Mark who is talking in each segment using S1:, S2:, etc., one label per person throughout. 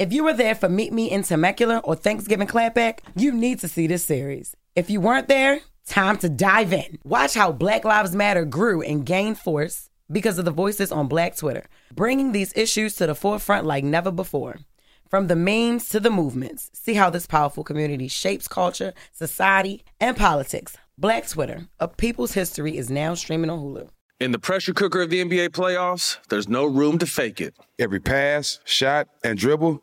S1: If you were there for Meet Me in Temecula or Thanksgiving Clapback, you need to see this series. If you weren't there, time to dive in. Watch how Black Lives Matter grew and gained force because of the voices on Black Twitter, bringing these issues to the forefront like never before. From the memes to the movements, see how this powerful community shapes culture, society, and politics. Black Twitter, a people's history, is now streaming on Hulu.
S2: In the pressure cooker of the NBA playoffs, there's no room to fake it.
S3: Every pass, shot, and dribble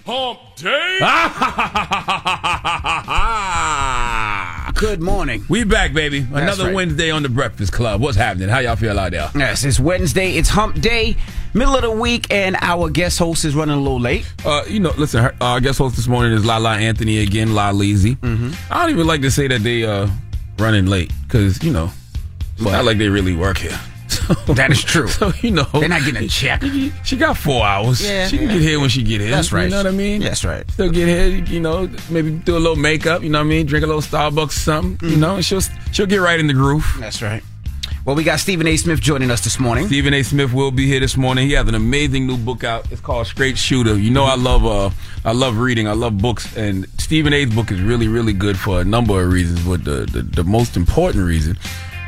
S4: Hump day.
S5: Good morning.
S4: We back, baby. Another
S5: right.
S4: Wednesday on the Breakfast Club. What's happening? How y'all feel out there?
S5: Yes, it's Wednesday. It's hump day, middle of the week, and our guest host is running a little late.
S4: Uh, you know, listen. Her, our guest host this morning is Lala Anthony again, La Lazy.
S5: Mm-hmm.
S4: I don't even like to say that they uh running late because you know, it's not like they really work here. So,
S5: That is true.
S4: So you know,
S5: They're not getting a check.
S4: She got four hours.
S5: Yeah.
S4: she can get here when she get here.
S5: That's right.
S4: You know what I mean?
S5: That's right.
S4: Still get here. You know, maybe do a little makeup. You know what I mean? Drink a little Starbucks or something.
S5: Mm-hmm.
S4: You know, she'll she'll get right in the groove.
S5: That's right. Well, we got Stephen A. Smith joining us this morning.
S4: Stephen A. Smith will be here this morning. He has an amazing new book out. It's called Straight Shooter. You know, I love uh, I love reading. I love books, and Stephen A.'s book is really, really good for a number of reasons. But the the, the most important reason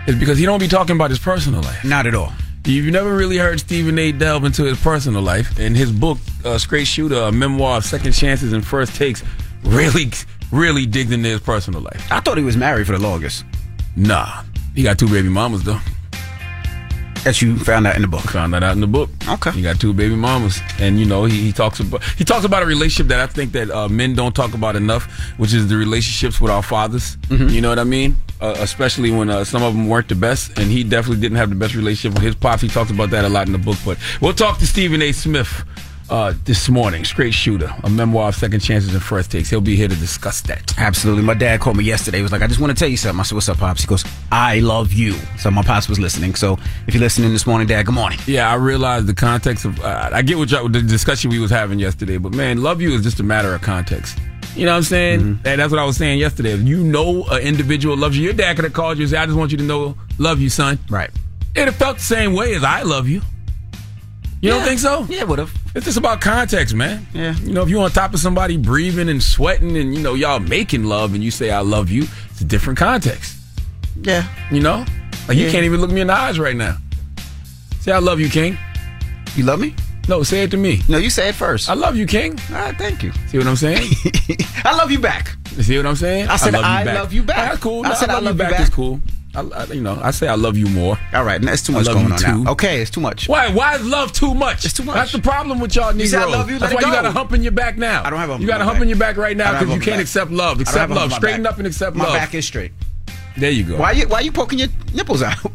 S4: is because he don't be talking about his personal life.
S5: Not at all.
S4: You've never really heard Stephen A. delve into his personal life, and his book, uh, Straight Shooter, a memoir of second chances and first takes, really, really digs into his personal life.
S5: I thought he was married for the longest.
S4: Nah, he got two baby mamas though.
S5: That you found out in the book.
S4: Found that out in the book.
S5: Okay.
S4: He got two baby mamas, and you know he, he talks about he talks about a relationship that I think that uh, men don't talk about enough, which is the relationships with our fathers. You know what I mean? Uh, especially when uh, some of them weren't the best, and he definitely didn't have the best relationship with his pops. He talks about that a lot in the book. But we'll talk to Stephen A. Smith uh, this morning. Straight Shooter, a memoir of second chances and first takes. He'll be here to discuss that.
S5: Absolutely. My dad called me yesterday. He was like, I just want to tell you something. I said, What's up, Pops? He goes, I love you. So my Pops was listening. So if you're listening this morning, Dad, good morning.
S4: Yeah, I realized the context of. Uh, I get what y'all, the discussion we was having yesterday, but man, love you is just a matter of context. You know what I'm saying?
S5: Mm-hmm.
S4: And that's what I was saying yesterday. If you know an individual loves you, your dad could have called you and said, I just want you to know, love you, son.
S5: Right.
S4: It'd felt the same way as I love you. You don't think so?
S5: Yeah, would have.
S4: It's just about context, man.
S5: Yeah.
S4: You know, if you're on top of somebody breathing and sweating and, you know, y'all making love and you say, I love you, it's a different context.
S5: Yeah.
S4: You know? Like, you can't even look me in the eyes right now. Say, I love you, King.
S5: You love me?
S4: No, say it to me.
S5: No, you say it first.
S4: I love you, King.
S5: All right, thank you.
S4: See what I'm saying?
S5: I love you back.
S4: See what I'm saying?
S5: I said, I love you back.
S4: That's cool.
S5: I
S4: No,
S5: said, I love you
S4: back.
S5: back.
S4: is cool. I, I- you know, I say I love you more.
S5: All right, that's too much going on
S4: too.
S5: now. Okay, it's too much.
S4: Why? Why is love too much?
S5: It's too much.
S4: That's the problem with y'all Negroes.
S5: I love you,
S4: That's why
S5: it
S4: you got a hump in your back now.
S5: I don't have a hump
S4: You got a hump
S5: back.
S4: in your back right now because you can't
S5: my
S4: accept love. Accept
S5: have a hump
S4: love. Straighten
S5: back.
S4: up and accept
S5: My
S4: love.
S5: My back is straight.
S4: there you go.
S5: Why you why you poking your nipples out?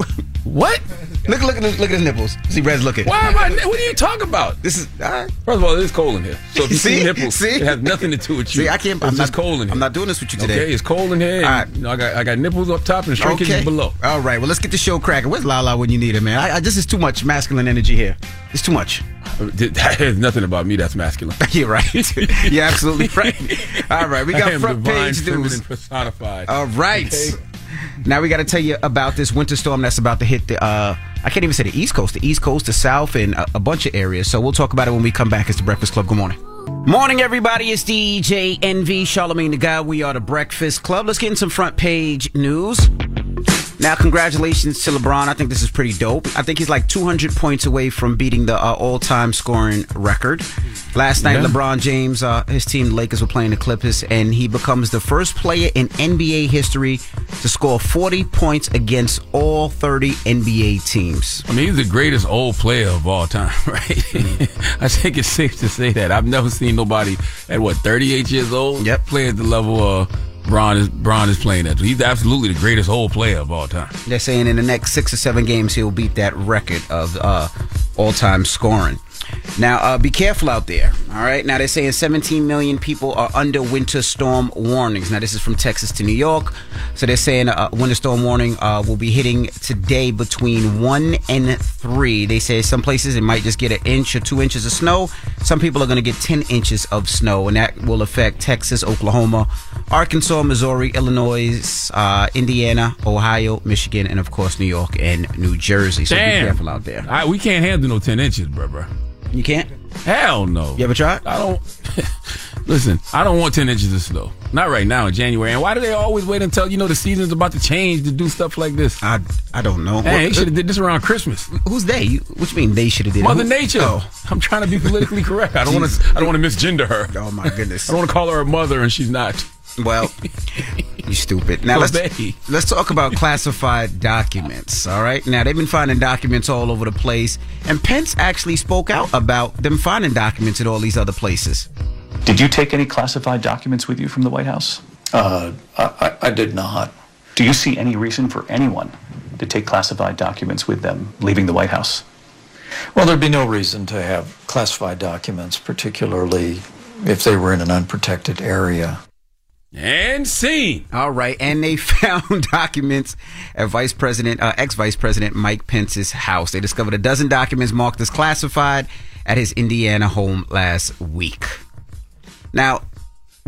S4: What?
S5: Look look at look at his nipples. See Red's looking.
S4: Why am I? What are you talking about?
S5: This is all right.
S4: First of all, it is cold in here. So if you see,
S5: See?
S4: nipples,
S5: See?
S4: it has nothing to do with you.
S5: See, I can't.
S4: It's
S5: I'm
S4: just
S5: not
S4: cold in here.
S5: I'm not doing this with you today.
S4: Okay, it's cold in here.
S5: All right.
S4: You know, I got I got nipples up top and shrinkage
S5: Okay.
S4: below.
S5: All right. Well, let's get the show cracking. Where's Lala when you need her, man? I, I, this is too much masculine energy here. It's too much.
S4: Uh, There's nothing about me that's masculine.
S5: You're right. You're absolutely right. All right. We got front page news.
S4: personified.
S5: All right.
S4: Okay.
S5: Now we got to tell you about this winter storm that's about to hit the. Uh, I can't even say the East Coast, the East Coast, the South, and a, a bunch of areas. So we'll talk about it when we come back. It's the Breakfast Club. Good morning. Morning, everybody. It's DJ Envy, Charlemagne the God. We are the Breakfast Club. Let's get in some front page news. Now, congratulations to LeBron. I think this is pretty dope. I think he's like 200 points away from beating the uh, all-time scoring record. Last night,
S4: Yeah.
S5: LeBron James, uh, his team, the Lakers, were playing the Clippers, and he becomes the first player in NBA history to score 40 points against all 30 NBA teams.
S4: I mean, he's the greatest old player of all time, right? I think it's safe to say that. I've never seen nobody at what 38 years old
S5: Yep.
S4: play at the level uh, Bron is Bron is playing at. He's absolutely the greatest old player of all time.
S5: They're saying in the next six or seven games he'll beat that record of uh, all-time scoring. Now, uh, be careful out there. All right. Now they're saying 17 million people are under winter storm warnings. Now this is from Texas to New York. So they're saying a winter storm warning uh, will be hitting today between one and three. They say some places it might just get an inch or two inches of snow. Some people are going to get 10 inches of snow, and that will affect Texas, Oklahoma, Arkansas, Missouri, Illinois, uh, Indiana, Ohio, Michigan, and of course New York and New Jersey. So be careful out there.
S4: I, we can't handle no 10 inches, bro, bro.
S5: You can't.
S4: Hell no.
S5: You ever tried?
S4: I don't. Listen, I don't want 10 inches of snow. Not right now in January. And why do they always wait until, you know, the season's about to change to do stuff like this?
S5: I I don't know.
S4: Hey, they should have did this around Christmas.
S5: Who's they? You, what you mean they should have did? it?
S4: Mother Nature.
S5: Oh.
S4: I'm trying to be politically correct. I don't want to. I don't want to misgender her.
S5: Oh my goodness.
S4: I don't want to call her a mother and she's not.
S5: Well, you stupid. Now let's
S4: they-
S5: let's talk about classified documents. All right. Now they've been finding documents all over the place, and Pence actually spoke out about them finding documents at all these other places.
S6: Did you take any classified documents with you from the White House?
S7: Uh, I, I, I did not.
S6: Do you see any reason for anyone to take classified documents with them leaving the White House?
S7: Well, there'd be no reason to have classified documents, particularly if they were in an unprotected area.
S4: And scene.
S5: All right, and they found documents at Vice President, uh, ex-Vice President Mike Pence's house. They discovered a dozen documents marked as classified at his Indiana home last week. Now,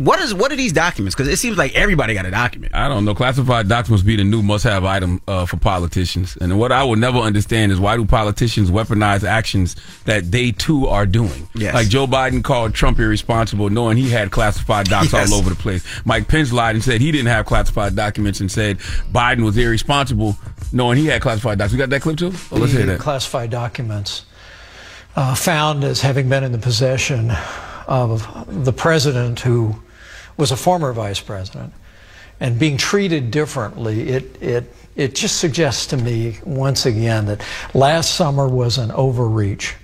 S5: what is what are these documents? Because it seems like everybody got a document.
S4: I don't know. Classified documents be the new must-have item uh, for politicians. And what I will never understand is why do politicians weaponize actions that they too are doing?
S5: Yes.
S4: Like Joe Biden called Trump irresponsible, knowing he had classified docs
S5: Yes.
S4: all over the place. Mike Pence lied and said he didn't have classified documents and said Biden was irresponsible, knowing he had classified docs. We got that clip too? Oh, let's hear that.
S8: classified documents uh, found as having been in the possession of the president who was a former vice president and being treated differently, it, it, it just suggests to me once again that last summer was an overreach.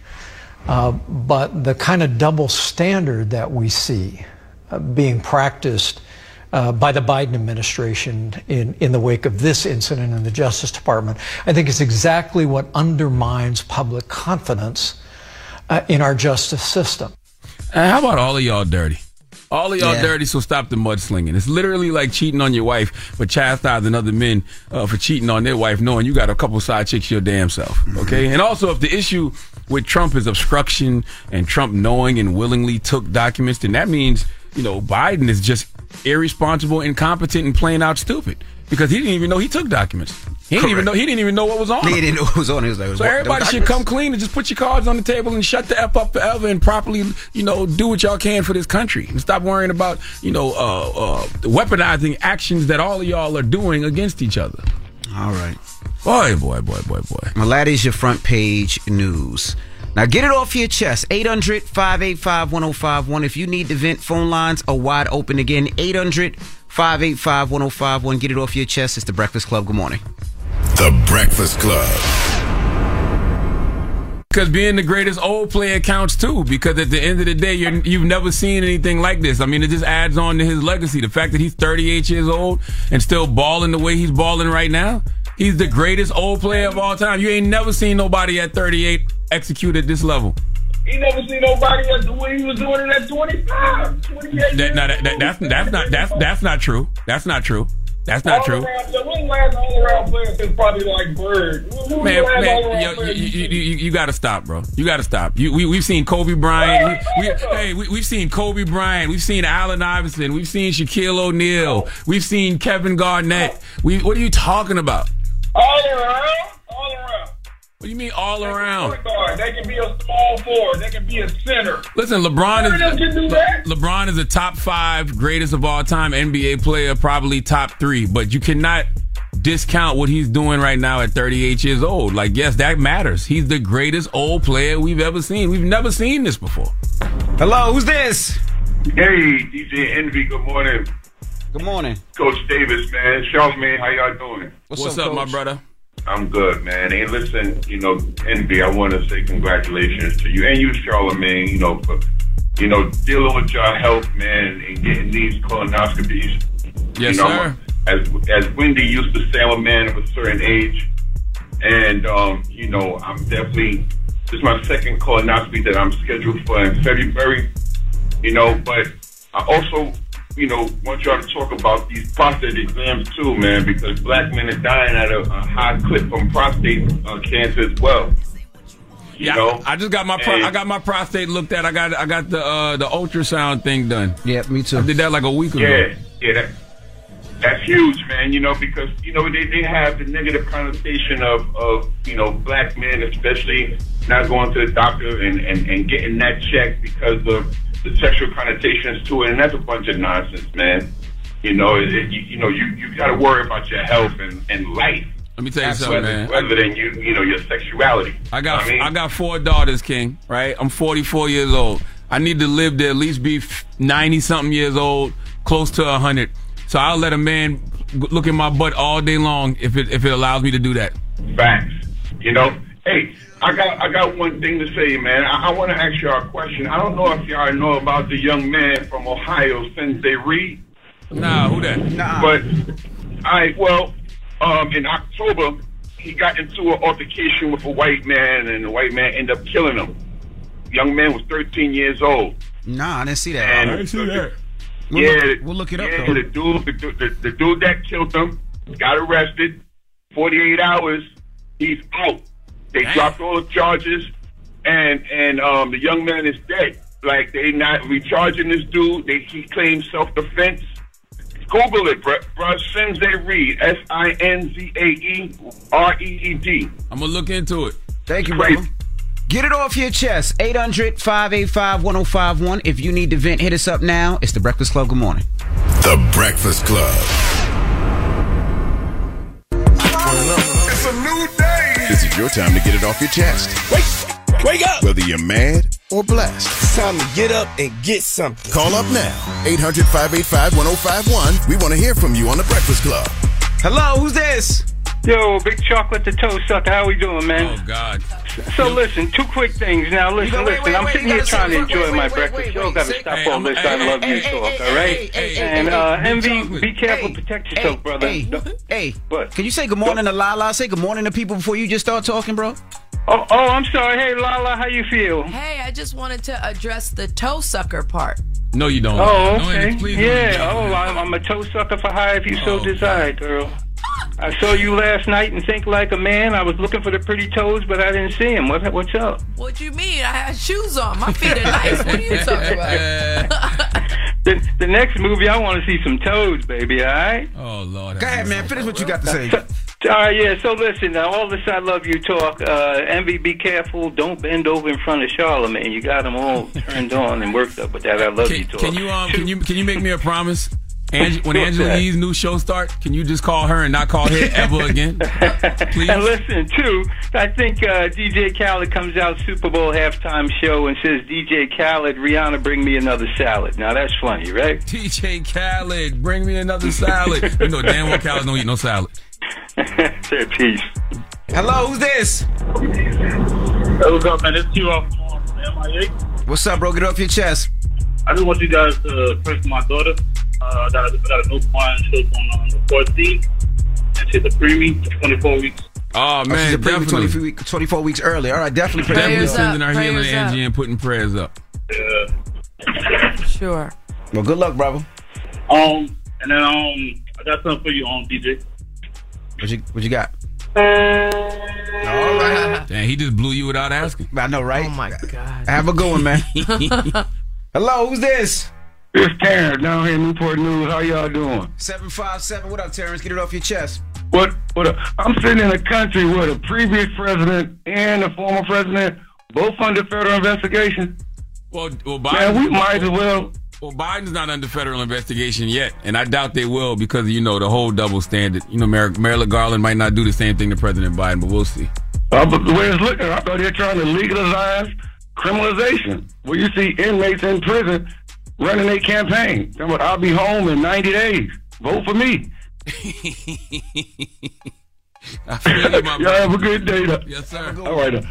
S8: Uh, but the kind of double standard that we see uh, being practiced uh, by the Biden administration in, in the wake of this incident in the Justice Department, I think is exactly what undermines public confidence uh, in our justice system.
S4: And how about all of y'all dirty? All of y'all
S5: Yeah.
S4: dirty, so stop the mudslinging. It's literally like cheating on your wife, but chastising other men uh, for cheating on their wife, knowing you got a couple side chicks your damn self. Okay, and also if the issue with Trump is obstruction and Trump knowing and willingly took documents, then that means you know Biden is just irresponsible, incompetent, and plain out stupid because he didn't even know he took documents. He didn't even know he didn't even know what was on.
S5: He didn't know what was on. He was like,
S4: So everybody should come clean and just put your cards on the table and shut the f up forever and properly, you know, do what y'all can for this country and stop worrying about, you know, uh, uh, weaponizing actions that all of y'all are doing against each other.
S5: All right.
S4: Boy, boy, boy, boy, boy.
S5: Well, that is your front page news. Now get it off your chest. 800 585 1051. If you need to vent, phone lines are wide open again. 800 585 1051. Get it off your chest. It's the Breakfast Club. Good morning.
S9: The Breakfast Club.
S4: Because being the greatest old player counts too. Because at the end of the day, you're, you've never seen anything like this. I mean, it just adds on to his legacy. The fact that he's 38 years old and still balling the way he's balling right now. He's the greatest old player of all time. You ain't never seen nobody at 38 execute at this level.
S10: He never seen nobody else the way he was doing it at 25, 28
S4: That, no, that, that, that's that's not that's that's not true. That's not true. That's not true.
S10: All-around- So when last all-around player is probably like Bird? Who-
S4: Man, man, yo, you,
S10: you
S4: you, you, you got to stop, bro. You got to stop. You, we, we've seen Kobe Bryant. We, we, hey, we, we've seen Kobe Bryant. We've seen Allen Iverson. We've seen Shaquille O'Neal. We've seen Kevin Garnett. We, what are you talking about?
S10: All around.
S4: What do you mean all around?
S10: Point guard. They can be a small forward. They can be a center.
S4: Listen, LeBron
S10: None can do
S4: is
S10: that.
S4: Le- LeBron is a top five greatest of all time NBA player, probably top three. But you cannot discount what he's doing right now at 38 years old. Like, yes, that matters. He's the greatest old player we've ever seen. We've never seen this before.
S5: Hello, who's this?
S10: Hey, DJ Envy. Good morning,
S5: Good morning.
S10: Coach Davis, man. Charlemagne, how y'all doing?
S4: What's, up, my brother?
S10: I'm good, man. Hey, listen, you know, Envy, I want to say congratulations to you and you, Charlemagne, you know, for, you know, dealing with your health, man, and getting these colonoscopies.
S4: Yes,
S10: you know,
S4: sir.
S10: As, as Wendy used to say, I'm a man of a certain age. And, um, you know, I'm definitely, this is my second colonoscopy that I'm scheduled for in February, you know, but I also, you know, want y'all to talk about these prostate exams too, man, because black men are dying at a, a high clip from prostate uh, cancer as well. You
S4: Yeah,
S10: know?
S4: I just got my pro-
S10: And-
S4: I got my prostate looked at. I got I got the uh, the ultrasound thing done.
S5: Yeah, me too.
S4: I did that like a week ago.
S10: Yeah, yeah, that, that's huge, man. You know, because you know they, they have the negative connotation of of you know black men, especially not going to the doctor and and, and getting that check because of the sexual connotations to it, and that's a bunch of nonsense, man. You know, it, it, you, you know, you you got to worry about your health and, and life.
S4: Let me tell you something,
S10: rather,
S4: man.
S10: rather than you, you know, your sexuality.
S4: I got
S10: I mean,
S4: I got four daughters, King. Right? I'm 44 years old. I need to live to at least be 90 something years old, close to 100. So I'll let a man look at my butt all day long if it if it allows me to do that.
S10: Facts. You know, hey, I got I got one thing to say, man. I, I want to ask y'all a question. I don't know if y'all know about the young man from Ohio, Sinzae Reed.
S4: Nah, who that?
S5: Nah.
S10: But I well, um, in October he got into an altercation with a white man, and the white man ended up killing him. Young man was 13 years old.
S5: Nah, I didn't see that.
S10: And-
S4: I didn't see that.
S5: We'll
S10: yeah,
S5: look- we'll look it up,
S10: Yeah,
S5: though.
S10: the dude, the, the, the dude that killed him got arrested. Forty-eight hours, he's out. They
S4: Damn.
S10: dropped all the charges, and and um, the young man is dead. Like they not recharging this dude. They he claims self-defense. Google it, bruh. bruh. Sinzae Reed, S I N Z A E R E E D.
S4: I'm gonna look into it.
S5: Thank you,
S10: Crazy.
S5: brother. Get it off your chest. 800 585 1051. If you need to vent, hit us up now. It's the Breakfast Club. Good morning.
S9: The Breakfast Club.
S10: It's a new day.
S9: This is your time to get it off your chest.
S11: Wake, wake up.
S9: Whether you're mad or blessed.
S11: It's time to get up and get something.
S9: Call up now. 800 585 1051. We want to hear from you on The Breakfast Club.
S5: Hello, who's this?
S12: Yo, Big Chocolate the Toe Sucker, how we doing, man?
S4: Oh God.
S12: So listen, two quick things. Now listen,
S5: wait,
S12: listen.
S5: wait,
S12: I'm sitting here trying to enjoy
S5: wait,
S12: my
S5: wait,
S12: breakfast.
S5: wait,
S12: You don't gotta stop
S4: Hey,
S12: all
S4: I'm-
S12: this
S4: hey,
S12: I love
S4: hey,
S12: you
S4: hey,
S12: talk, all right?
S4: hey, hey, hey,
S12: And
S4: hey,
S12: uh,
S4: Big
S12: Envy,
S4: Chocolate.
S12: be careful,
S5: Hey,
S12: protect
S5: Hey,
S12: yourself, brother.
S5: hey, hey.
S12: What?
S5: Can you say good morning to Lala? Say good morning to people before you just start talking, bro.
S12: Oh, oh, I'm sorry. Hey, Lala, how you feel?
S13: Hey, I just wanted to address the toe sucker part.
S4: No, you don't.
S12: Oh, okay.
S4: please
S12: yeah. Oh, I'm, I'm a toe sucker for hire if you so
S4: Oh,
S12: desire, girl. I saw you last night and think like a man. I was looking for the pretty toes, but I didn't see him. What, what's up?
S13: What you mean? I had shoes on. My feet are nice. What are you talking about?
S12: The, the next movie, I want to see some toes, baby. All right.
S4: Oh Lord.
S5: Go ahead, man. Finish what you got to say.
S12: All right, yeah. So listen, uh, all this I love you talk. Uh, Envy, be careful. Don't bend over in front of Charlemagne. You got them all turned on and worked up with that I love you talk.
S4: Can you um can you can you make me a promise? Ange- when
S12: What's
S4: Angela
S12: that?
S4: Yee's new show starts, can you just call her and not call him ever again? Please.
S12: And listen, too, I think uh, DJ Khaled comes out Super Bowl halftime show and says, DJ Khaled, Rihanna, bring me another salad. Now that's funny, right?
S4: DJ Khaled, bring me another salad. you know damn well Khaled don't eat no salad.
S12: Say peace.
S5: Hello, who's this?
S14: Hey, what's up, man? It's Q off MIA.
S5: What's up, bro? Get off your chest.
S14: I just want you guys to pray for my daughter. Uh, that I got a newborn. She's on, on the 14th, and she's a preemie, 24 weeks.
S4: Oh
S5: Oh,
S4: man,
S5: she's a baby
S4: definitely.
S5: 24, week, 24 weeks early. All right, definitely pray
S4: Definitely
S5: for you.
S4: sending our healing
S13: Prayers
S4: to
S13: up.
S4: And putting prayers up.
S14: Yeah.
S13: Sure.
S5: Well, good luck, brother.
S14: Um, and then um, I got something for you on DJ.
S5: What you what you got?
S13: All right.
S4: Damn, he just blew you without asking.
S5: I know, right?
S13: Oh my God.
S5: Have a good one, man. Hello, who's this?
S12: It's Terrence down here in Newport News. How y'all doing?
S5: 757. What up, Terrence? Get it off your chest.
S12: What? What? I'm sitting in a country where the previous president and the former president both under federal investigation.
S4: Well, well, Biden,
S12: Man, we might as well.
S4: Well, Biden's not under federal investigation yet, and I doubt they will because you know the whole double standard. You know, Mer- Merrick Garland might not do the same thing to President Biden, but we'll see.
S12: Uh, but the way it's looking, I thought they're trying to legalize criminalization. Where you see inmates in prison running a campaign. About, I'll be home in 90 days. Vote for me.
S4: I feel you, my
S12: Y'all have a good day. though.
S4: Yes, sir.
S12: All right. Uh,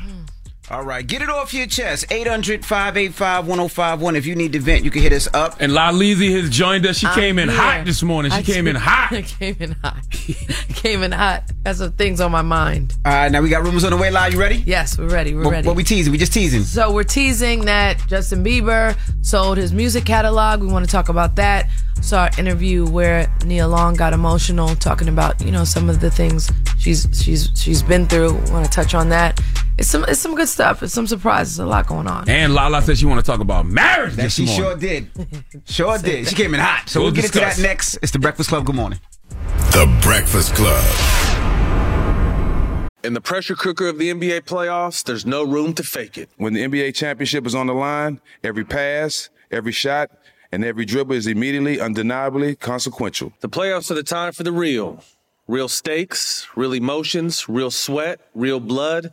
S12: then.
S5: All right, get it off your chest. 800 585 1051. If you need to vent, you can hit us up.
S4: And La Lizzie has joined us. She
S13: I'm
S4: came in
S13: here.
S4: hot this morning. She
S13: I
S4: came in
S13: did-
S4: hot.
S13: came in hot. came in hot. Got some things on my mind.
S5: All right, now we got rumors on the way. Live, you ready?
S13: Yes, we're ready. We're
S5: what,
S13: ready.
S5: What we teasing? We just teasing.
S13: So we're teasing that Justin Bieber sold his music catalog. We want to talk about that. Saw an interview where Nia Long got emotional talking about you know some of the things she's she's she's been through. Want to touch on that? It's some it's some good stuff. It's some surprises. A lot going on.
S4: And Lala said she want to talk about marriage
S5: That
S4: this
S5: she
S4: morning.
S5: sure did. Sure did. She came in hot. So
S4: We'll
S5: we'll, get into that next. It's the Breakfast Club. Good morning.
S9: The Breakfast Club.
S2: In the pressure cooker of the NBA playoffs, there's no room to fake it.
S3: When the NBA championship is on the line, every pass, every shot, and every dribble is immediately, undeniably consequential.
S2: The playoffs are the time for the real. Real stakes, real emotions, real sweat, real blood,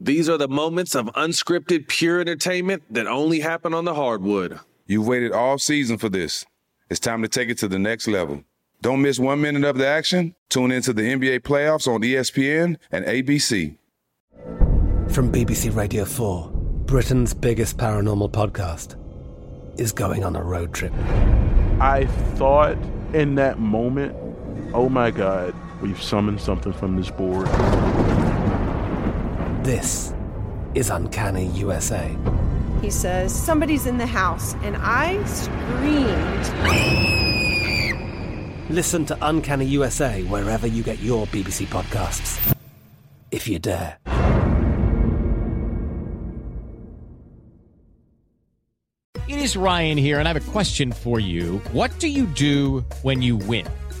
S2: These are the moments of unscripted, pure entertainment that only happen on the hardwood.
S3: You've waited all season for this. It's time to take it to the next level. Don't miss one minute of the action. Tune into the NBA playoffs on ESPN and ABC.
S15: From BBC Radio 4, Britain's biggest paranormal podcast is going on a road trip.
S16: I thought in that moment, oh my God, we've summoned something from this board.
S15: This is Uncanny USA.
S17: He says, Somebody's in the house, and I screamed.
S15: Listen to Uncanny USA wherever you get your BBC podcasts, if you dare.
S18: It is Ryan here, and I have a question for you. What do you do when you win?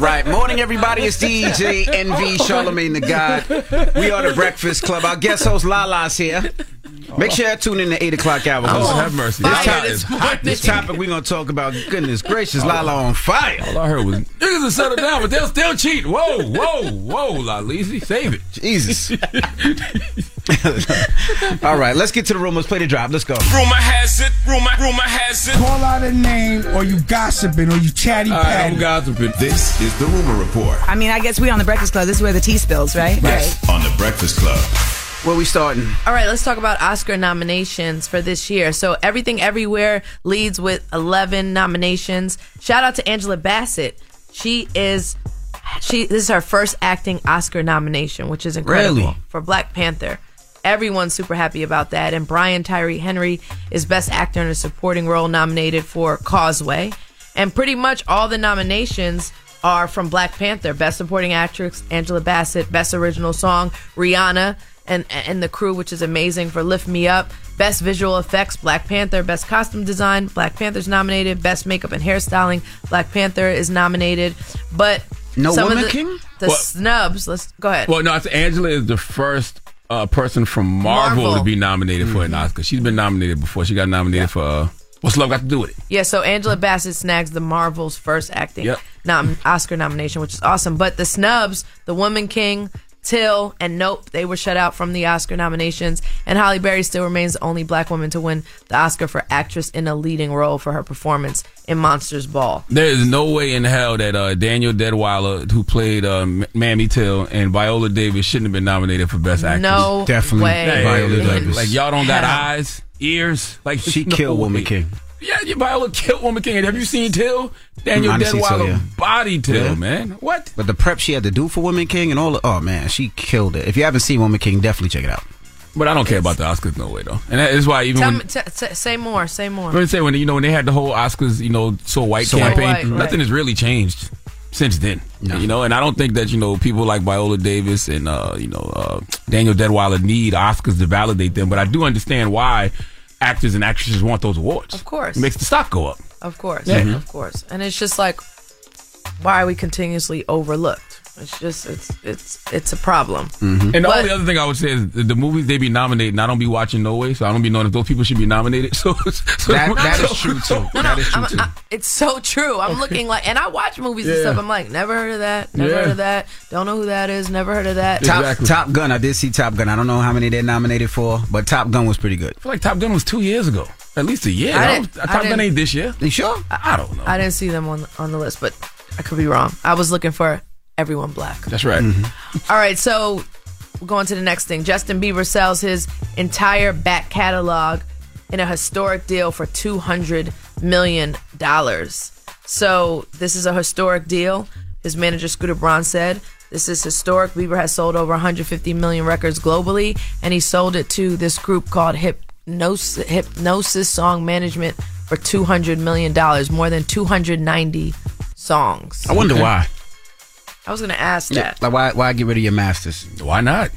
S5: Right, morning everybody. It's DJ Envy Charlemagne the God. We are the Breakfast Club. Our guest host Lala's here. Make sure you tune in the eight o'clock hour.
S4: Oh, have mercy.
S5: This,
S4: Fire
S5: top-
S4: this morning.
S5: this topic we're gonna talk about. Goodness gracious, Lala on fire.
S4: All I heard was niggas will settle down, but they'll still cheat. Whoa, whoa, whoa, Lalisi, save it.
S5: Jesus. All right, let's get to the room. Let's play the drop. Let's go.
S11: Rumor has it, rumor, rumor has it.
S19: Call out a name, or you gossiping, or you chatty patty.
S4: gossiping.
S9: This is the Rumor Report
S20: I mean, I guess we on the Breakfast Club. This is where the tea spills, right? right?
S9: on the Breakfast Club.
S5: Where we starting?
S13: All right, let's talk about Oscar nominations for this year. So, Everything Everywhere leads with 11 nominations. Shout out to Angela Bassett. She is she this is her first acting Oscar nomination, which is incredible
S5: Really?
S13: for Black Panther. Everyone's super happy about that. And Brian Tyree Henry is Best Actor in a Supporting Role nominated for Causeway. And pretty much all the nominations are from Black Panther. Best Supporting Actress, Angela Bassett. Best Original Song, Rihanna and, and the crew, which is amazing for Lift Me Up. Best Visual Effects, Black Panther. Best Costume Design, Black Panther's nominated. Best Makeup and Hairstyling, Black Panther is nominated. But
S5: No
S13: some of
S5: Woman
S13: the,
S5: King?
S13: The
S4: What?
S13: snubs. Let's go ahead.
S4: Well, no, it's Angela is the first uh, person from Marvel,
S13: Marvel.
S4: to be nominated for
S5: Mm-hmm.
S4: an Oscar. She's been nominated before. She got nominated for uh, What's Love Got to Do with It?
S13: Yeah, so Angela Bassett snags the Marvel's first acting
S4: Yep.
S13: nom- Oscar nomination, which is awesome. But the snubs, The Woman King, Till, and Nope, they were shut out from the Oscar nominations. And Halle Berry still remains the only black woman to win the Oscar for actress in a leading role for her performance in Monsters Ball.
S4: There is no way in hell that uh, Danielle Deadwyler, who played uh, M- Mamie Till, and Viola Davis shouldn't have been nominated for Best Actress.
S13: No
S5: Definitely
S13: way.
S5: Viola Davis.
S4: Like y'all don't got
S13: hell.
S4: eyes, ears. Like
S5: She
S4: no
S5: killed Woman. King.
S4: Yeah, yeah, Viola killed Woman King. Have you seen Till? Daniel
S5: Mm, I see Till,
S4: Deadwyler
S5: yeah.
S4: body Till,
S5: Yeah.
S4: man. What?
S5: But the prep she had to do for Woman King and all. The, oh man, she killed it. If you haven't seen Woman King, definitely check it out.
S4: But I don't care about the Oscars no way though, and that is why even
S13: Tell
S4: when.
S13: me, t- t- say more, say more.
S4: Let me say when you know when they had the whole Oscars, you know, so white
S5: So
S4: campaign,
S13: white, right.
S4: nothing has really changed since then. You know, and I don't think that you know people like Viola Davis and uh, you know uh, Danielle Deadwyler need Oscars to validate them. But I do understand why actors and actresses want those awards.
S13: Of course.
S4: it makes the stock go up.
S13: Of course,
S4: Yeah.
S13: of course. And it's just like, why are we continuously overlooked? It's just, it's, it's, it's a problem. Mm-hmm.
S4: And the
S13: But-
S4: only other thing I would say is the, the movies they be nominating, I don't be watching no way, so I don't be knowing if those people should be nominated. So, so
S5: That that is true too. That is true
S13: I'm-
S5: too.
S13: I- it's so true. I'm looking like, and I watch movies and stuff. I'm like, never heard of that. Never
S4: Yeah.
S13: heard of that. Don't know who that is. Never heard of that.
S5: Top
S4: Exactly.
S5: Top Gun. I did see Top Gun. I don't know how many they're nominated for, but Top Gun was pretty good.
S4: I feel like Top Gun was two years ago, at least a year.
S13: I
S4: I
S13: didn't-
S4: don't-
S13: I
S4: Top Gun
S13: didn't-
S4: ain't this year.
S5: You sure?
S4: I don't know.
S13: I didn't see them on on the list, but I could be wrong. I was looking for everyone black.
S4: That's right. Mm-hmm.
S13: All right, so we're going to the next thing. Justin Bieber sells his entire back catalog in a historic deal for two hundred million dollars. So this is a historic deal. His manager Scooter Braun said. This is historic. Bieber has sold over 150 million records globally, and he sold it to this group called Hipgnosis, Hipgnosis Song Management for 200 million dollars, more than 290 songs.
S5: I wonder why.
S13: I was gonna ask that.
S5: Like why? Why get rid of your masters?
S4: Why not?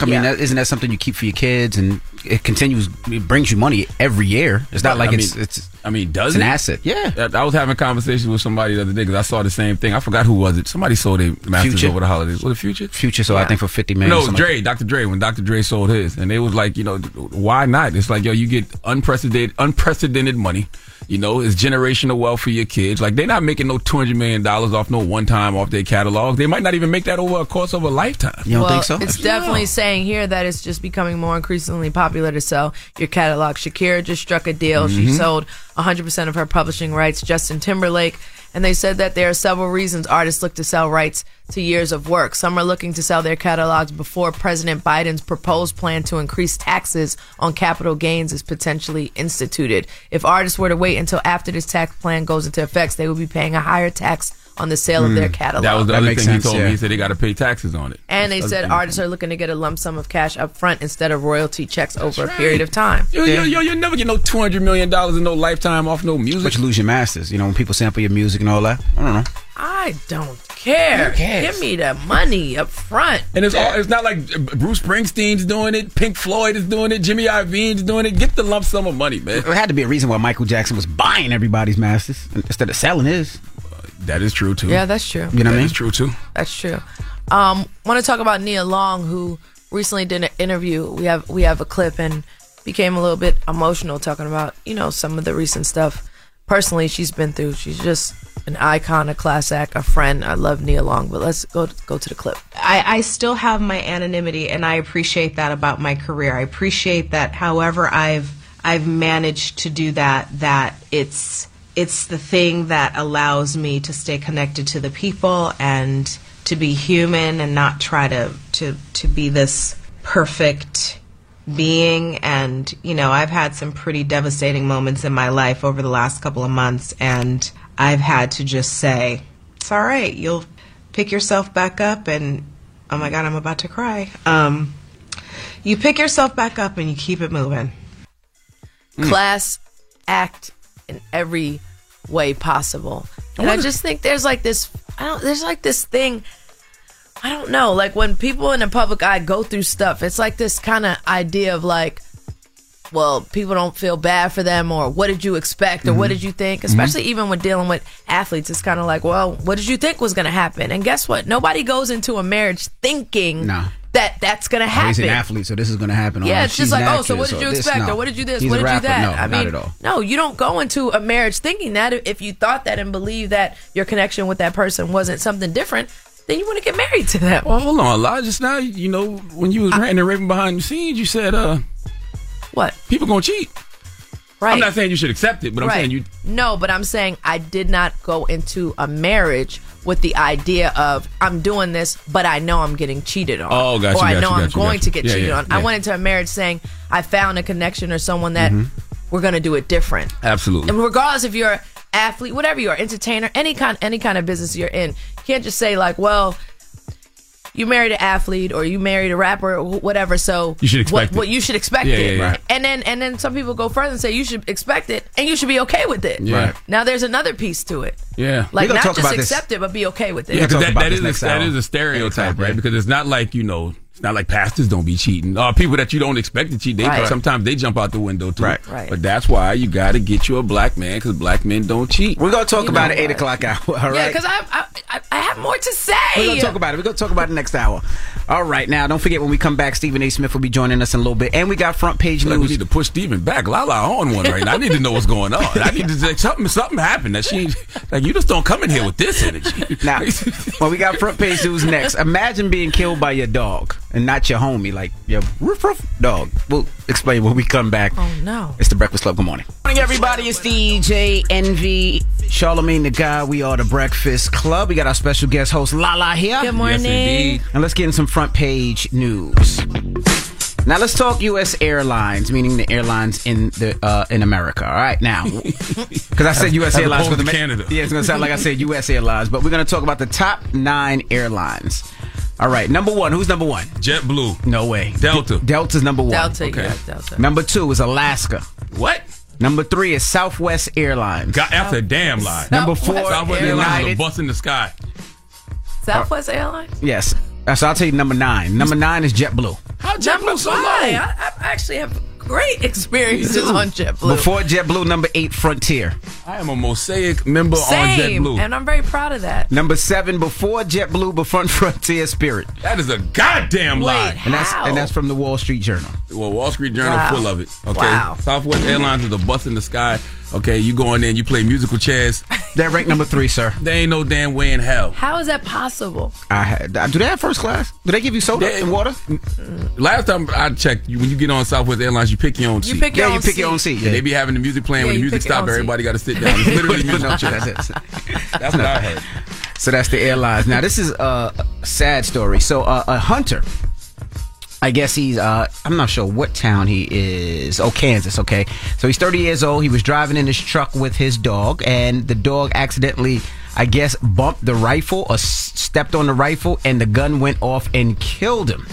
S5: I mean,
S13: Yeah.
S5: that, isn't that something you keep for your kids, and it continues, it brings you money every year. It's not like
S4: I
S5: it's
S4: mean-
S5: it's
S4: I mean, does
S5: it's an asset. Yeah.
S4: I I was having a conversation with somebody the other day because I saw the same thing. I forgot who was it. Somebody sold their masters
S5: Future.
S4: over the holidays. Was it Future?
S5: Future. So I think for fifty million.
S4: No, it
S5: like
S4: Dre, Dr. Dre, when Dr. Dre sold his. And they was like, you know, why not? It's like, yo, you get unprecedented unprecedented money. You know, it's generational wealth for your kids. Like they're not making no two hundred million dollars off no one time off their catalog. They might not even make that over a course of a lifetime.
S13: You don't well, think so? It's definitely saying here that it's just becoming more increasingly popular to sell your catalog. Shakira just struck a deal. She
S4: Mhm.
S13: sold 100% of her publishing rights. Justin Timberlake. And they said that there are several reasons artists look to sell rights to years of work. Some are looking to sell their catalogs before President Biden's proposed plan to increase taxes on capital gains is potentially instituted. If artists were to wait until after this tax plan goes into effect, they would be paying a higher tax on the sale of their catalog.
S4: Mm. That was the
S5: That
S4: other
S5: makes
S4: thing
S5: sense,
S4: he told
S5: yeah.
S4: me. He said they got to pay taxes on it.
S13: And they said
S4: the
S13: artists are looking to get a lump sum of cash up front instead of royalty checks over a period of time.
S4: Yo, yo, yo, you never get no two hundred million dollars in no lifetime off no music.
S5: But you lose your masters. You know, when people sample your music and all that. I don't know.
S13: I don't care.
S4: Who cares?
S13: Give me the money up front.
S4: And it's all, it's not like Bruce Springsteen's doing it, Pink Floyd is doing it, Jimmy Iovine's doing it. Get the lump sum of money, man.
S5: There had to be a reason why Michael Jackson was buying everybody's masters instead of selling his.
S4: That is true too.
S13: Yeah, that's true.
S5: You know what I mean?
S4: That's true too.
S13: That's true. Um, want to talk about Nia Long, who recently did an interview. We have we have a clip and became a little bit emotional talking about you know some of the recent stuff. Personally, she's been through. She's just an icon, a class act, a friend. I love Nia Long, but let's go go to the clip.
S21: I, I still have my anonymity, and I appreciate that about my career. I appreciate that. However, I've I've managed to do that. That it's it's the thing that allows me to stay connected to the people and to be human and not try to to to be this perfect being. And you know I've had some pretty devastating moments in my life over the last couple of months and I've had to just say it's all right. You'll pick yourself back up and oh my god I'm about to cry. Um you pick yourself back up and you keep it moving.
S13: Class act in every way possible. And I just think there's like this I don't there's like this thing I don't know, like when people in the public eye go through stuff, it's like this kind of idea of like well, people don't feel bad for them or what did you expect or what
S22: Mhm.
S13: did you think? Especially even when dealing with athletes, it's kind of like, well, what did you think was going to happen? And guess what? Nobody goes into a marriage thinking
S5: Nah.
S13: that that's going to
S5: Oh, he's
S13: happen.
S5: an athlete, so this is going to happen.
S13: Yeah,
S5: Oh,
S13: it's just like, oh, so what did you
S5: this,
S13: expect,
S5: no.
S13: or what did you this,
S5: He's
S13: what did you that?
S5: No,
S13: I
S5: not
S13: mean,
S5: at all.
S13: no, you don't go into a marriage thinking that. If you thought that and believed that your connection with that person wasn't something different, then you want to get married to them.
S4: Well, hold on, Elijah. Just now, you know, when you was ranting and raving behind the scenes, you said, uh,
S13: what?
S4: People gonna cheat.
S13: Right.
S4: I'm not saying you should accept it, but I'm
S13: right.
S4: saying you.
S13: No, but I'm saying I did not go into a marriage with the idea of I'm doing this, but I know I'm getting cheated on.
S4: Oh, gotcha,
S13: Or I
S4: gotcha,
S13: know I'm
S4: gotcha,
S13: going
S4: gotcha.
S13: to get
S4: Yeah,
S13: cheated
S4: yeah,
S13: on. I went into a marriage saying I found a connection or someone that
S4: Mhm.
S13: we're going to do it different.
S4: Absolutely.
S13: And regardless if you're athlete, whatever you are, entertainer, any kind any kind of business you're in, you can't just say like, well, you married an athlete or you married a rapper or whatever. So
S4: You should expect
S13: what,
S4: it.
S13: what you should expect
S4: Yeah,
S13: it.
S4: yeah, yeah.
S13: And then and then some people go further and say you should expect it and you should be okay with it.
S4: Yeah. Right.
S13: Now there's another piece to it.
S4: Yeah.
S13: Like not
S4: talk
S13: just
S4: about this.
S13: accept it, but be okay with it.
S4: Yeah, because that, that
S5: this
S4: is
S5: next
S4: a, that
S5: hour.
S4: is a stereotype,
S5: Exactly.
S4: right? Because it's not like you know, it's not like pastors don't be cheating. Uh, people that you don't expect to cheat, they
S5: Right.
S4: sometimes they jump out the window too.
S5: Right.
S13: Right.
S4: But that's why you got to get you a black man because black men don't cheat.
S5: We're gonna talk
S13: You
S5: about
S13: know
S5: it eight o'clock hour. All right.
S13: Yeah, because I, I I- I have more to say.
S5: We're gonna talk about it. We're gonna talk about it next hour. All right, now don't forget when we come back, Stephen A. Smith will be joining us in a little bit, and we got front page
S4: Like we need to push Stephen back. Lala on one right now. I need to know what's going on. I need to say something. Something happened that she like. You just don't come in here with this energy.
S5: Now, well, we got front page news next. Imagine being killed by your dog and not your homie, like your roof roof dog. We'll explain when we come back.
S13: Oh no.
S5: It's the Breakfast Club. Good morning. Morning, everybody. It's DJ Envy, Charlemagne the God. We are the Breakfast Club. We got our special guest host Lala here.
S13: Good morning. Yes, indeed.
S5: And let's get in some front page news. Now let's talk U.S. Airlines, meaning the airlines in the uh, in America. All right, now because I said U.S. Airlines
S4: opposed
S5: for the
S4: to Canada.
S5: Yeah, it's gonna sound like I said U.S. Airlines, but we're gonna talk about the top nine airlines. All right, number one. Who's number one?
S4: JetBlue.
S5: No way.
S4: Delta.
S5: Delta's number one.
S13: Delta,
S5: Okay.
S13: yeah, Delta.
S5: Number two is Alaska.
S4: What?
S5: Number three is Southwest Airlines.
S4: God, that's a damn lie.
S5: Number four,
S4: Southwest Airlines is a
S5: United.
S4: bus in the sky.
S13: Southwest Airlines.
S5: Yes. Uh, So I'll tell you number nine. Number nine is JetBlue.
S4: How JetBlue so low?
S13: Why? I, I actually have great experiences on JetBlue.
S5: Before JetBlue, number eight, Frontier.
S4: I am a Mosaic member on JetBlue.
S13: and I'm very proud of that.
S5: Number seven, before JetBlue, before Frontier Spirit.
S4: That is a goddamn lie.
S5: And that's and that's from the Wall Street Journal.
S4: Well, Wall Street Journal
S5: Wow.
S4: full of it. Okay.
S5: Wow.
S4: Southwest Airlines is a bus in the sky. Okay, you go in there and you play musical chairs.
S5: They're ranked number three, sir.
S4: There ain't no damn way in hell.
S13: How is that possible?
S5: I had, do they have first class? Do they give you soda and water?
S4: Last time I checked, you, when you get on Southwest Airlines, you pick your own
S5: You
S4: seat.
S5: pick your Yeah, you own pick your own seat.
S4: And
S5: Yeah.
S4: they be having the music playing.
S5: Yeah,
S4: when the
S5: you
S4: music
S5: pick your
S4: stop,
S5: own seat.
S4: everybody got to sit down. It's literally
S5: No,
S4: musical chairs.
S5: that's it.
S4: That's what I heard.
S5: So that's the airlines. Now this is uh, a sad story. So uh, a hunter, I guess he's uh, I'm not sure what town he is. Oh, Kansas. Okay, so he's 30 years old. He was driving in his truck with his dog, and the dog accidentally, I guess, bumped the rifle or stepped on the rifle, and the gun went off and killed him.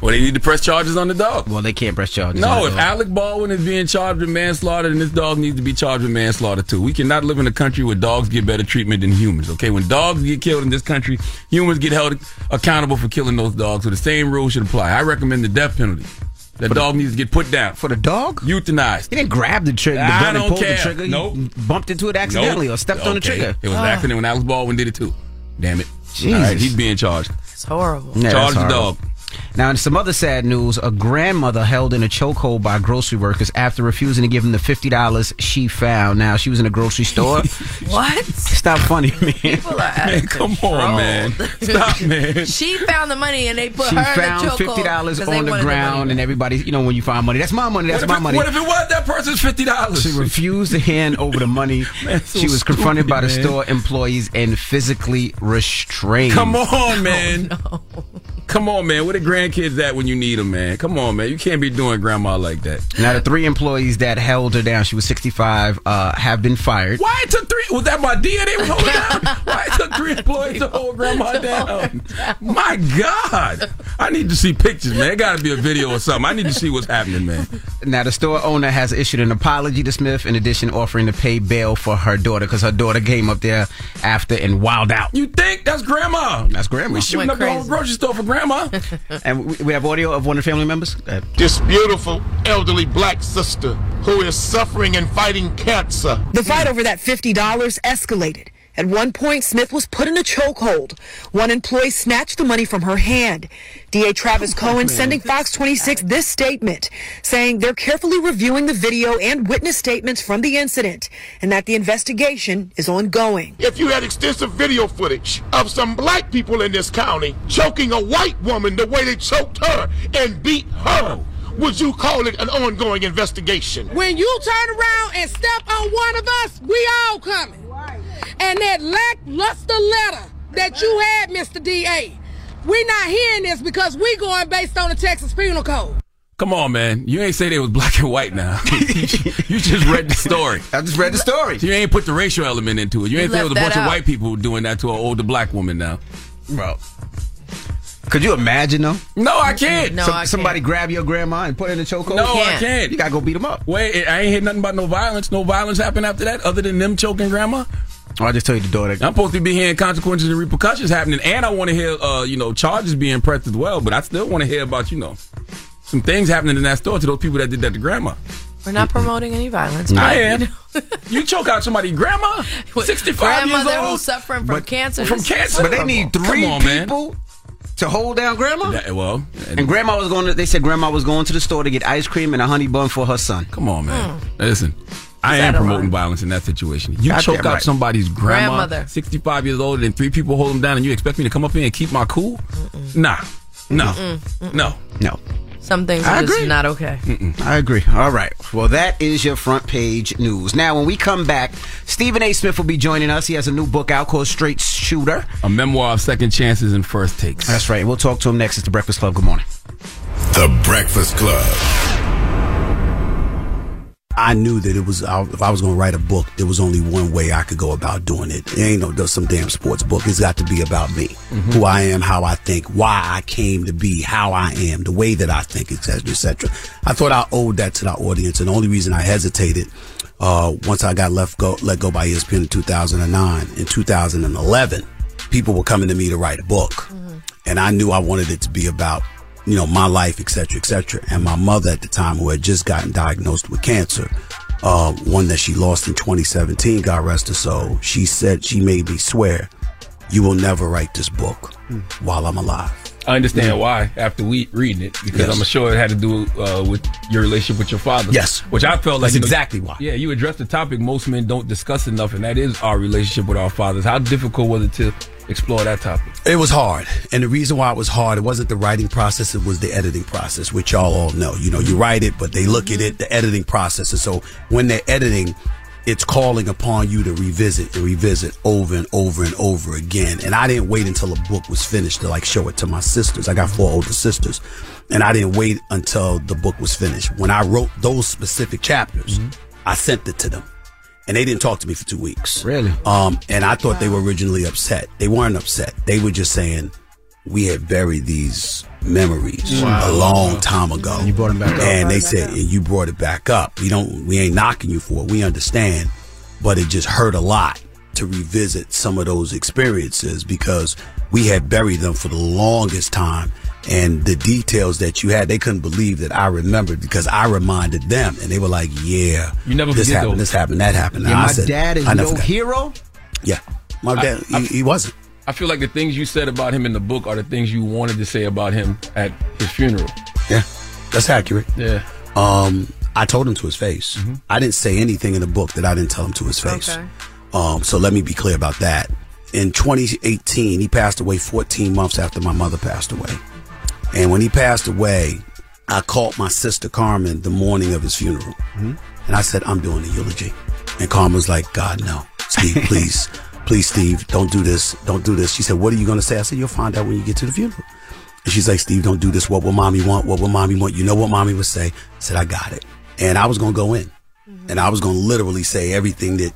S4: Well, they need to press charges on the dog.
S5: Well, they can't press charges.
S4: No,
S5: on the
S4: if
S5: dog.
S4: Alec Baldwin is being charged with manslaughter, then this dog needs to be charged with manslaughter too. We cannot live in a country where dogs get better treatment than humans. Okay, when dogs get killed in this country, humans get held accountable for killing those dogs. So the same rule should apply. I recommend the death penalty. That dog needs to get put down.
S5: For the dog?
S4: Euthanized.
S5: He didn't grab the trigger, the
S4: I don't
S5: pull
S4: care.
S5: the trigger. He
S4: Nope.
S5: bumped into it accidentally
S4: Nope.
S5: or stepped on the trigger.
S4: It was an
S13: Ah.
S4: accident when Alec Baldwin did it too. Damn it.
S5: Jesus.
S4: All right, he's being charged.
S13: It's horrible.
S5: Yeah,
S4: Charge
S5: that's
S4: the dog.
S5: Now, in some other sad news, a grandmother held in a chokehold by grocery workers after refusing to give them the fifty dollars she found. Now, she was in a grocery store.
S13: What?
S5: Stop funny, man.
S13: People are out
S4: Man,
S13: of
S4: come
S13: control.
S4: on, man. Stop, man.
S13: She found the money and they put
S5: She
S13: her in
S5: found
S13: the chokehold
S5: fifty dollars
S13: 'cause they
S5: on the ground,
S13: money.
S5: and everybody, you know, when you find money, that's my money. That's
S4: What
S5: my
S4: it,
S5: money.
S4: what if it was that person's fifty dollars?
S5: She refused to hand over the money.
S4: Man, so
S5: she was confronted
S4: stupid,
S5: by the
S4: man.
S5: store employees and physically restrained.
S4: Come
S13: Oh,
S4: on, man. Come on, man. Where the grandkids at when you need them, man? Come on, man. You can't be doing grandma like that.
S5: Now, the three employees that held her down, she was 65, uh, have been fired.
S4: Why it took three? Was that my DNA was holding down? Why it took three employees to hold grandma down? My God. I need to see pictures, man. It got to be a video or something. I need to see what's happening, man.
S5: Now, the store owner has issued an apology to Smith, in addition, offering to pay bail for her daughter because her daughter came up there after and wilded out.
S4: You think that's grandma?
S5: That's grandma.
S4: We shooting
S13: Went
S4: up the whole grocery store for grandma.
S5: And we- we have audio of one of the family members. Uh,
S22: This beautiful elderly black sister who is suffering and fighting cancer.
S23: The fight over that $50 escalated. At one point, Smith was put in a chokehold. One employee snatched the money from her hand. DA Travis Cohen sending Fox 26 this statement, saying they're carefully reviewing the video and witness statements from the incident, and that the investigation is ongoing.
S22: If you had extensive video footage of some black people in this county choking a white woman the way they choked her and beat her, would you call it an ongoing investigation?
S24: When you turn around and step on one of us, we all coming. And that lackluster letter that you had, Mr. DA, We're not hearing this because we're going based on the Texas Penal Code.
S4: Come on, man. You ain't say they was black and white now. you just read the story.
S5: I just read the story.
S4: You ain't put the racial element into it. You
S5: You
S4: ain't say it was a bunch
S5: that
S4: of white people doing that to an older black woman now.
S5: Bro. Could you imagine though?
S4: No, I can't.
S13: No,
S5: Some-
S13: I can't.
S5: somebody grab your grandma and put her in a chokehold.
S4: No, I can't.
S5: You gotta go beat them up.
S4: Wait, I ain't hear nothing about no violence. No violence happened after that, other than them choking grandma.
S5: Oh, I just tell you the daughter.
S4: I'm supposed to be hearing consequences and repercussions happening, and I want to hear, uh, you know, charges being pressed as well. But I still want to hear about, you know, some things happening in that store to those people that did that to grandma.
S13: We're not promoting any violence.
S4: I am.
S13: you know,
S4: You choke out somebody, grandma, sixty-five years old,
S13: who's suffering from
S5: But-
S13: cancer.
S4: from cancer.
S5: But they need three
S4: on, man.
S5: people to hold down grandma.
S4: That- well,
S5: And grandma was going to, they said grandma was going to the store to get ice cream and a honey bun for her son.
S4: Come on, man. Listen, I am promoting
S13: lie?
S4: violence in that situation. You
S5: Goddamn
S4: choke out
S5: right.
S4: somebody's grandma,
S13: Grandmother.
S4: 65 years old, and three people hold them down, and you expect me to come up here and keep my cool? Nah. No. No.
S5: No.
S13: Some things
S5: I
S13: are just not okay.
S5: I agree. All right. Well, that is your front page news. Now, when we come back, Stephen A. Smith will be joining us. He has a new book out called Straight Shooter.
S4: A memoir of second chances and first takes.
S5: That's right. We'll talk to him next. It's the Breakfast Club. Good morning.
S9: The Breakfast Club.
S25: I knew that it was if I was going to write a book, there was only one way I could go about doing it. It ain't no there's some damn sports book. It's got to be about me,
S26: Mhm.
S25: who I am, how I think, why I came to be, how I am, the way that I think, etc., etc. I thought I owed that to the audience, and the only reason I hesitated uh, once I got left go let go by ESPN in 2009, in 2011, people were coming to me to write a book, and I knew I wanted it to be about you know my life, et cetera, et cetera. And my mother at the time, who had just gotten diagnosed with cancer, uh, one that she lost in 2017, God rest her soul, she said she made me swear, you will never write this book while I'm alive.
S4: I understand why after we reading it because
S25: Yes.
S4: I'm sure it had to do uh, with your relationship with your father.
S25: Yes.
S4: which I felt like
S25: That's
S4: you know,
S25: exactly why.
S4: Yeah, you addressed the topic most men don't discuss enough, and that is our relationship with our fathers. How difficult was it to explore that topic?
S25: It was hard. And the reason why it was hard, it wasn't the writing process, it was the editing process, which y'all all know. You know, you write it, but they look at it, the editing process. And so when they're editing, it's calling upon you to revisit and revisit over and over and over again. And I didn't wait until a book was finished to like show it to my sisters. I got four older sisters. And I didn't wait until the book was finished. When I wrote those specific chapters, I sent it to them. And they didn't talk to me for two weeks.
S5: Really?
S25: Um, and I thought they were originally upset. They weren't upset. They were just saying, we had buried these memories
S5: Wow.
S25: a long time ago.
S5: You brought 'em back up.
S25: And they said, and you brought it back up. We don't, we ain't knocking you for it. We understand. But it just hurt a lot to revisit some of those experiences because we had buried them for the longest time. And the details that you had, they couldn't believe that I remembered because I reminded them and they were like, yeah,
S4: You never
S25: this happened,
S4: those.
S25: this happened, that happened.
S5: Yeah,
S25: And I
S5: my
S25: said,
S5: dad is no
S25: forgot.
S5: hero.
S25: Yeah. My
S4: I-
S25: dad,
S4: I-
S25: he, he wasn't.
S4: I feel like the things you said about him in the book are the things you wanted to say about him at his funeral.
S25: Yeah, that's accurate.
S4: Yeah.
S25: Um, I told him to his face. I didn't say anything in the book that I didn't tell him to his face.
S13: Okay.
S25: Um, so let me be clear about that. In 2018, he passed away 14 months after my mother passed away. And when he passed away, I called my sister Carmen the morning of his funeral. And I said, I'm doing the eulogy. And Carmen was like, God, no. Steve, please, please, Steve, don't do this. Don't do this. She said, What are you going to say? I said, You'll find out when you get to the funeral. And she's like, Steve, don't do this. What will mommy want? What will mommy want? You know what mommy would say? I said, I got it. And I was going to go in mm-hmm. and I was going to literally say everything that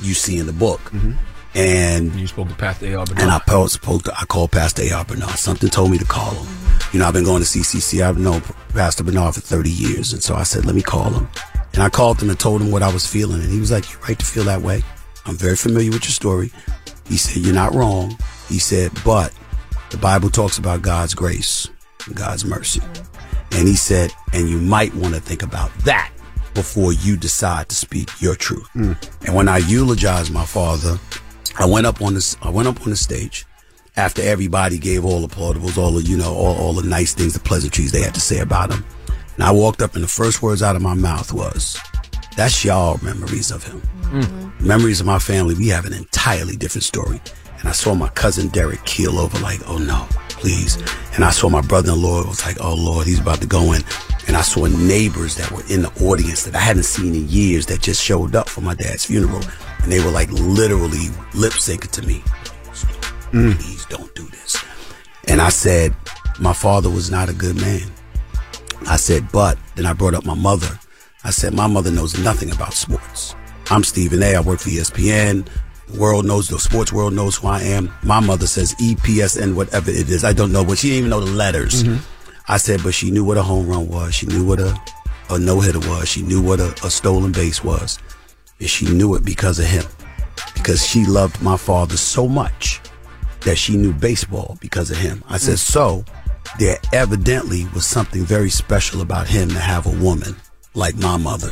S25: you see in the book. Mm-hmm. And
S4: you spoke to Pastor A.R.
S25: And I spoke to, I called Pastor A.R. Bernard. Something told me to call him. Mm-hmm. You know, I've been going to CCC. I've known Pastor Bernard for 30 years. And so I said, let me call him. And I called him and told him what I was feeling. And he was like, you're right to feel that way. I'm very familiar with your story. He said, you're not wrong. He said, but the Bible talks about God's grace and God's mercy. And he said, and you might want to think about that before you decide to speak your truth. Hmm. And when I eulogized my father, I went up on this, I went up on the stage after everybody gave all the plaudables, all the, you know, all, all the nice things, the pleasantries they had to say about him. And I walked up and the first words out of my mouth was, that's y'all memories of him. Mm-hmm. Memories of my family, we have an entirely different story. And I saw my cousin Derek keel over like, oh no, please. And I saw my brother-in-law was like, oh Lord, he's about to go in. And I saw neighbors that were in the audience that I hadn't seen in years that just showed up for my dad's funeral. And they were like literally lip syncing to me. Mm. Please don't do this. And I said, my father was not a good man. I said, but then I brought up my mother. I said, my mother knows nothing about sports. I'm Stephen A. I work for ESPN. The world knows, the sports world knows who I am. My mother says EPSN, whatever it is. I don't know, but she didn't even know the letters. Mm-hmm. I said, but she knew what a home run was. She knew what a, a no hitter was. She knew what a, a stolen base was. And she knew it because of him. Because she loved my father so much that she knew baseball because of him. I said, mm. so there evidently was something very special about him to have a woman like my mother.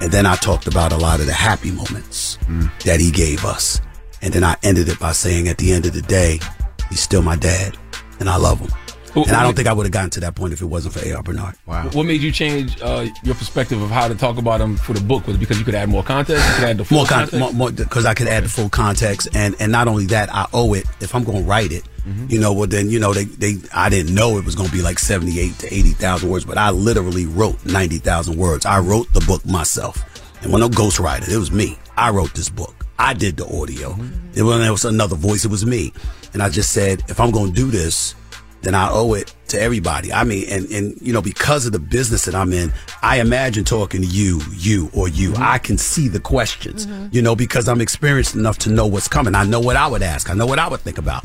S25: And then I talked about a lot of the happy moments that he gave us. And then I ended it by saying, at the end of the day, he's still my dad and I love him.
S4: Who-
S25: and I don't think I would have gotten to that point if it wasn't for A.R. Bernard.
S5: Wow.
S4: What made you change uh, your perspective of how to talk about him for the book? Was it because you could add more context? You could add the full
S25: more con-
S4: context?
S25: more, more because I could add the full context, and and not only that, I owe it. If I'm going to write it,
S4: Mm-hmm.
S25: you know, well then you know they they I didn't know it was going to be like seventy eight to eighty thousand words, but I literally wrote ninety thousand words. I wrote the book myself, and when no ghostwriter, it was me. I wrote this book. I did the audio.
S4: Mm-hmm.
S25: It wasn't it was another voice. It was me, and I just said if I'm going to do this, then I owe it to everybody. I mean, and and you know, because of the business that I'm in, I imagine talking to you, you or you. I can see the questions, you know, because I'm experienced enough to know what's coming. I know what I would ask. I know what I would think about,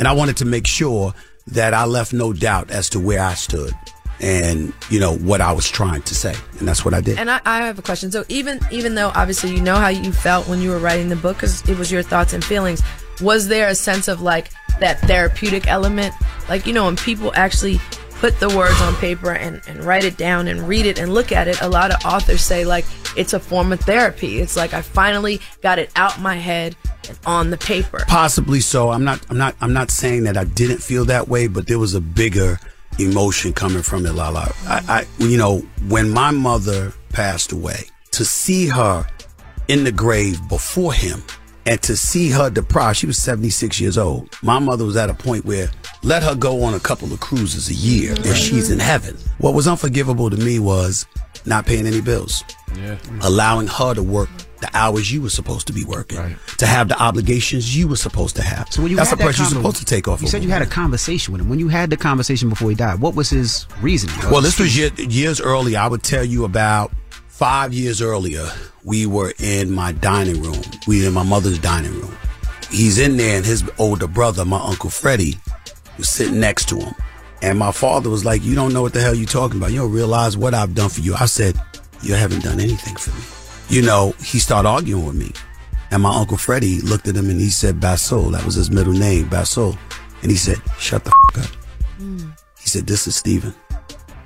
S25: and I wanted to make sure that I left no doubt as to where I stood and you know what I was trying to say, and that's what I did.
S13: And I, I have a question. So even even though obviously you know how you felt when you were writing the book, because it was your thoughts and feelings, was there a sense of like that therapeutic element? Like you know when people actually put the words on paper and, and write it down and read it and look at it, a lot of authors say like it's a form of therapy. It's like I finally got it out my head and on the paper.
S25: Possibly so. I'm not. I'm not. I'm not saying that I didn't feel that way, but there was a bigger emotion coming from it, Lala. I, I, you know, when my mother passed away, to see her in the grave before him, and to see her deprived, she was 76 years old. My mother was at a point where let her go on a couple of cruises a year, and she's in heaven. What was unforgivable to me was not paying any bills
S4: Yeah.
S25: allowing her to work the hours you were supposed to be working, to have the obligations you were supposed to have.
S5: So when you
S25: That's
S5: had
S25: the price
S5: that
S25: you're supposed to take off.
S5: You said you had a conversation with him. When you had the conversation before he died, what was his reasoning?
S25: Well, this was year, years earlier. I would tell you about five years earlier. We were in my dining room. We were in my mother's dining room. He's in there, and his older brother, my uncle Freddie, was sitting next to him. And my father was like, "You don't know what the hell you're talking about. You don't realize what I've done for you." I said, "You haven't done anything for me." You know, he started arguing with me, and my uncle Freddie looked at him and he said, "Basil." That was his middle name, Basil. And he said, "Shut the f- up." Hmm. He said, "This is Stephen.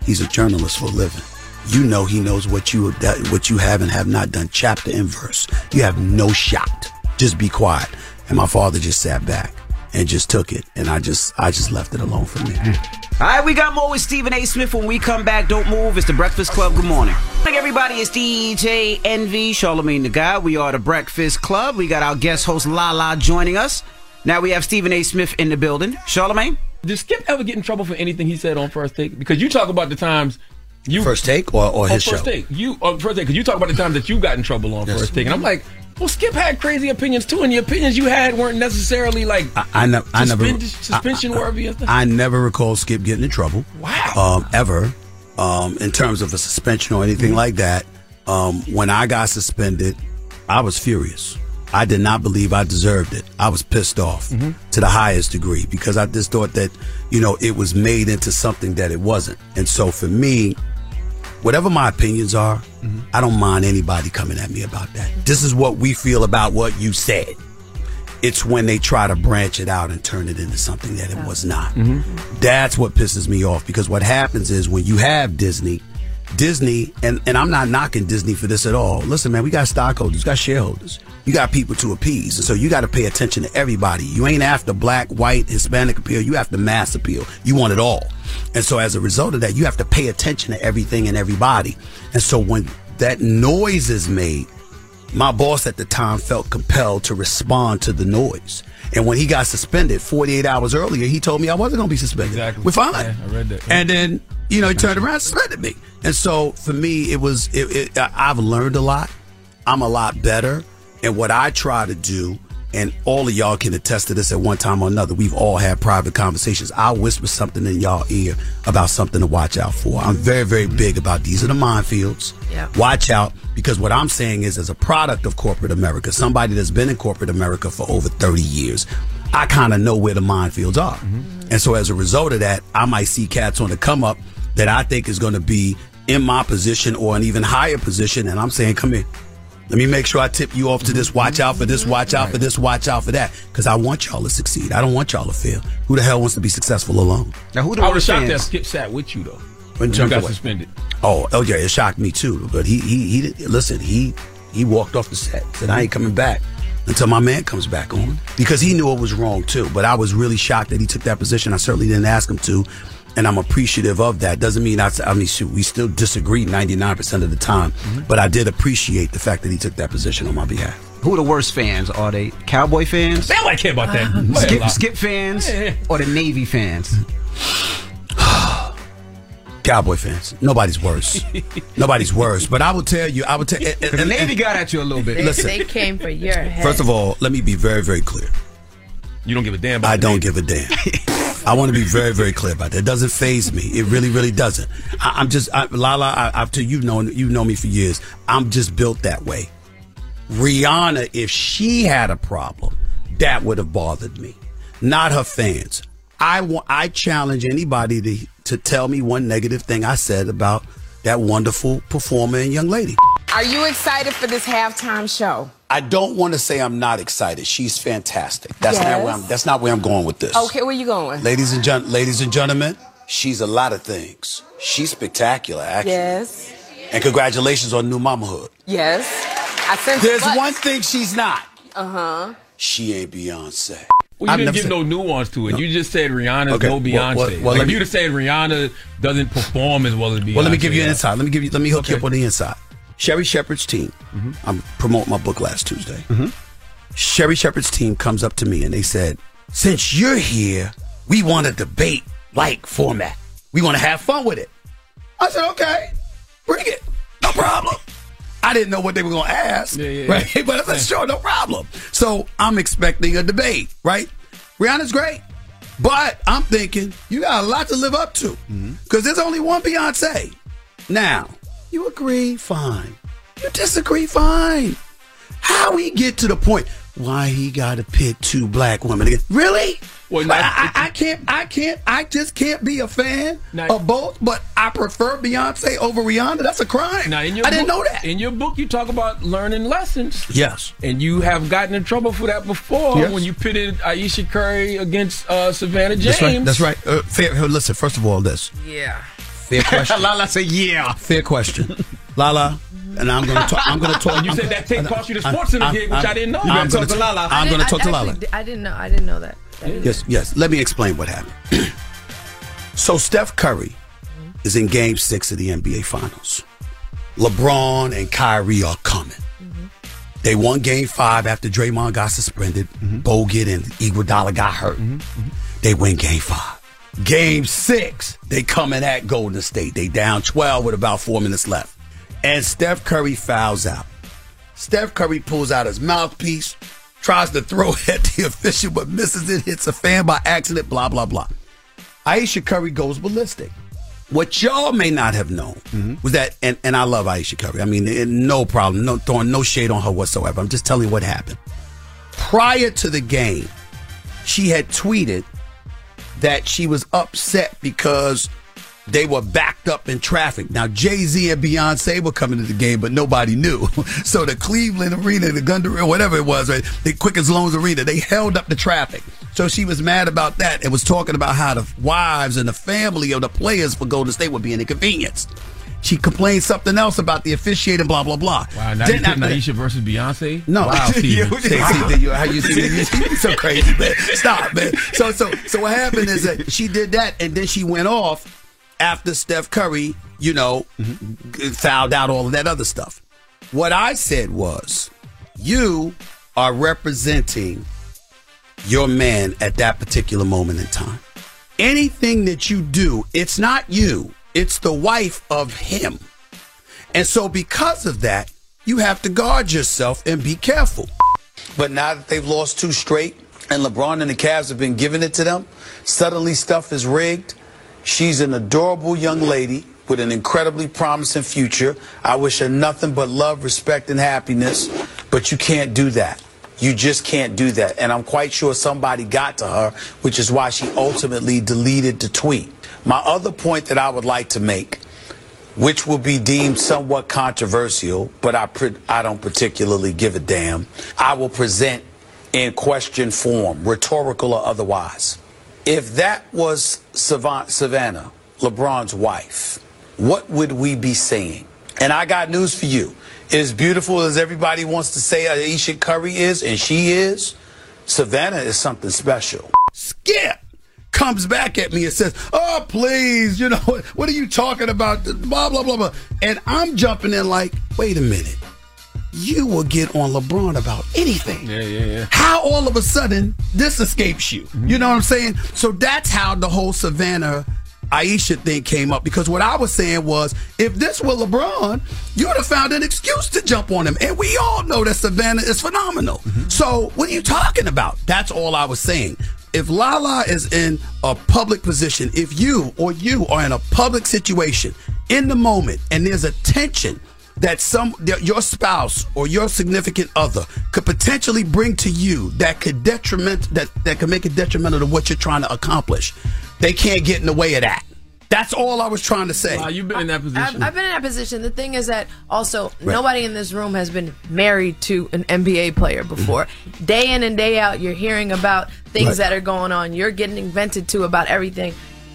S25: He's a journalist for a living. You know he knows what you that, what you have and have not done, chapter and verse. You have no shot. Just be quiet." And my father just sat back and just took it, and I just I just left it alone for me.
S5: All right, we got more with Stephen A. Smith when we come back. Don't move. It's the Breakfast Club. Good morning. Morning, everybody. It's DJ Envy, Charlemagne the God. We are the Breakfast Club. We got our guest host Lala joining us. Now we have Stephen A. Smith in the building. Charlemagne.
S4: Did Skip ever get in trouble for anything he said on First Take? Because you talk about the times you
S25: First Take or, or
S4: on
S25: his
S4: First
S25: show?
S4: Take. You on First Take because you talk about the time that you got in trouble on First Take, and I'm like, well, Skip had crazy opinions too, and the opinions you had weren't necessarily like
S25: I, ne- I never
S4: suspension
S25: I- I-
S4: worthy.
S25: I never recall Skip getting in trouble.
S4: Wow.
S25: Um, ever. Um, in terms of a suspension or anything
S4: Mm-hmm.
S25: like that. Um, when I got suspended, I was furious. I did not believe I deserved it. I was pissed off
S4: Mm-hmm.
S25: to the highest degree because I just thought that, you know, it was made into something that it wasn't. And so for me, whatever my opinions are,
S4: Mm-hmm.
S25: I don't mind anybody coming at me about that. This is what we feel about what you said. It's when they try to branch it out and turn it into something that it was not. That's what pisses me off because what happens is when you have Disney, Disney, and, and I'm not knocking Disney for this at all. Listen, man, we got stockholders, we got shareholders, you got people to appease. And so you got to pay attention to everybody. You ain't after black, white, Hispanic appeal. You have to mass appeal. You want it all. And so as a result of that, you have to pay attention to everything and everybody. And so when that noise is made, my boss at the time felt compelled to respond to the noise. And when he got suspended 48 hours earlier, he told me I wasn't going to be suspended.
S4: Exactly.
S25: We're fine.
S4: Yeah, I read that.
S25: And then, you know, he turned around and suspended me. And so for me, it was, it, it, I've learned a lot. I'm a lot better. And what I try to do, and all of y'all can attest to this at one time or another, we've all had private conversations. I'll whisper something in y'all ear about something to watch out for. I'm very, very big about these are the minefields.
S13: Yeah.
S25: Watch out because what I'm saying is, as a product of corporate America, somebody that's been in corporate America for over 30 years, I kind of know where the minefields are. Mm-hmm. And so as a result of that, I might see cats on the come up that I think is going to be in my position or an even higher position. And I'm saying, come here. Let me make sure I tip you off to this. Watch out for this. Watch out for this. Watch out for that. Because I want y'all to succeed. I don't want y'all to fail. Who the hell wants to be successful alone?
S5: Now, who the
S4: I was shocked that Skip sat with you though. When you got
S25: of
S4: suspended.
S25: Oh, oh yeah, it shocked me too. But he he he did- listen. He he walked off the set. And said I ain't coming back until my man comes back on because he knew it was wrong too. But I was really shocked that he took that position. I certainly didn't ask him to, and I'm appreciative of that. Doesn't mean I. I mean, shoot, we still disagree 99 percent of the time, mm-hmm. but I did appreciate the fact that he took that position on my behalf.
S5: Who are the worst fans? Are they Cowboy fans?
S4: They don't care about that. Uh-huh. Go ahead,
S5: Skip, Skip fans
S4: Yeah.
S5: or the Navy fans?
S25: Cowboy fans, nobody's worse. nobody's worse. But I will tell you, I will tell. and-
S5: The Navy got at you a little bit.
S13: They,
S25: Listen.
S13: they came for your head.
S25: First of all, let me be very, very clear.
S4: You don't give a damn about
S25: I
S4: the
S25: don't
S4: Navy.
S25: give a damn. I want to be very, very clear about that. It doesn't phase me. It really, really doesn't. I, I'm just, I, Lala. I, I've you know, you know me for years. I'm just built that way. Rihanna, if she had a problem, that would have bothered me, not her fans. I want. I challenge anybody to to tell me one negative thing I said about that wonderful performer and young lady.
S27: Are you excited for this halftime show?
S25: I don't want to say I'm not excited. She's fantastic. That's not where I'm. That's not where I'm going with this.
S27: Okay, where you going?
S25: Ladies and gen- ladies and gentlemen, she's a lot of things. She's spectacular, actually.
S27: Yes.
S25: And congratulations on new mamahood.
S27: Yes. I sense
S25: There's
S27: but-
S25: one thing she's not.
S27: Uh-huh.
S25: She ain't Beyonce.
S4: Well, you
S25: I've
S4: didn't give
S25: said-
S4: no nuance to it.
S25: No.
S4: You just said Rihanna's
S25: Okay,
S4: no Beyonce.
S25: well, well,
S4: like if
S25: me-
S4: you'd have said Rihanna doesn't perform as well as Beyonce.
S25: Well, let me give you an
S4: does.
S25: insight. Let me give you. Let me hook you up on the inside. Sherri Shepherd's team.
S4: Mm-hmm.
S25: I'm promoting my book last Tuesday. Sherri Shepherd's team comes up to me and they said, "Since you're here, we want a debate like format. We want to have fun with it." I said, "Okay, bring it. No problem." I didn't know what they were going to ask,
S4: yeah,
S25: right?
S4: yeah.
S25: But I said, "Sure, no problem." So I'm expecting a debate, right? Rihanna's great. But I'm thinking you got a lot to live up to because there's only one Beyonce. Now, you agree, fine. You disagree, fine. How we get to the point? Why he got to pit two black women again? Really?
S4: Well,
S25: I, I, I can't. I can't. I just can't be a fan of both. But I prefer Beyonce over Rihanna. That's a crime.
S4: Now, in your
S25: I didn't know that.
S4: In your book, you talk about learning lessons.
S25: Yes.
S4: And you have gotten in trouble for that before
S25: Yes.
S4: when you pitted Ayesha Curry against uh, Savannah James.
S25: That's right. That's right. Uh, fair. here, Listen. First of all, this
S27: Yeah.
S25: Fair question.
S4: Lala said, "Yeah."
S25: Fair question, Lala. And I'm gonna talk. I'm gonna talk.
S4: And you said that take cost you the SportsCenter gig, which I didn't know. You
S25: I'm gonna
S4: talk to Lala.
S25: I'm gonna
S13: didn't-
S25: talk
S13: I
S25: to Lala.
S13: I didn't know. I didn't know that.
S25: Yes, yes. Let me explain what happened. so Steph Curry mm-hmm. is in Game Six of the NBA Finals. LeBron and Kyrie are coming. Mm-hmm. They won Game Five after Draymond got suspended, mm-hmm. Bogut and Iguodala got hurt. They win Game Five. Game Six, they coming at Golden State. They down twelve with about four minutes left, and Steph Curry fouls out. Steph Curry pulls out his mouthpiece, tries to throw it at the official, but misses it, hits a fan by accident, blah, blah, blah. Ayesha Curry goes ballistic. What y'all may not have known mm-hmm. was that, and, and I love Ayesha Curry. I mean, no problem, no throwing no shade on her whatsoever. I'm just telling you what happened. Prior to the game, she had tweeted that she was upset because they were backed up in traffic. Now, Jay Z and Beyonce were coming to the game, but nobody knew. So the Cleveland Arena, the Gunda, or whatever it was, right, the Quicken Loans Arena, they held up the traffic. So she was mad about that and was talking about how the wives and the family of the players for Golden State were being inconvenienced. She complained something else about the officiating, blah blah blah.
S4: Wow, now
S25: Then
S4: you
S25: after-
S4: Ayesha versus Beyonce?
S25: no,
S4: Wow, Stephen.
S25: see, see, you- how you see so crazy, man. Stop, man. So, so, so what happened is that she did that, and then she went off after Steph Curry, you know, g- fouled out all of that other stuff. What I said was, you are representing your man at that particular moment in time. Anything that you do, it's not you, it's the wife of him. And so, because of that, you have to guard yourself and be careful. But now that they've lost two straight and LeBron and the Cavs have been giving it to them, suddenly stuff is rigged. She's an adorable young lady with an incredibly promising future. I wish her nothing but love, respect, and happiness. But you can't do that. You just can't do that. And I'm quite sure somebody got to her, which is why she ultimately deleted the tweet. My other point that I would like to make which will be deemed somewhat controversial, but I, I don't particularly give a damn. I will present in question form, rhetorical or otherwise. If that was Savannah, LeBron's wife, what would we be saying? And I got news for you. As beautiful as everybody wants to say Ayesha Curry is, and she is, Savannah is something special. Skip comes back at me and says, "Oh, please, you know what are you talking about?" Blah blah blah blah. And I'm jumping in like, "Wait a minute, you will get on LeBron about anything."
S4: Yeah, yeah, yeah.
S25: How all of a sudden this escapes you? Mm-hmm. You know what I'm saying? So that's how the whole Savannah. Ayesha thing came up because what I was saying was if this were LeBron, you would have found an excuse to jump on him. And we all know that Savannah is phenomenal. Mm-hmm. So what are you talking about? That's all I was saying. If Lala is in a public position, if you or you are in a public situation in the moment, and there's a tension that some that your spouse or your significant other could potentially bring to you that could detriment that that could make it detrimental to what you're trying to accomplish, they can't get in the way of that. That's all I was trying to say.
S4: Wow, you've been in that
S13: I've,
S4: position.
S13: I've been in that position. The thing is that also
S25: Right.
S13: nobody in this room has been married to an NBA player before. Mm-hmm. Day in and day out, you're hearing about things
S28: Right.
S13: that are going on. You're getting vented to about everything.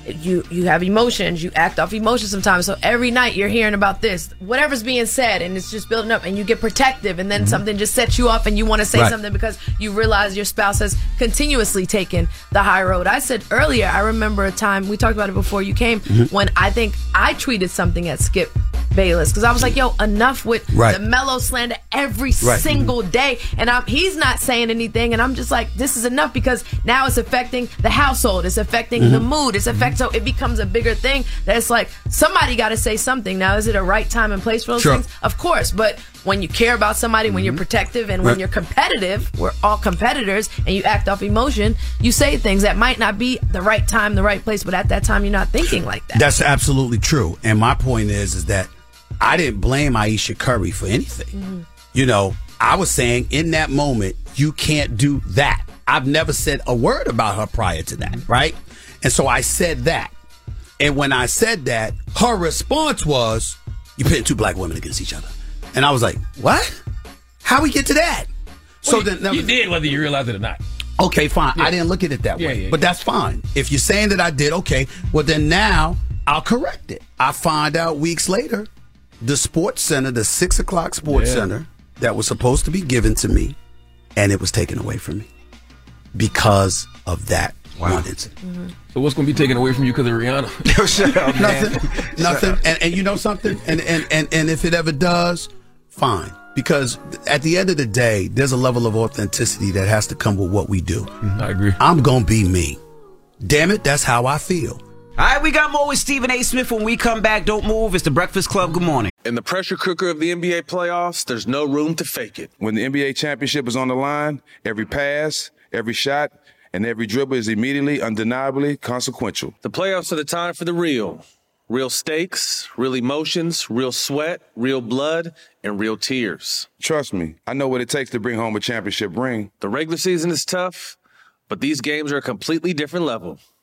S13: You you have emotions. You act off emotions sometimes. So every night you're hearing about this, whatever's being said, and it's just building up, and you get protective, and then something just sets you off, and you want to say
S28: Right.
S13: something because you realize your spouse has continuously taken the high road. I said earlier, I remember a time we talked about it before you came
S28: Mhm.
S13: when I think I tweeted something at Skip Bayless because I was like, "Yo, enough with
S28: Right.
S13: the Melo slander every
S28: Right. Mm-hmm.
S13: single day," and I'm, he's not saying anything, and I'm just like, "This is enough," because now it's affecting the household, it's affecting the
S28: Mhm.
S13: mood, it's mm-hmm. affect so it becomes a bigger thing. That it's like somebody got to say something. Now, is it a right time and place for those
S28: Sure.
S13: things? Of course, but when you care about somebody, when you're mm-hmm. protective, and when you're competitive, we're all competitors, and you act off emotion, you say things that might not be the right time, the right place, but at that time you're not thinking like that.
S25: That's absolutely true. And my point is, is that I didn't blame Ayesha Curry for anything. Mm-hmm. You know, I was saying in that moment, you can't do that. I've never said a word about her prior to that, mm-hmm. right? And so I said that. And when I said that, her response was, "You're pitting two black women against each other," and I was like, "What? How we get to that?" So
S4: you-
S25: then
S4: you did whether you realize it or not.
S25: Okay, fine.
S4: Yeah.
S25: I didn't look at it that
S4: Yeah,
S25: way,
S4: yeah,
S25: but that's fine. If you're saying that I did, okay. Well, then now I'll correct it. I find out weeks later, the SportsCenter, the six o'clock Sports
S4: Yeah.
S25: Center, that was supposed to be given to me, and it was taken away from me because of that one incident. Mm-hmm.
S4: So what's going to be taken away from you because of Rihanna?
S25: nothing, nothing. And, and you know something? And, and, and, and if it ever does, fine. Because at the end of the day, there's a level of authenticity that has to come with what we do. Mm-hmm.
S4: I agree.
S25: I'm going to be me. Damn it, that's how I feel.
S5: All right, we got more with Stephen A. Smith when we come back. Don't move. It's the Breakfast Club. Good morning.
S2: In the pressure cooker of the NBA playoffs, there's no room to fake it.
S3: When the NBA championship is on the line, every pass, every shot, and every dribble is immediately, undeniably consequential.
S2: The playoffs are the time for the real. Real stakes, real emotions, real sweat, real blood, and real tears.
S3: Trust me, I know what it takes to bring home a championship ring.
S2: The regular season is tough, but these games are a completely different level.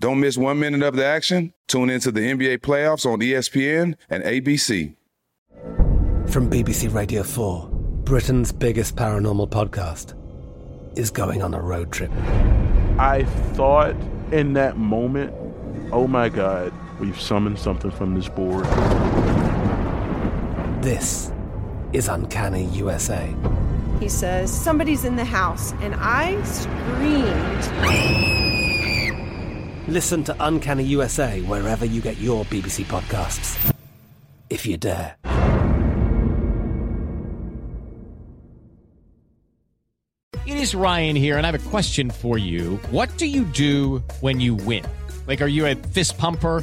S3: Don't miss one minute of the action. Tune into the NBA playoffs on ESPN and ABC.
S15: From BBC Radio 4, Britain's biggest paranormal podcast is going on a road trip.
S29: I thought in that moment, oh my God, we've summoned something from this board.
S15: This is Uncanny USA.
S30: He says, Somebody's in the house. And I screamed.
S15: Listen to Uncanny USA wherever you get your BBC podcasts, if you dare.
S31: It is Ryan here, and I have a question for you. What do you do when you win? Like, are you a fist pumper?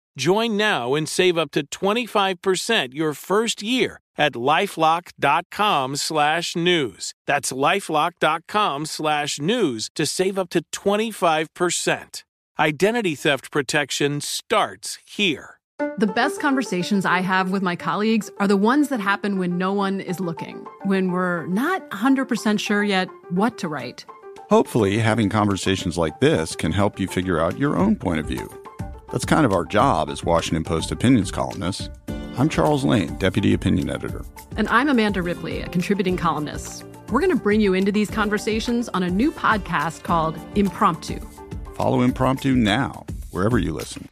S32: Join now and save up to 25% your first year at lifelock.com slash news. That's lifelock.com slash news to save up to 25%. Identity theft protection starts here.
S26: The best conversations I have with my colleagues are the ones that happen when no one is looking, when we're not 100% sure yet what to write.
S33: Hopefully, having conversations like this can help you figure out your own point of view. That's kind of our job as Washington Post opinions columnists. I'm Charles Lane, Deputy Opinion Editor.
S26: And I'm Amanda Ripley, a contributing columnist. We're going to bring you into these conversations on a new podcast called Impromptu.
S33: Follow Impromptu now, wherever you listen.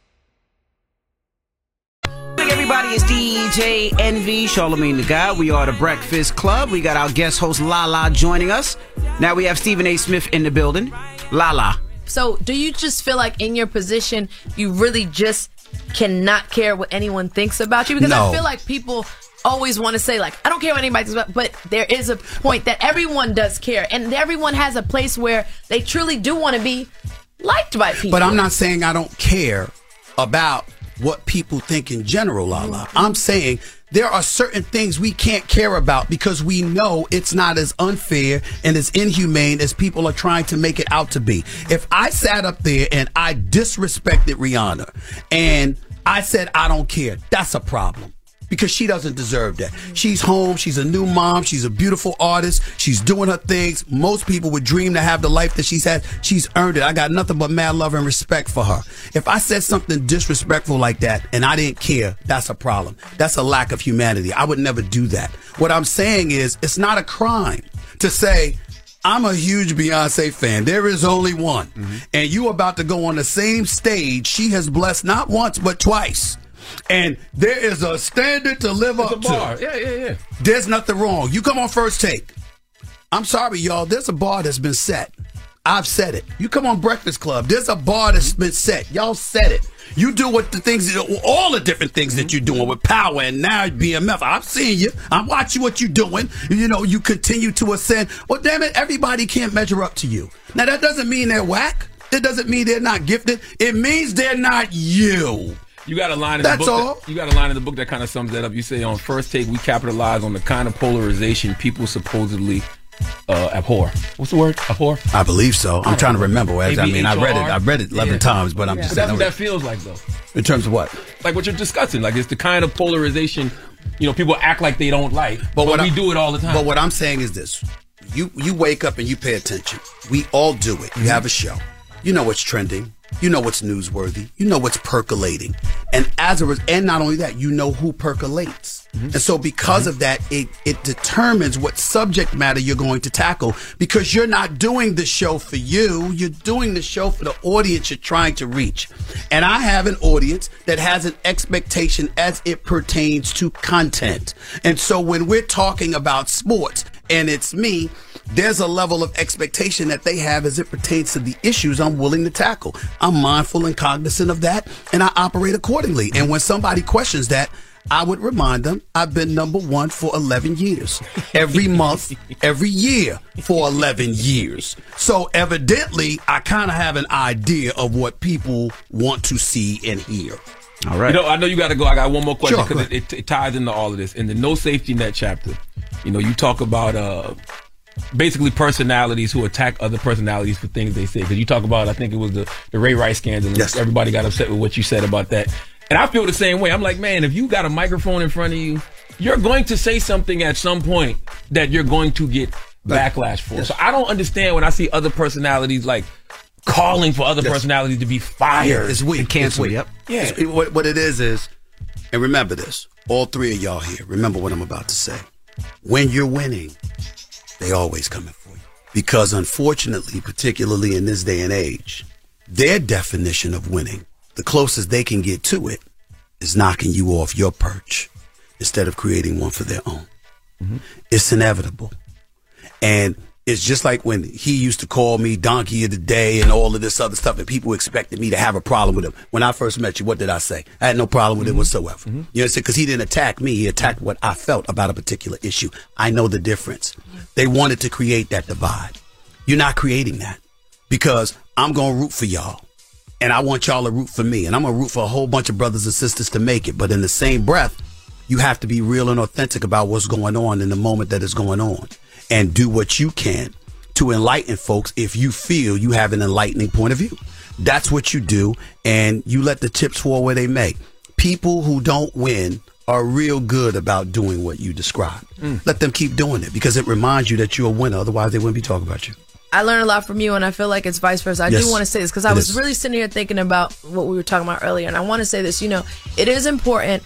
S5: Hey everybody, it's DJ Envy, Charlemagne the God. We are the Breakfast Club. We got our guest host Lala joining us. Now we have Stephen A. Smith in the building. Lala.
S13: So, do you just feel like in your position, you really just cannot care what anyone thinks about you? Because
S5: No.
S13: I feel like people always want to say like I don't care what anybody thinks about, but there is a point that everyone does care, and everyone has a place where they truly do want to be liked by people.
S25: But I'm not saying I don't care about what people think in general, Lala. I'm saying there are certain things we can't care about because we know it's not as unfair and as inhumane as people are trying to make it out to be. If I sat up there and I disrespected Rihanna and I said I don't care, that's a problem. Because she doesn't deserve that. She's home. She's a new mom. She's a beautiful artist. She's doing her things. Most people would dream to have the life that she's had. She's earned it. I got nothing but mad love and respect for her. If I said something disrespectful like that and I didn't care, that's a problem. That's a lack of humanity. I would never do that. What I'm saying is, it's not a crime to say, I'm a huge Beyonce fan. There is only one. Mm-hmm. And you about to go on the same stage she has blessed not once, but twice. And there is a standard to live up
S4: bar.
S25: to.
S4: Yeah, yeah, yeah.
S25: There's nothing wrong. You come on first take. I'm sorry, y'all. There's a bar that's been set. I've said it. You come on Breakfast Club. There's a bar that's been set. Y'all said it. You do what the things, all the different things that you're doing with power and now BMF. I'm seeing you. I'm watching what you're doing. You know, you continue to ascend. Well, damn it, everybody can't measure up to you. Now, that doesn't mean they're whack. That doesn't mean they're not gifted. It means they're not you.
S4: You got a line in
S25: That's
S4: the book.
S25: all.
S4: That, you got a line in the book that kind of sums that up. You say on first take, we capitalize on the kind of polarization people supposedly uh, abhor. What's the word? Abhor.
S25: I believe so. I'm trying to remember. As I mean, I read it. I read it 11
S4: Yeah.
S25: times, but I'm
S4: But
S25: just
S4: that's
S25: saying.
S4: what that feels like, though.
S25: In terms of what?
S4: Like what you're discussing. Like it's the kind of polarization. You know, people act like they don't like, but,
S25: what
S4: we
S25: I-
S4: do it all the time.
S25: But what I'm saying is this: you you wake up and you pay attention. We all do it. You have a show. You know what's trending. You know what's newsworthy. You know what's percolating. And as a res- and not only that, you know who percolates. Mm-hmm. And so because of that, it it determines what subject matter you're going to tackle because you're not doing the show for you. You're doing the show for the audience you're trying to reach. And I have an audience that has an expectation as it pertains to content. And so when we're talking about sports and it's me, there's a level of expectation that they have as it pertains to the issues I'm willing to tackle. I'm mindful and cognizant of that, and I operate accordingly. And when somebody questions that, I would remind them I've been number one for 11 years. Every month, every year for 11 years. So evidently, I kind of have an idea of what people want to see and hear. All right.
S4: You know, I know you got to go. I got one more question because
S25: go
S4: it, it, it ties into all of this. In the no safety net chapter, you know, you talk about uh, basically personalities who attack other personalities for things they say. Because you talk about, I think it was the, the Ray Rice scandal.
S25: Yes.
S4: Everybody got upset with what you said about that. And I feel the same way. I'm like, man, if you got a microphone in front of you, you're going to say something at some point that you're going to get backlash for. So I don't understand when I see other personalities like calling for other personalities to be fired.
S25: Yeah, it's weak. It's weak.
S4: Yeah.
S25: It's- what, what it is is, and remember this, all three of y'all here, remember what I'm about to say. When you're winning, they always coming for you. Because unfortunately, particularly in this day and age, their definition of winning, the closest they can get to it, is knocking you off your perch instead of creating one for their own. Mm-hmm. It's inevitable. And it's just like when he used to call me donkey of the day and all of this other stuff, and people expected me to have a problem with him. When I first met you, what did I say? I had no problem with it mm-hmm. whatsoever. Mm-hmm. You know what I'm? Because he didn't attack me, he attacked what I felt about a particular issue. I know the difference. They wanted to create that divide. You're not creating that because I'm going to root for y'all. And I want y'all to root for me. And I'm going to root for a whole bunch of brothers and sisters to make it. But in the same breath, you have to be real and authentic about what's going on in the moment that is going on and do what you can to enlighten folks if you feel you have an enlightening point of view. That's what you do, and you let the chips fall where they may. People who don't win are real good about doing what you describe. Mm. Let them keep doing it because it reminds you that you're a winner. Otherwise, they wouldn't be talking about you.
S13: I learned a lot from you, and I feel like it's vice versa. I
S25: Yes,
S13: do want to say this because I was
S25: is.
S13: really sitting here thinking about what we were talking about earlier, and I want to say this. You know, it is important.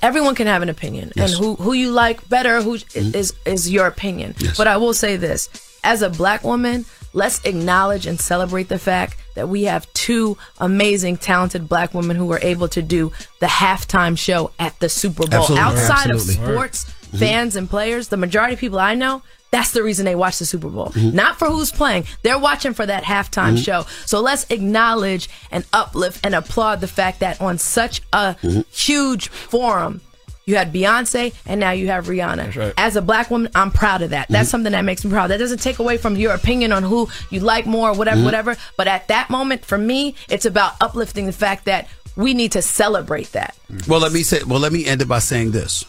S13: Everyone can have an opinion,
S25: Yes.
S13: and who who you like better, who mm-hmm. is is your opinion.
S25: Yes.
S13: But I will say this: as a black woman, let's acknowledge and celebrate the fact that we have two amazing, talented black women who were able to do the halftime show at the Super Bowl.
S25: Absolutely.
S13: Outside
S25: Absolutely.
S13: of sports
S25: Mhm.
S13: fans and players, the majority of people I know, that's the reason they watch the Super Bowl.
S25: Mhm.
S13: Not for who's playing. They're watching for that halftime
S25: Mhm.
S13: show. So let's acknowledge and uplift and applaud the fact that on such a
S25: Mhm.
S13: huge forum, you had Beyonce and now you have Rihanna.
S25: right.
S13: As a black woman, I'm proud of that. That's
S25: Mhm.
S13: something that makes me proud. That doesn't take away from your opinion on who you like more, whatever,
S25: Mhm.
S13: whatever. But at that moment, for me, it's about uplifting the fact that we need to celebrate that.
S25: Well, let me say. Well, let me end it by saying this.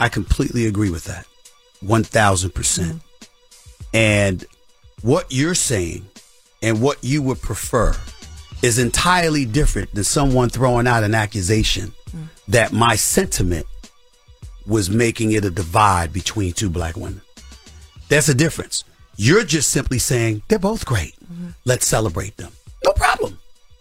S25: I completely agree with that, one thousand percent. Mm-hmm. And what you're saying and what you would prefer is entirely different than someone throwing out an accusation mm. that my sentiment was making it a divide between two black women. That's a difference. You're just simply saying they're both great. Mm-hmm. Let's celebrate them. No problem.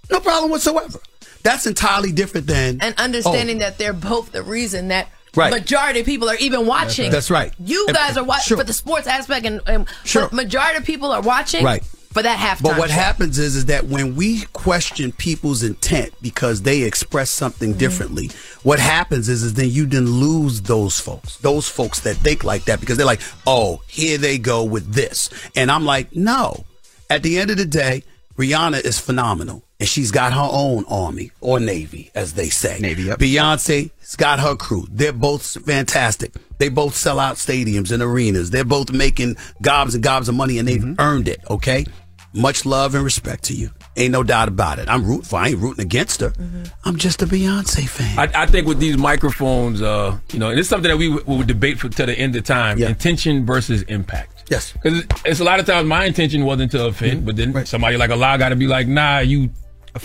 S25: No problem whatsoever. That's entirely different than
S13: and understanding oh. that they're both the reason that
S25: Right.
S13: majority of people are even watching.
S25: That's right.
S13: You
S25: And-
S13: guys are watching
S25: sure.
S13: for the sports aspect, and, and
S25: Sure.
S13: majority of people are watching
S25: Right.
S13: for that halftime.
S25: But what
S13: show.
S25: happens is, is that when we question people's intent because they express
S13: Mm-hmm.
S25: something differently, what happens is, is then you then lose those folks, those folks that think like that because they're like, oh, here they go with this. And I'm like, no. At the end of the day, Rihanna is phenomenal. And she's got her own army or navy, as they say. Navy, yep. Beyonce's got her crew. They're both fantastic. They both sell out stadiums and arenas. They're both making gobs and gobs of money and they've mm-hmm. earned it, okay? Much love and respect to you. Ain't no doubt about it. I'm rooting for I ain't rooting against her. Mm-hmm. I'm just a Beyonce fan.
S4: I, I think with these microphones, uh, you know, and it's something that we would, we would debate for to the end of time: intention versus impact.
S25: Yes,
S4: because it's a lot of times my intention wasn't to offend, mm-hmm. but then somebody like a Allah got to be like, nah, you.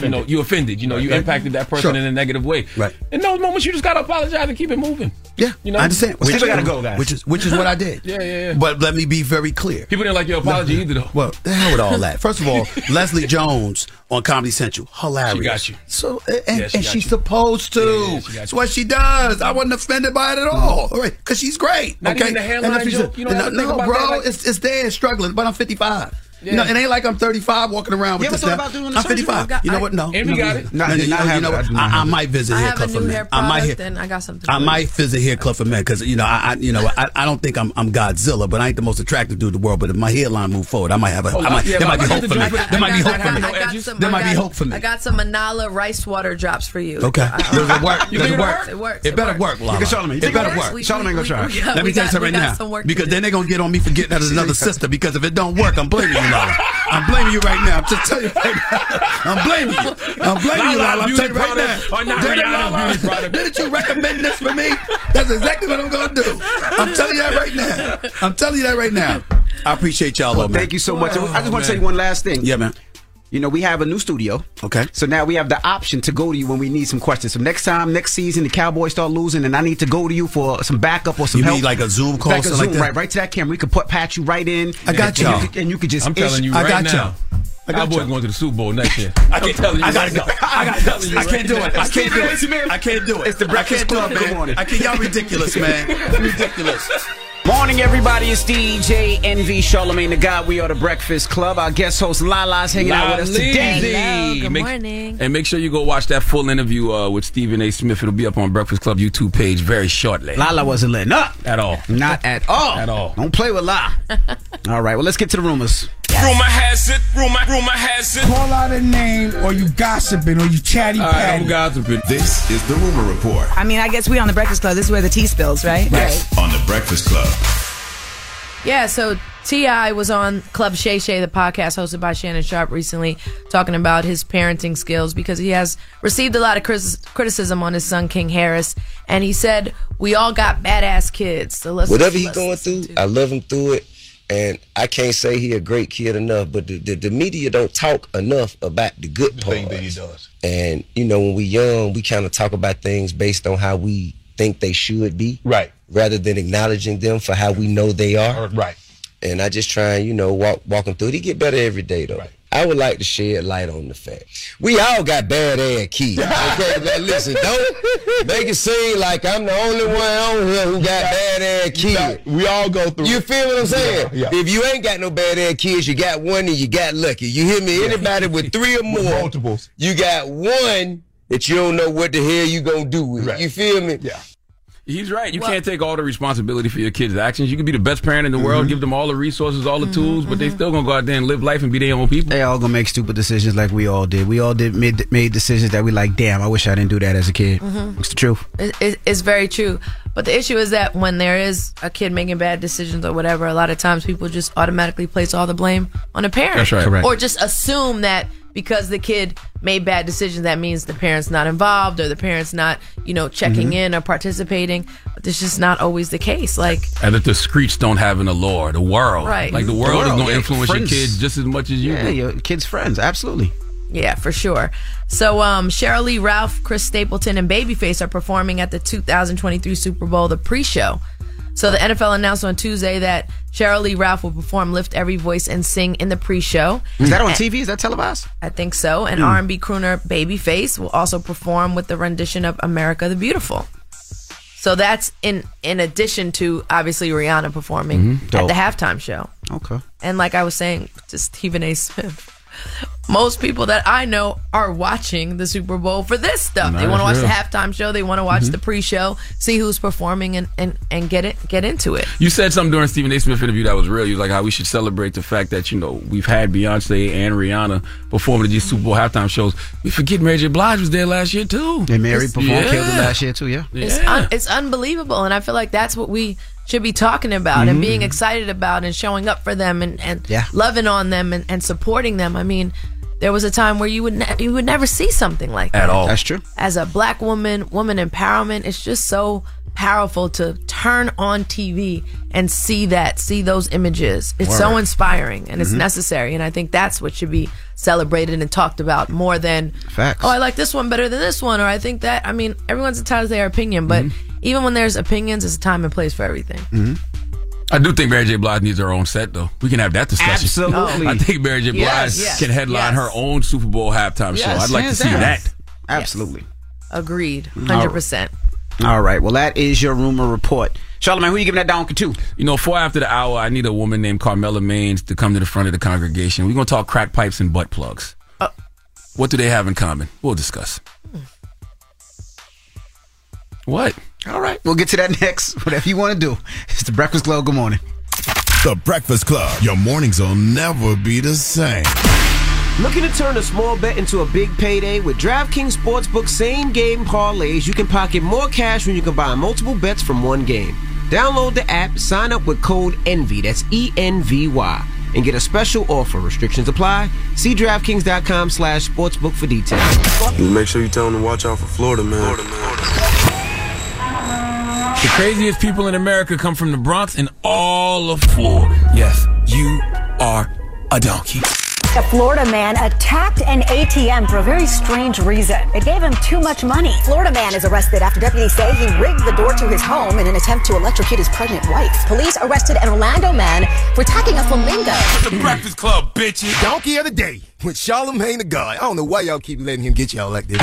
S4: You know, you offended. You know, you
S25: Right.
S4: impacted that person
S25: Sure.
S4: in a negative way.
S25: Right.
S4: In those moments, you just gotta apologize and keep it moving.
S25: Yeah,
S4: you know,
S25: I understand.
S4: Which,
S25: Which- Which is which is what I did.
S4: Yeah, yeah, yeah.
S25: But let me be very clear.
S4: People didn't like your apology either, though.
S25: Well, the hell with all that. First of all, Leslie Jones on Comedy Central, hilarious.
S4: She got you.
S25: So and,
S4: Yeah, she
S25: and
S4: got
S25: she's
S4: you.
S25: supposed to.
S4: Yeah, yeah, she got
S25: It's what she does. I wasn't offended by it at mm-hmm. all. All right, because she's great.
S4: Not
S25: okay,
S4: even the hairline
S25: And if she's-
S4: joke? You don't
S25: no, no, bro,
S4: that, like-
S25: it's it's there, struggling. But I'm 55. You know, it ain't like I'm 35 walking around with
S4: You ever
S25: this
S4: thought
S25: now.
S4: about doing the
S25: I'm 55.
S4: I got-
S25: you know
S4: I-
S25: what? No.
S4: Envy
S25: no,
S4: got it.
S25: No,
S4: No, I
S25: you know,
S4: have
S25: you know.
S4: I
S25: what? I, I might visit
S13: I Hair,
S25: Club for Men. I might
S13: product, I got something.
S25: I might visit Hair, Club for Men, because you know I, I you know I, I don't think I'm I'm Godzilla, but I ain't the most attractive dude in the world. But if my hairline move forward, I might have a.
S4: Oh,
S25: I might,
S4: yeah,
S25: there might be hope for me. There might be
S4: I got-
S25: hope for me.
S4: I got-
S13: I got some,
S25: There might be hope for me.
S13: I got some Manala rice water drops for you.
S25: Okay,
S13: uh,
S25: does it work? Does it work?
S13: work? It works.
S25: It
S13: It
S25: better work,
S13: You
S25: Lala.
S13: Charlemagne.
S25: It better work.
S13: We- Charlemagne gonna try.
S25: Let me
S13: we
S25: tell you something right now,
S13: work
S25: because then they're gonna get on me for getting that as another sister. Because if it don't work, I'm blaming you, Lala. I'm blaming you right now. I'm just telling you right now. I'm blaming you. I'm blaming you, Lala. I'm telling you right now.
S4: Or not
S25: Did it, Lala? Didn't you recommend this for me? That's exactly what I'm gonna do. I'm telling you that right now. I'm telling you that right now. I appreciate y'all,
S5: Well,
S25: though, man.
S5: thank you so much. I just want to tell you one last thing.
S25: Yeah, man.
S5: You know, we have a new studio.
S25: Okay.
S5: So now we have the option to go to you when we need some questions. So next time, next season, the Cowboys start losing, and I need to go to you for some backup or some
S25: You
S5: help.
S25: mean like a Zoom call,
S5: Like a Zoom,
S25: like that?
S5: right? Right to that camera. We could put patch you right in.
S25: I got
S5: and,
S25: y'all.
S5: And you, could, and you could just.
S4: I'm telling you
S25: I
S4: right
S25: got
S4: now.
S25: y'all. I got
S4: Cowboys
S25: y'all.
S4: going to the Super Bowl next year.
S25: I can't,
S4: tell you
S25: I gotta go. I gotta go.
S4: you
S25: I can't do it. I can't do it. I can't do it.
S5: It's the
S25: I
S5: Breakfast
S25: can't do
S5: Club.
S25: it,
S5: Good
S25: man.
S5: morning.
S25: I can't. Y'all ridiculous, man. ridiculous.
S5: Morning, everybody. It's DJ Envy Charlemagne the God. We are the Breakfast Club. Our guest host Lala's hanging out with us today.
S4: Laleezy.
S13: good
S4: Make-
S13: morning.
S4: And make sure you go watch that full interview uh, with Stephen A. Smith. It'll be up on Breakfast Club YouTube page very shortly.
S5: Lala wasn't letting up.
S4: At all.
S5: Not at all.
S4: At all.
S5: Don't play with La. all right, well, let's get to the rumors.
S34: Rumor has it, rumor, rumor has it.
S35: Call out a name, or you gossiping, or you chatty
S4: All right,
S35: patty.
S4: I'm gossiping.
S9: This is the Rumor Report
S36: I mean, I guess we on the Breakfast Club. This is where the tea spills, right?
S9: Right on the Breakfast Club.
S13: Yeah, so T.I. was on Club Shay Shay, the podcast hosted by Shannon Sharpe recently, talking about his parenting skills because he has received a lot of criticism on his son, King Harris. And he said, We all got badass kids. So let's
S37: Whatever
S13: he's
S37: going through, I love him through it. And I can't say he a great kid enough, but the, the, the media don't talk enough about the good parts.
S22: that he does.
S37: And you know, when we young, we kind of talk about things based on how we think they should be,
S22: Right.
S37: rather than acknowledging them for how we know they are.
S22: Right.
S37: And I just try and you know walk walk him through it. He get better every day though. I would like to shed light on the fact we all got bad ass kids. Okay, now listen, don't make it seem like I'm the only one on here who got bad ass kids.
S22: We all go through.
S37: You feel what I'm saying?
S22: Yeah, yeah.
S37: If you ain't got no bad ass kids, you got one and you got lucky. You hear me? Anybody with three or more,
S22: multiples.
S37: you got one that you don't know what the hell you gonna do with.
S22: Right.
S37: You feel me?
S22: Yeah.
S4: He's right. You can't take all the responsibility for your kids' actions. You can be the best parent in the world, mm-hmm. give them all the resources, all the mm-hmm, tools, but they mm-hmm. still gonna go out there and live life and be their own people.
S5: They all gonna make stupid decisions like we all did. We all did made, made decisions that we like. Damn, I wish I didn't do that as a kid.
S13: Mhm.
S5: It's the truth.
S13: It, it, it's very true. But the issue is that when there is a kid making bad decisions or whatever, a lot of times people just automatically place all the blame on a parent.
S4: That's right. Correct.
S13: Or just assume that because the kid made bad decisions, that means the parent's not involved or the parent's not, you know, checking
S4: Mhm.
S13: in or participating. But this is not always the case. Like,
S4: And that the streets don't have an allure, the world.
S13: Right.
S4: Like the
S13: The
S4: world, is gonna
S5: yeah,
S4: influence
S5: friends.
S4: your kids just as much as you
S5: Yeah,
S4: do.
S5: your kids' friends. Absolutely.
S13: Yeah, for sure. So, um, Sheryl Lee Ralph, Chris Stapleton, and Babyface are performing at the 2023 Super Bowl, the pre-show. So the NFL announced on Tuesday that Sheryl Lee Ralph will perform "Lift Every Voice" and sing in the pre-show.
S5: Is that on
S13: And-
S5: TV? Is that televised?
S13: I think so. And
S5: Hmm.
S13: R&B crooner Babyface will also perform with the rendition of "America the Beautiful." So that's in in addition to obviously Rihanna performing
S5: Mhm.
S13: at the halftime show.
S5: Okay.
S13: And like I was saying just Stephen A. Smith, most people that I know are watching the Super Bowl for this stuff. they want to watch the halftime show. They want to watch
S4: Mhm.
S13: the pre-show, see who's performing, and, and, and get it get into it.
S4: You said something during Stephen A. Smith interview that was real. You was like how we should celebrate the fact that you know we've had Beyonce and Rihanna performing at these Super Bowl halftime shows. We forget Mary J. Blige was there last year too.
S5: And Mary performed,
S4: Yeah.
S5: killed it last year too. Yeah.
S13: It's
S4: Yeah.
S13: un- it's unbelievable, and I feel like that's what we should be talking about and
S5: Mhm.
S13: being excited about and showing up for them and, and
S5: Yeah.
S13: loving on them and, and supporting them. I mean, there was a time where you would ne- you would never see something like that
S4: At all.
S5: That's true.
S13: as a black woman, woman empowerment, it's just so powerful to turn on TV and see that, see those images. It's so inspiring and it's
S5: Mhm.
S13: necessary. And I think that's what should be celebrated and talked about more than,
S5: Facts.
S13: oh, I like this one better than this one, or I think that. I mean, everyone's entitled to their opinion, but even when there's opinions, there's a time and place for everything.
S4: Mm-hmm. I do think Mary J. Blige needs her own set, though. We can have that discussion.
S5: Absolutely.
S4: I think Mary J. Blige
S13: Yes, yes,
S4: can
S13: yes.
S4: headline her own Super Bowl halftime show. I'd like to see
S5: down.
S4: that.
S5: Absolutely.
S13: Agreed. 100%.
S5: All right. Well, that is your rumor report. Charlemagne, who are you giving that down to?
S4: You know, four after the hour, I need a woman named Carmela Maines to come to the front of the congregation. We're going to talk crack pipes and butt plugs.
S13: Uh.
S4: what do they have in common? We'll discuss. What?
S5: All right. We'll get to that next. Whatever you want to do. It's the Breakfast Club. Good morning.
S9: The Breakfast Club. Your mornings will never be the same.
S38: Looking to turn a small bet into a big payday? With DraftKings Sportsbook same game parlays, you can pocket more cash when you combine multiple bets from one game. Download the app, sign up with code ENVY, that's E N V Y, and get a special offer. Restrictions apply. See DraftKings.com slash sportsbook for details.
S39: Make sure you tell them to watch out for Florida, man.
S4: The craziest people in America come from the Bronx and all of Florida. Yes, you are a donkey.
S40: A Florida man attacked an ATM for a very strange reason. It gave him too much money.
S41: Florida man is arrested after deputies say he rigged the door to his home in an attempt to electrocute his pregnant wife. Police arrested an Orlando man for attacking a flamingo.
S34: The Breakfast Club, bitches.
S42: Donkey of the day with Charlemagne the God. I don't know why y'all keep letting him get y'all like this.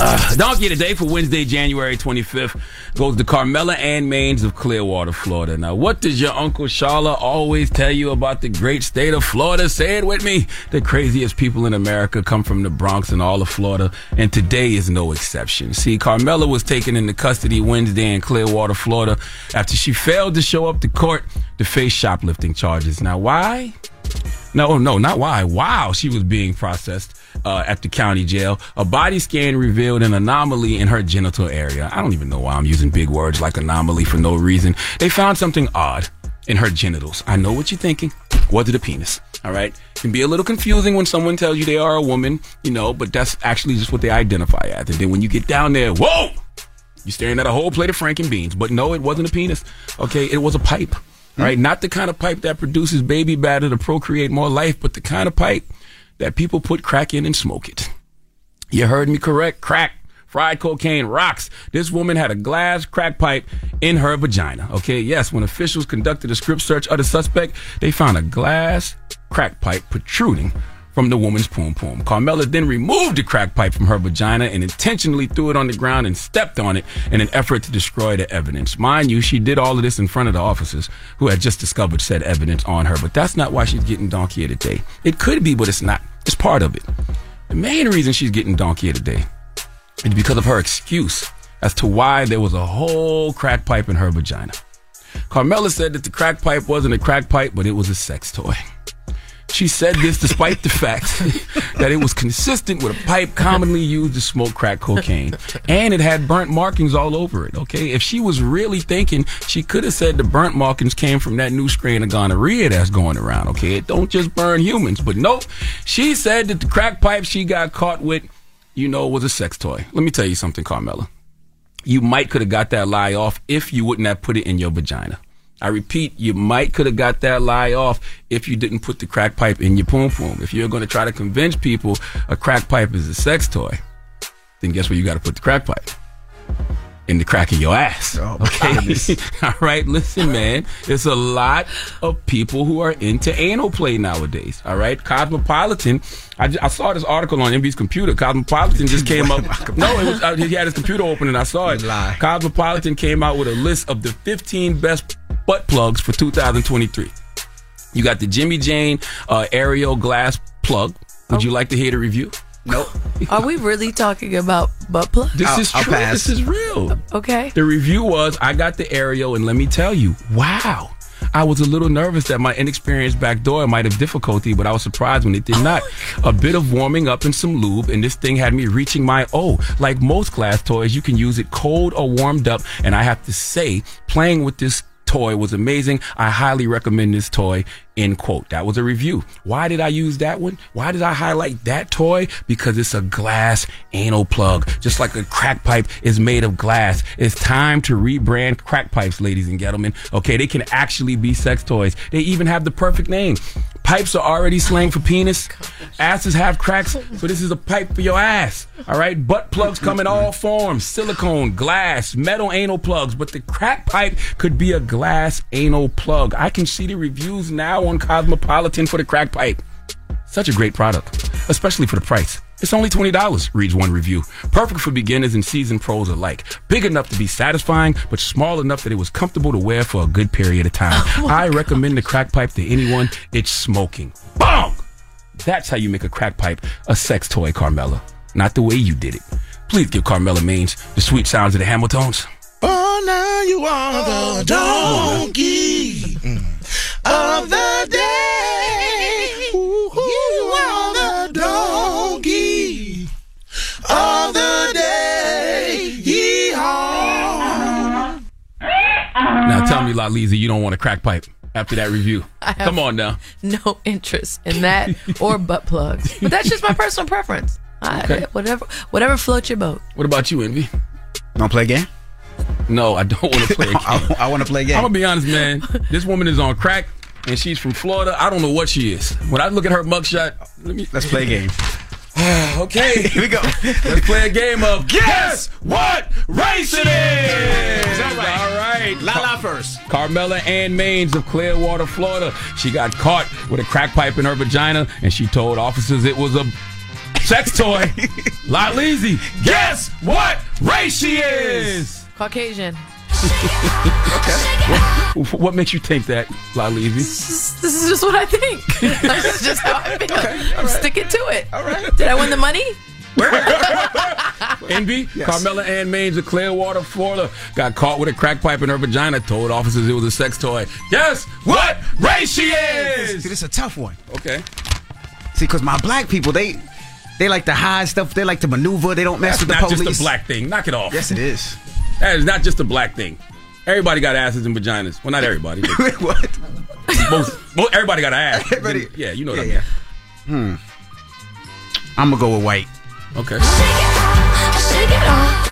S4: Uh, donkey today for Wednesday, January 25th goes to Carmela Ann Maines of Clearwater, Florida. Now, what does your Uncle Charla always tell you about the great state of Florida? Say it with me. The craziest people in America come from the Bronx and all of Florida, and today is no exception. See, Carmela was taken into custody Wednesday in Clearwater, Florida, after she failed to show up to court to face shoplifting charges. Now, why? No, no, not why. Wow, she was being processed uh, at the county jail. A body scan revealed an anomaly in her genital area. I don't even know why I'm using big words like anomaly for no reason. They found something odd in her genitals. I know what you're thinking. Was it a penis? All right. Can be a little confusing when someone tells you they are a woman, you know, but that's actually just what they identify as. And then when you get down there, whoa, you're staring at a whole plate of Franken beans. But no, it wasn't a penis. Okay. It was a pipe. All right. Not the kind of pipe that produces baby batter to procreate more life, but the kind of pipe that people put crack in and smoke it. You heard me correct. Crack. Fried cocaine rocks. This woman had a glass crack pipe in her vagina. Okay, yes, when officials conducted a script search of the suspect, they found a glass crack pipe protruding from the woman's poom poom. Carmela then removed the crack pipe from her vagina and intentionally threw it on the ground and stepped on it in an effort to destroy the evidence. Mind you, she did all of this in front of the officers who had just discovered said evidence on her, but that's not why she's getting donkey the. It could be, but it's not. It's part of it. The main reason she's getting donkey the is because of her excuse as to why there was a whole crack pipe in her vagina. Carmela said that the crack pipe wasn't a crack pipe, but it was a sex toy. She said this despite the fact that it was consistent with a pipe commonly used to smoke crack cocaine. And it had burnt markings all over it, okay? If she was really thinking, she could have said the burnt markings came from that new strain of gonorrhea that's going around, okay? It don't just burn humans. But nope, she said that the crack pipe she got caught with, you know, was a sex toy. Let me tell you something, Carmela. You might could have got that lie off if you wouldn't have put it in your vagina. I repeat, you might could have got that lie off if you didn't put the crack pipe in your poom poom. If you're going to try to convince people a crack pipe is a sex toy, then guess where you got to put the crack pipe? In the crack of your ass. okay. All right. Listen, man. There's a lot of people who are into anal play nowadays. All right. Cosmopolitan. I, ju- I saw this article on Envy's computer. Cosmopolitan just came up. no, it was, uh, he had his computer open and I saw it. Lie. Cosmopolitan came out with a list of the 15 best butt plugs for 2023. You got the Jimmy Jane uh, Aerial Glass plug. Would you like to hear the review? Nope.
S13: Are we really talking about butt plugs?
S4: This is true. This is real.
S13: Okay.
S4: The review was I got the Aerial, and let me tell you, wow. I was a little nervous that my inexperienced back door might have difficulty, but I was surprised when it did not. A bit of warming up and some lube, and this thing had me reaching my O. Like most glass toys, you can use it cold or warmed up, and I have to say, playing with this toy was amazing. I highly recommend this toy. End quote. That was a review. Why did I use that one? Why did I highlight that toy? Because it's a glass anal plug. Just like a crack pipe is made of glass. It's time to rebrand crack pipes, ladies and gentlemen. Okay, they can actually be sex toys. They even have the perfect name. Pipes are already slang for penis. Asses have cracks, so this is a pipe for your ass. All right, butt plugs come in all forms: silicone, glass, metal anal plugs. But the crack pipe could be a glass anal plug. I can see the reviews now on Cosmopolitan for the crack pipe. Such a great product, especially for the price. It's only $20, reads one review. Perfect for beginners and seasoned pros alike. Big enough to be satisfying, but small enough that it was comfortable to wear for a good period of time. Oh I recommend the crack pipe to anyone. It's smoking. Bong! That's how you make a crack pipe a sex toy, Carmela. Not the way you did it. Please give Carmela Maines the sweet sounds of the Hamiltones.
S35: Oh, now you are the oh, donkey mm. Of the day. You are the donkey of the day. Yeehaw.
S4: Now tell me, La Lisa, you don't want a crack pipe after that review.
S13: I have
S4: Come on now.
S13: No interest in that or butt plugs. But that's just my personal preference. I, Whatever, whatever floats your boat.
S4: What about you, Envy?
S5: Want to play a game?
S4: No, I don't want to play a game.
S5: I, I want to play a game.
S4: I'm gonna be honest, man. This woman is on crack. and she's from Florida. I don't know what she is. When I look at her mugshot, let me
S5: let's play a game.
S4: okay,
S5: here we go.
S4: Let's play a game of guess what race it is.
S5: All right.
S4: All right.
S5: Lala first.
S4: Carmela Ann Maines of Clearwater, Florida. She got caught with a crack pipe in her vagina, and she told officers it was a sex toy. Lot Leezy, guess what race she is?
S13: Caucasian.
S4: What, what makes you think that, La Leezy?
S13: This is just what I think. this is just how I feel. I'm sticking to it. All right. Did I win the money?
S4: Envy, Carmela Ann Maines of Clearwater, Florida, got caught with a crack pipe in her vagina. Told officers it was a sex toy. Guess what race she is?
S5: See, this is a tough one.
S4: Okay.
S5: See, because my black people, they they like to hide stuff. They like to maneuver. They don't mess
S4: That's
S5: with the
S4: not
S5: police.
S4: just a black thing. Knock it off.
S5: Yes, it is.
S4: That is not just a black thing. Everybody got asses and vaginas. Well, not everybody. But
S5: what?
S4: Most, most, everybody got an ass. Yeah, you know what
S5: Yeah,
S4: I mean.
S5: Hmm. I'm gonna go with white.
S4: Okay.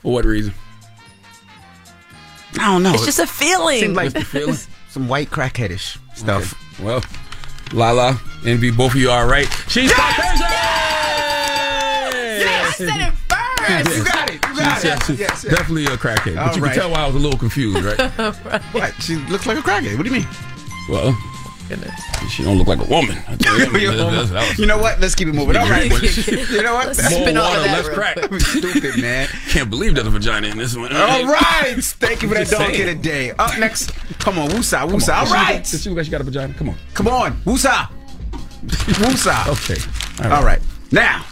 S4: For what reason?
S5: I don't know.
S13: It's just a feeling.
S5: Seemed like
S4: Just a feeling?
S5: some white crackheadish stuff.
S4: Okay. Well, Lala, Envy, both of you are right. She's Caucasian!
S13: I said it first.
S5: You got it. You got
S4: She's-
S5: it.
S4: she's
S5: Yes, yes.
S4: definitely a crackhead.
S5: All
S4: But you
S5: right.
S4: can tell why I was a little confused, right?
S5: What? She looks like a crackhead. What do you mean?
S4: well, Goodness. she don't look like a woman. I tell you,
S5: You know,
S4: that- that was-
S5: you know what? Let's keep it moving. All right. you know what?
S13: Let's
S4: More
S13: spin off
S4: water,
S13: of that
S4: less crack.
S5: Stupid man.
S4: Can't believe there's a vagina in this one.
S5: All right. Thank you for that
S4: Just
S5: donkey
S4: saying.
S5: today. Up next. Come on, Wusa,
S4: Come
S5: Wusa.
S4: on.
S5: All
S4: Does she look-
S5: right.
S4: Does she look like she got a vagina? Come on.
S5: Come on, Wusa. Wusa.
S4: Okay.
S5: All right. Now,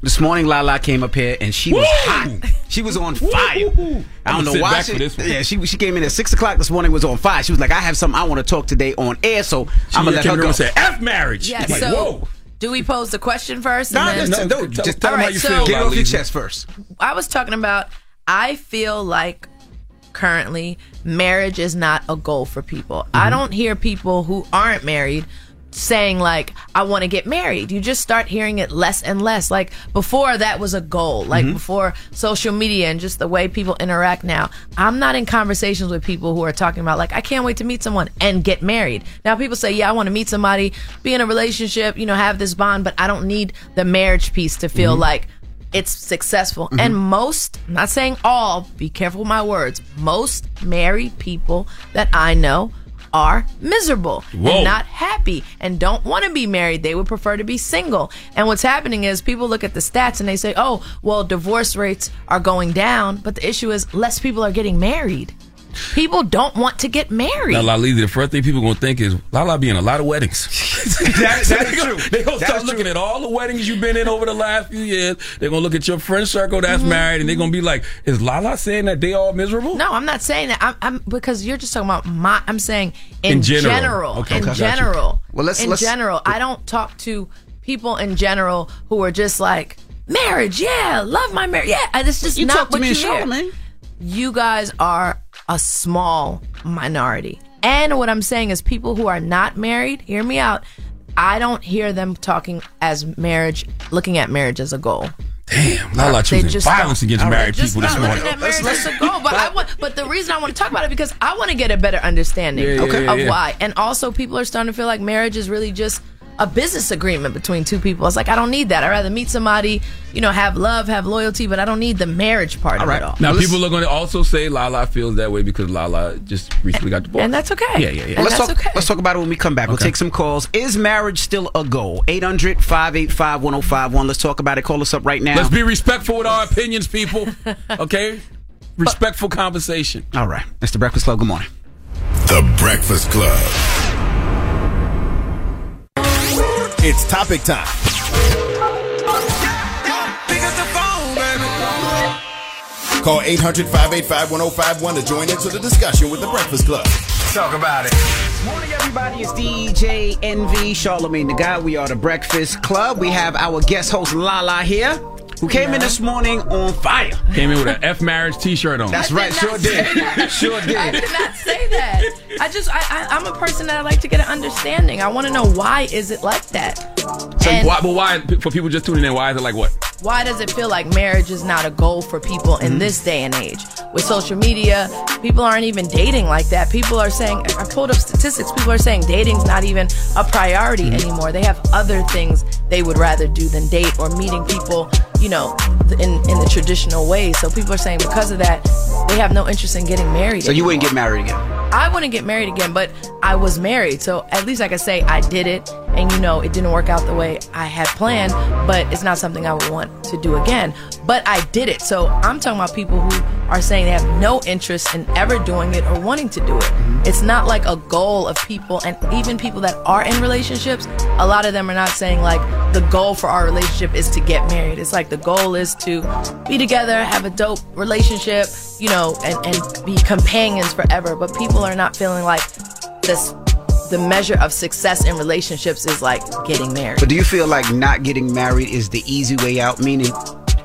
S5: this morning Lala came up here and she was hot. She was on fire. I don't know why. She,
S4: this.
S5: Yeah, she she came in at six o'clock this morning. Was on fire. She was like, "I have something I want to talk today on air." So
S4: She
S5: I'm gonna let her
S4: in the room
S5: go.
S4: and said, "F marriage."
S13: Yeah,
S4: like,
S13: so
S4: whoa.
S13: do we pose the question first?
S5: Nah,
S13: and
S5: just,
S13: then,
S5: no,
S4: Tell-
S5: just
S4: tell them
S13: All
S4: how
S13: right,
S4: you
S13: so-
S4: feel
S5: get off your chest first.
S13: I was talking about I feel like currently marriage is not a goal for people.
S5: Mm-hmm.
S13: I don't hear people who aren't married saying like I want to get married. You just start hearing it less and less. Like before that was a goal. Like
S5: Mm-hmm.
S13: before social media and just the way people interact now. I'm not in conversations with people who are talking about like I can't wait to meet someone and get married. Now people say, "Yeah, I want to meet somebody, be in a relationship, you know, have this bond, but I don't need the marriage piece to feel
S5: Mm-hmm.
S13: like it's successful. And most, I'm not saying all, be careful with my words, most married people that I know are miserable
S4: Whoa.
S13: and not happy and don't want to be married. They would prefer to be single. And what's happening is people look at the stats and they say, oh, well, divorce rates are going down. But the issue is less people are getting married. People don't want to get married.
S4: Now, Lala, the first thing people gonna think is Lala be in a lot of weddings.
S5: That-
S4: So
S5: that
S4: they
S5: is
S4: gonna-
S5: true.
S4: They gonna
S5: That
S4: start looking
S5: true.
S4: at all the weddings you've been in over the last few years. They're gonna look at your friend circle that's
S5: Mm-hmm.
S4: married, and they're gonna be like, "Is Lala saying that they all miserable?"
S13: No, I'm not saying that. I'm, I'm because you're just talking about my. I'm saying in,
S4: In general.
S13: general.
S4: Okay,
S13: in
S4: okay.
S13: General.
S5: Well, let's-
S13: in
S5: let's-
S13: general. I don't talk to people in general who are just like marriage. Yeah, love my marriage. Yeah, and it's just
S5: You
S13: not
S5: talk to
S13: what
S5: me
S13: you
S5: and
S13: hear.
S5: Charlemagne.
S13: You guys are a small minority, and what I'm saying is people who are not married. Hear me out. I don't hear them talking as marriage, looking at marriage as a goal.
S4: Damn, not Lala
S13: They
S4: choosing
S13: just
S4: violence against
S13: right,
S4: married people this morning.
S13: at marriage as a goal. But I want, but the reason I want to talk about it because I want to get a better understanding
S4: Yeah, yeah,
S13: of
S4: yeah.
S13: why. And also, people are starting to feel like marriage is really just a business agreement between two people. It's like I don't need that. I'd rather meet somebody, you know, have love, have loyalty, but I don't need the marriage part of it all.
S4: Now, people are going to also say Lala feels that way because Lala just recently got divorced.
S13: And that's okay.
S4: Yeah, yeah, yeah.
S13: And
S5: let's
S13: that's
S5: talk.
S13: okay.
S5: Let's talk about it when we come back. We'll take some calls. Is marriage still a goal? 800-585-1051. Let's talk about it. Call us up right now.
S4: Let's be respectful with our opinions, people. Okay? Respectful conversation.
S5: All right. Mr. Breakfast Club. Good morning.
S9: The Breakfast Club. It's topic time. Call 800 585 1051 to join into the discussion with The Breakfast Club.
S5: Talk about it. Morning, everybody. It's DJ Envy Charlemagne the Guy. We are the Breakfast Club. We have our guest host Lala here, who came in this morning on fire.
S4: Came in with an F marriage t shirt on.
S5: That's
S13: I
S5: right.
S13: did
S5: Sure
S13: not say
S5: did.
S13: that.
S5: Sure
S13: I
S5: did.
S13: did not say that. I just, I, I, I'm a person that I like to get an understanding. I want to know why is it like that?
S4: So
S13: And-
S4: why, but why, for people just tuning in, why is it like what?
S13: Why does it feel like marriage is not a goal for people
S5: Mm-hmm.
S13: in this day and age? with social media, people aren't even dating like that. People are saying, I pulled up statistics, people are saying dating's not even a priority
S35: Mm-hmm.
S13: anymore. They have other things they would rather do than date or meeting people, you know, in, in the traditional way. So people are saying because of that, they have no interest in getting married.
S5: So you wouldn't get married again?
S13: I wouldn't get married again, but I was married. So at least I could say I did it. And you know, it didn't work out the way I had planned, but it's not something I would want to do again. But I did it. So I'm talking about people who are saying they have no interest in ever doing it or wanting to do it. Mm-hmm. It's not like a goal of people, and even people that are in relationships, a lot of them are not saying like the goal for our relationship is to get married. It's like the goal is to be together, have a dope relationship, you know, and, and be companions forever. But people are not feeling like this the measure of success in relationships is like getting married.
S5: But do you feel like not getting married is the easy way out? Meaning,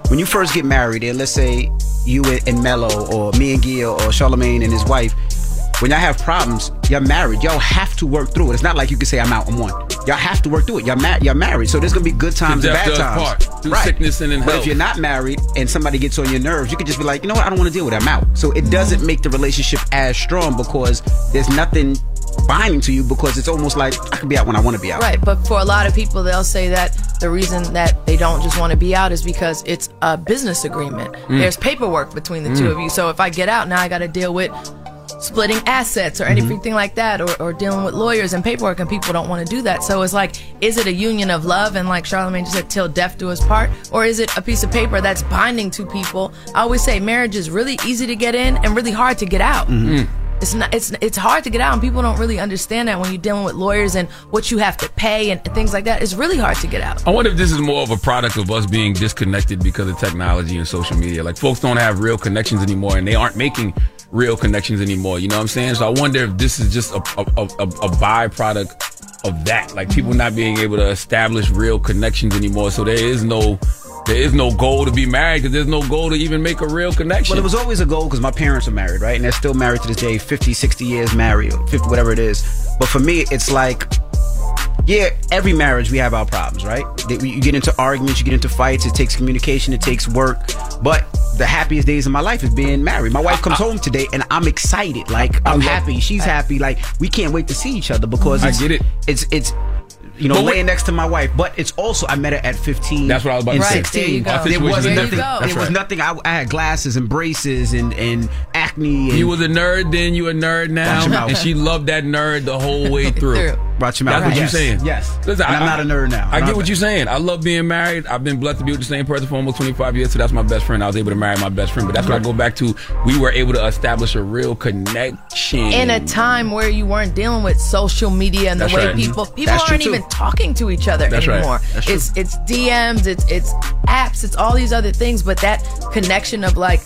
S5: when you first get married, and let's say you and Melo, or me and Gia, or Charlemagne and his wife, when y'all have problems, y'all married. Y'all have to work through it. It's not like you can say I'm out on one. Y'all have to work through it. Y'all ma- y'all married, so there's gonna be good times and bad times.
S4: part, through sickness and in
S5: But if you're not married and somebody gets on your nerves, you could just be like, you know what, I don't want to deal with it. I'm out. So it doesn't make the relationship as strong because there's nothing binding to you because it's almost like I can be out when I want to be out.
S13: Right, but for a lot of people, they'll say that the reason that they don't just want to be out is because it's a business agreement.
S35: Mm.
S13: There's paperwork between the two
S35: Mm.
S13: of you. So if I get out, now I got to deal with splitting assets or
S35: Mhm.
S13: anything like that, or, or dealing with lawyers and paperwork, and people don't want to do that. So it's like, is it a union of love and like Charlemagne just said, till death do us part, or is it a piece of paper that's binding to people? I always say marriage is really easy to get in and really hard to get out.
S4: Mm-hmm.
S13: It's not. It's it's hard to get out, and people don't really understand that when you're dealing with lawyers and what you have to pay and things like that. It's really hard to get out.
S4: I wonder if this is more of a product of us being disconnected because of technology and social media. Like folks don't have real connections anymore, and they aren't making real connections anymore. You know what I'm saying? So I wonder if this is just a a, a, a byproduct of that. Like people not being able to establish real connections anymore. So there is no there is no goal to be married because there's no goal to even make a real connection.
S5: Well, it was always a goal because my parents are married, right? And they're still married to this day, 50, 60 years married, 50, whatever it is. But for me, it's like, yeah, every marriage we have our problems, right? You get into arguments, you get into fights, it takes communication, it takes work. But the happiest days of my life is being married. My wife comes home today and I'm excited. Like, I'm happy, she's happy. Like, we can't wait to see each other because
S4: I get it.
S5: It's, it's, you know,
S4: But
S5: laying next to my wife, but it's also I met her at 15.
S4: That's what I was about to say.
S5: 16.
S4: Right, there go. Our
S5: There was nothing. There was nothing. I, I had glasses and braces and and acne. And,
S4: You was a nerd then, you a nerd now,
S5: Watch your mouth.
S4: and she loved that nerd the whole way through.
S5: Watch your mouth.
S4: That's what
S5: Yes.
S4: you're saying.
S5: Yes.
S4: Listen,
S5: And I'm not a nerd now.
S4: I
S5: I'm
S4: get what you're saying. I love being married. I've been blessed to be with the same person for almost 25 years, so that's my best friend. I was able to marry my best friend, but that's what I go back to. We were able to establish a real connection.
S13: In a time where you weren't dealing with social media and the way
S4: right.
S13: people people
S4: That's
S13: aren't even talking to each other
S4: That's right.
S13: anymore.
S4: That's true.
S13: It's it's DMs, it's it's apps, it's all these other things, but that connection of like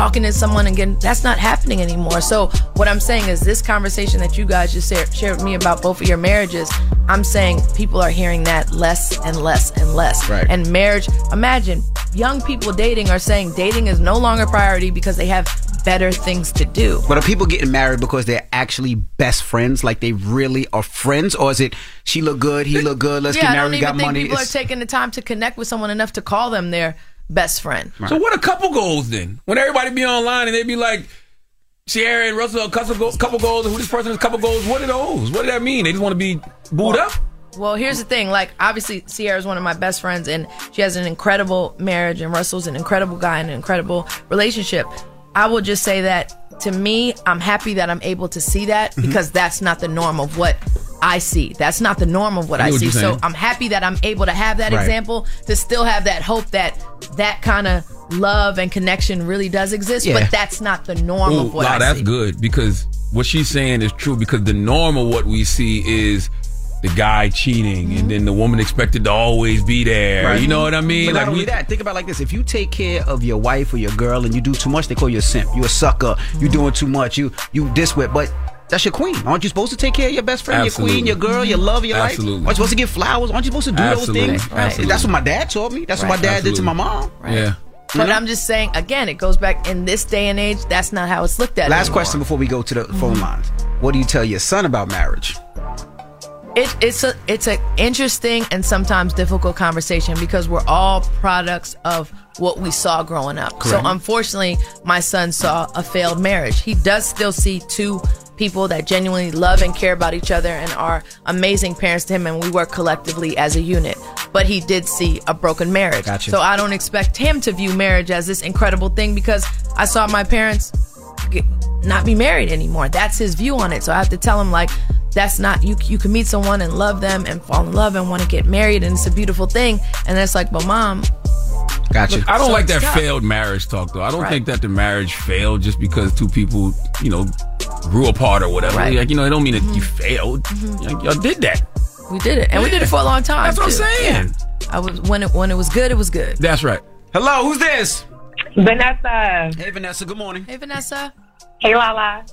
S13: talking to someone and getting that's not happening anymore. So what I'm saying is this conversation that you guys just shared, shared with me about both of your marriages, I'm saying people are hearing that less and less and less.
S5: Right.
S13: And marriage, imagine young people dating are saying dating is no longer priority because they have better things to do.
S5: But are people getting married because they're actually best friends? Like they really are friends, or is it she look good, he look good, let's
S13: yeah,
S5: get
S13: I don't
S5: married,
S13: even
S5: got
S13: think
S5: money?
S13: people
S5: It's-
S13: are taking the time to connect with someone enough to call them their best friend.
S4: So what a couple goals then? When everybody be online and they be like, Ciara and Russell, a couple goals, couple goals, who this person is couple goals. What are those? What did that mean? They just want to be booed up?
S13: Well, here's the thing. Like, obviously, Ciara's one of my best friends, and she has an incredible marriage, and Russell's an incredible guy and an incredible relationship. I will just say that to me, I'm happy that I'm able to see that
S5: Mm-hmm.
S13: because that's not the norm of what I see. That's not the norm of what
S4: I
S13: I,
S4: get what
S13: see. So. I'm happy that I'm able to have that
S4: Right.
S13: example, to still have that hope that that kind of love and connection really does exist.
S4: Yeah.
S13: But that's not the norm
S4: Ooh,
S13: of what
S4: wow,
S13: I
S4: that's
S13: see.
S4: good because what she's saying is true because the norm of what we see is the guy cheating and then the woman expected to always be there.
S5: Right.
S4: You know what I mean?
S5: But not only
S4: we,
S5: that, think about it like this: if you take care of your wife or your girl and you do too much, they call you a simp. You a sucker. You doing too much. You you this way, but. That's your queen. Aren't you supposed to take care of your best friend,
S4: Absolutely.
S5: your queen, your girl, your love, your
S4: Absolutely.
S5: life? Aren't you supposed to give flowers? Aren't you supposed to do
S4: Absolutely.
S5: those things?
S4: Absolutely.
S5: That's what my dad taught me. That's what my dad did to my mom.
S4: Yeah.
S13: But I'm just saying, again, it goes back in this day and age. That's not how it's looked at.
S5: Last
S13: anymore.
S5: question before we go to the phone lines. What do you tell your son about marriage?
S13: It, it's a it's an interesting and sometimes difficult conversation because we're all products of what we saw growing up. So unfortunately, my son saw a failed marriage. He does still see two people that genuinely love and care about each other and are amazing parents to him, and we work collectively as a unit. But he did see a broken marriage.
S5: Gotcha.
S13: So I don't expect him to view marriage as this incredible thing because I saw my parents get, not be married anymore. That's his view on it. So I have to tell him like that's not you. You can meet someone and love them and fall in love and want to get married, and it's a beautiful thing. And it's like, but mom,
S5: Gotcha.
S4: Look, I don't
S13: So
S4: like that
S13: tough.
S4: failed marriage talk though. I don't
S13: Right.
S4: think that the marriage failed just because two people, you know, grew apart or whatever.
S13: Right.
S4: Like, you know, it don't mean that you mm-hmm. failed. Mm-hmm. Like, y'all did that.
S13: we did it, and we did it for a long time.
S4: That's what I'm saying.
S13: Yeah. I was when it when it was good, it was good.
S4: That's right.
S5: Hello, who's this?
S43: Vanessa.
S5: Hey, Vanessa. Good morning.
S13: Hey, Vanessa.
S43: Hey, Lala.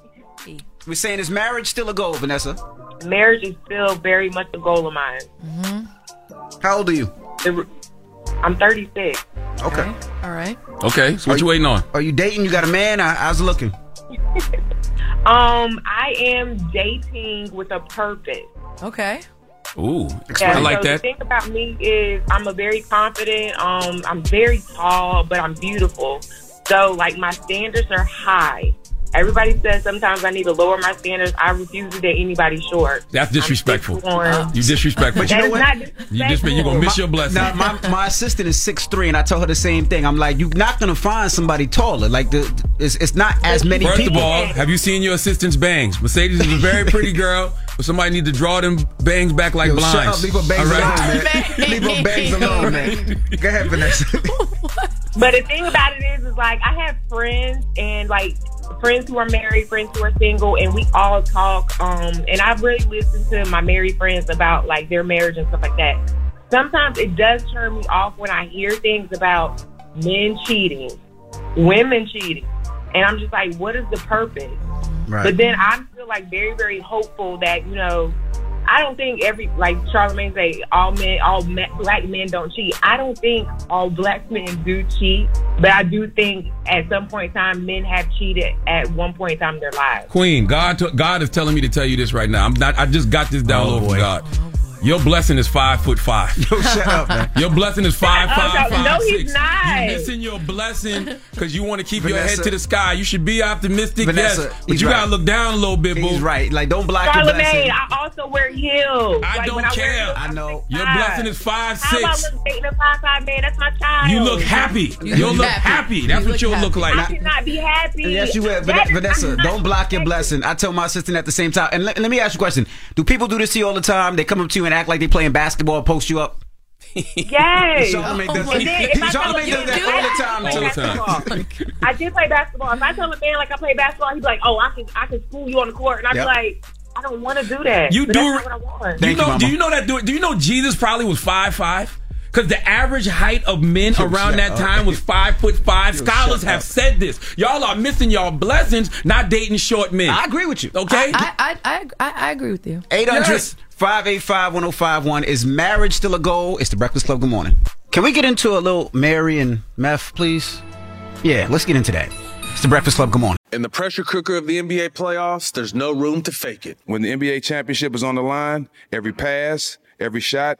S5: We're saying is marriage still a goal, Vanessa?
S43: Marriage is still very much a goal of mine.
S5: How old are you?
S43: I'm 36.
S5: Okay.
S13: All right.
S4: Okay, so what you waiting on?
S5: Are you dating? You got a man? I, How's it looking?
S43: Um, I am dating with a purpose.
S13: Okay.
S4: Ooh,
S43: Yeah,
S4: I like
S43: so
S4: that.
S43: The thing about me is I'm a very confident. Um, I'm very tall, but I'm beautiful. So like my standards are high. Everybody says sometimes I need to lower my standards. I refuse to date anybody short.
S4: That's disrespectful.
S43: I'm
S4: You disrespectful.
S5: But you know what?
S4: You just you're gonna miss your blessing.
S5: Now, my, my assistant is six three, and I told her the same thing. I'm like, you're not gonna find somebody taller. Like the, it's, it's not as many
S4: First
S5: people.
S4: of all, have you seen your assistant's bangs? Mercedes is a very pretty girl, but somebody need to draw them bangs back like
S5: Yo, shut
S4: blinds.
S5: up. Leave her bangs
S4: All
S5: alone, man. Leave her bangs alone, man. Go ahead, Vanessa.
S43: But the thing about it is, is like I have friends and like friends who are married, friends who are single, and we all talk. Um, and I've really listened to my married friends about like their marriage and stuff like that. Sometimes it does turn me off when I hear things about men cheating, women cheating, and I'm just like, what is the purpose?
S5: Right.
S43: But then I'm still like very, very hopeful that you know. I don't think every like Charlemagne say all men, all me, black men don't cheat. I don't think all black men do cheat, but I do think at some point in time men have cheated at one point in time in their lives.
S4: Queen, God, t- God is telling me to tell you this right now. I'm not. I just got this download oh, from God. Oh, Your blessing is five foot five.
S5: Yo, shut up, man.
S4: Your blessing is five
S43: Oh,
S4: five
S43: no,
S4: five
S43: no, he's
S4: six.
S43: not.
S4: You missing your blessing because you want to keep your head to the sky. You should be optimistic,
S5: Vanessa,
S4: yes, but you
S5: right.
S4: gotta look down a little bit, boo.
S5: He's right. Like, don't block your blessing.
S43: I also wear heels.
S4: I
S43: Like,
S4: don't
S43: when I
S4: care.
S43: heels,
S5: I know.
S4: Your blessing is five six.
S43: How about look dating a five five man? That's my child.
S4: You look happy.
S13: You
S4: You'll
S13: look
S4: look
S13: happy.
S4: happy. That's
S13: You
S4: what you'll look like.
S43: I cannot be happy.
S5: Yes, you will.
S43: That-
S5: Van- Vanessa, don't block your blessing. I tell my assistant at the same time. And let, let me ask you a question. Do people do this to you all the time? They come up to you and act like they playing basketball, post you up?
S43: Yes.
S5: Charlemagne does,
S43: And then if I tell
S5: Charlemagne
S43: him
S5: does that
S43: do
S5: all the time, oh
S43: I
S5: too.
S43: play basketball. I did play basketball. If I tell a man like I play basketball, he'd be like, "Oh, I can, I can school you on the court," and I'd
S5: Yep.
S43: be like, "I don't want to do that."
S4: You
S43: But
S4: do-
S43: That's not what I want.
S4: Do you
S5: Thank you,
S4: know?
S5: Mama.
S4: do you know that? Do, do you know Jesus probably was five five? Because the average height of men around that
S5: uh,
S4: time was five foot five.
S5: Yo,
S4: Scholars have
S5: up.
S4: said this. Y'all are missing y'all blessings, not dating short men.
S5: I agree with you.
S4: Okay.
S13: I, I, I, I, I agree with you.
S5: 800
S4: Yes.
S5: 585 1051. Is marriage still a goal? It's the Breakfast Club. Good morning. Can we get into a little Mary and meth, please? Yeah, let's get into that. It's the Breakfast Club. Good morning.
S2: In the pressure cooker of the NBA playoffs, there's no room to fake it.
S3: When the NBA championship is on the line, every pass, every shot,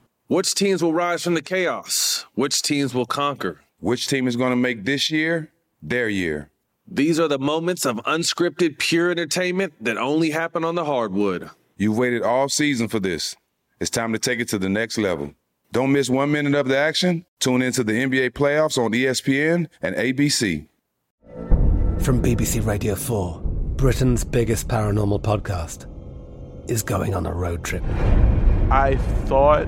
S2: Which teams will rise from the chaos? Which teams will conquer?
S3: Which team is going to make this year their year?
S2: These are the moments of unscripted, pure entertainment that only happen on the hardwood.
S3: You've waited all season for this. It's time to take it to the next level. Don't miss one minute of the action. Tune into the NBA playoffs on ESPN and ABC.
S15: From BBC Radio 4, Britain's biggest paranormal podcast is going on a road trip.
S44: I thought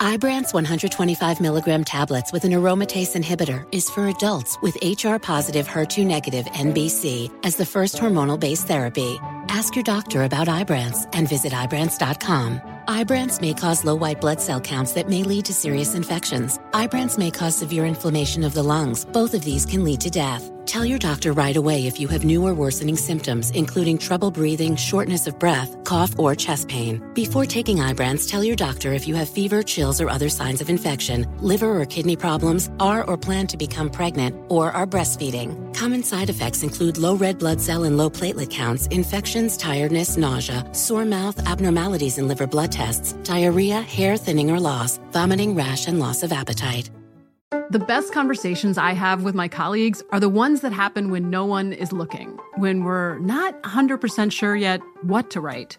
S45: Ibrance 125 milligram tablets with an aromatase inhibitor is for adults with HR positive HER2 negative MBC as the first hormonal based therapy. Ask your doctor about Ibrance and visit Ibrance.com. Ibrance may cause low white blood cell counts that may lead to serious infections. Ibrance may cause severe inflammation of the lungs. Both of these can lead to death. Tell your doctor right away if you have new or worsening symptoms, including trouble breathing, shortness of breath, cough, or chest pain. Before taking Ibrance, tell your doctor if you have fever, chills, or other signs of infection, liver or kidney problems, are or plan to become pregnant, or are breastfeeding. Common side effects include low red blood cell and low platelet counts, infections, tiredness, nausea, sore mouth, abnormalities in liver blood tests, diarrhea, hair thinning or loss, vomiting, rash, and loss of appetite.
S46: The best conversations I have with my colleagues are the ones that happen when no one is looking, when we're not 100% sure yet what to write.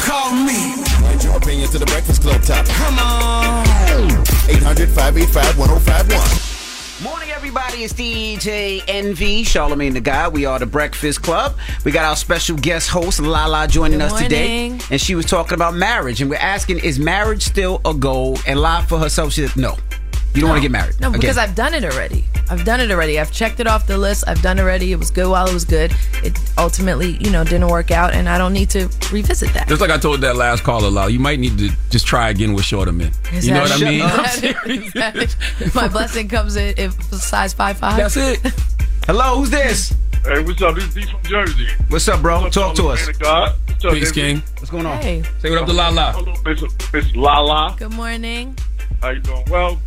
S9: Call me. Write your opinion to the Breakfast Club top. Come on. 800 585 1051.
S5: Morning, everybody. It's DJ Envy, Charlemagne the God. We are the Breakfast Club. We got our special guest host, Lala, joining
S13: Good
S5: us today. And she was talking about marriage. And we're asking, is marriage still a goal? And La, for herself, she said, no. You don't want to get married.
S13: No, because
S5: Again.
S13: I've done it already. I've done it already. I've checked it off the list. I've done it already. It was good while it was good. It ultimately, you know, didn't work out, and I don't need to revisit that.
S4: Just like I told that last caller, Lau, you might need to just try again with shorter men.
S13: Is
S4: you know
S13: that-
S4: what I mean?
S13: is that- is that- my blessing comes in if size five five.
S4: That's it.
S5: Hello, who's this?
S47: Hey, what's up? This is D from Jersey.
S5: What's up, bro? Talk to us.
S47: God. What's up,
S4: Peace,
S47: David?
S4: King.
S5: What's going on?
S13: Hey,
S4: Say what up to Lala.
S47: Hello, Miss, Miss Lala.
S13: good morning.
S47: How you doing? Well,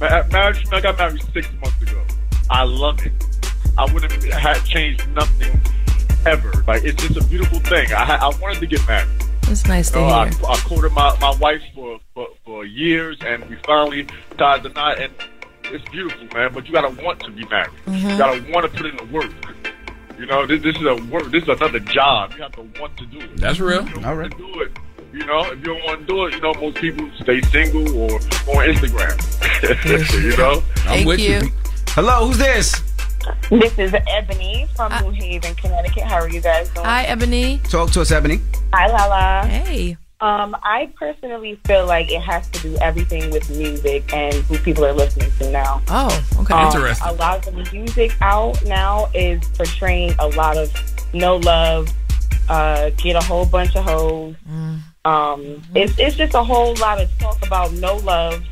S47: ma- marriage. I got married six months ago. I love it. I wouldn't have changed nothing ever. Like it's just a beautiful thing. I I wanted to get married.
S13: It's nice to
S47: So I,
S13: hear.
S47: I courted my, my wife for, for for years, and we finally tied the knot. And it's beautiful, man. But you gotta want to be married.
S13: Mhm.
S47: You gotta want to put in the work. You know, this, this is a work. This is another job. You have to want to do it.
S4: That's real.
S47: If you don't want to do it. You know, if you don't want to do it, you know, most people stay single or on Instagram. you know,
S5: I'm with you. Hello, who's this?
S43: This is Ebony from New Haven, Connecticut. How are you guys doing?
S13: Hi, Ebony.
S5: Talk to us, Ebony.
S43: Hi, Lala.
S13: Hey.
S43: Um, I personally feel like it has to do everything with music and who people are listening to now.
S13: Oh, okay.
S43: Um,
S4: Interesting.
S43: A lot of the music out now is portraying a lot of no love, uh, get a whole bunch of hoes. Um, it's, it's just a whole lot of talk about no love,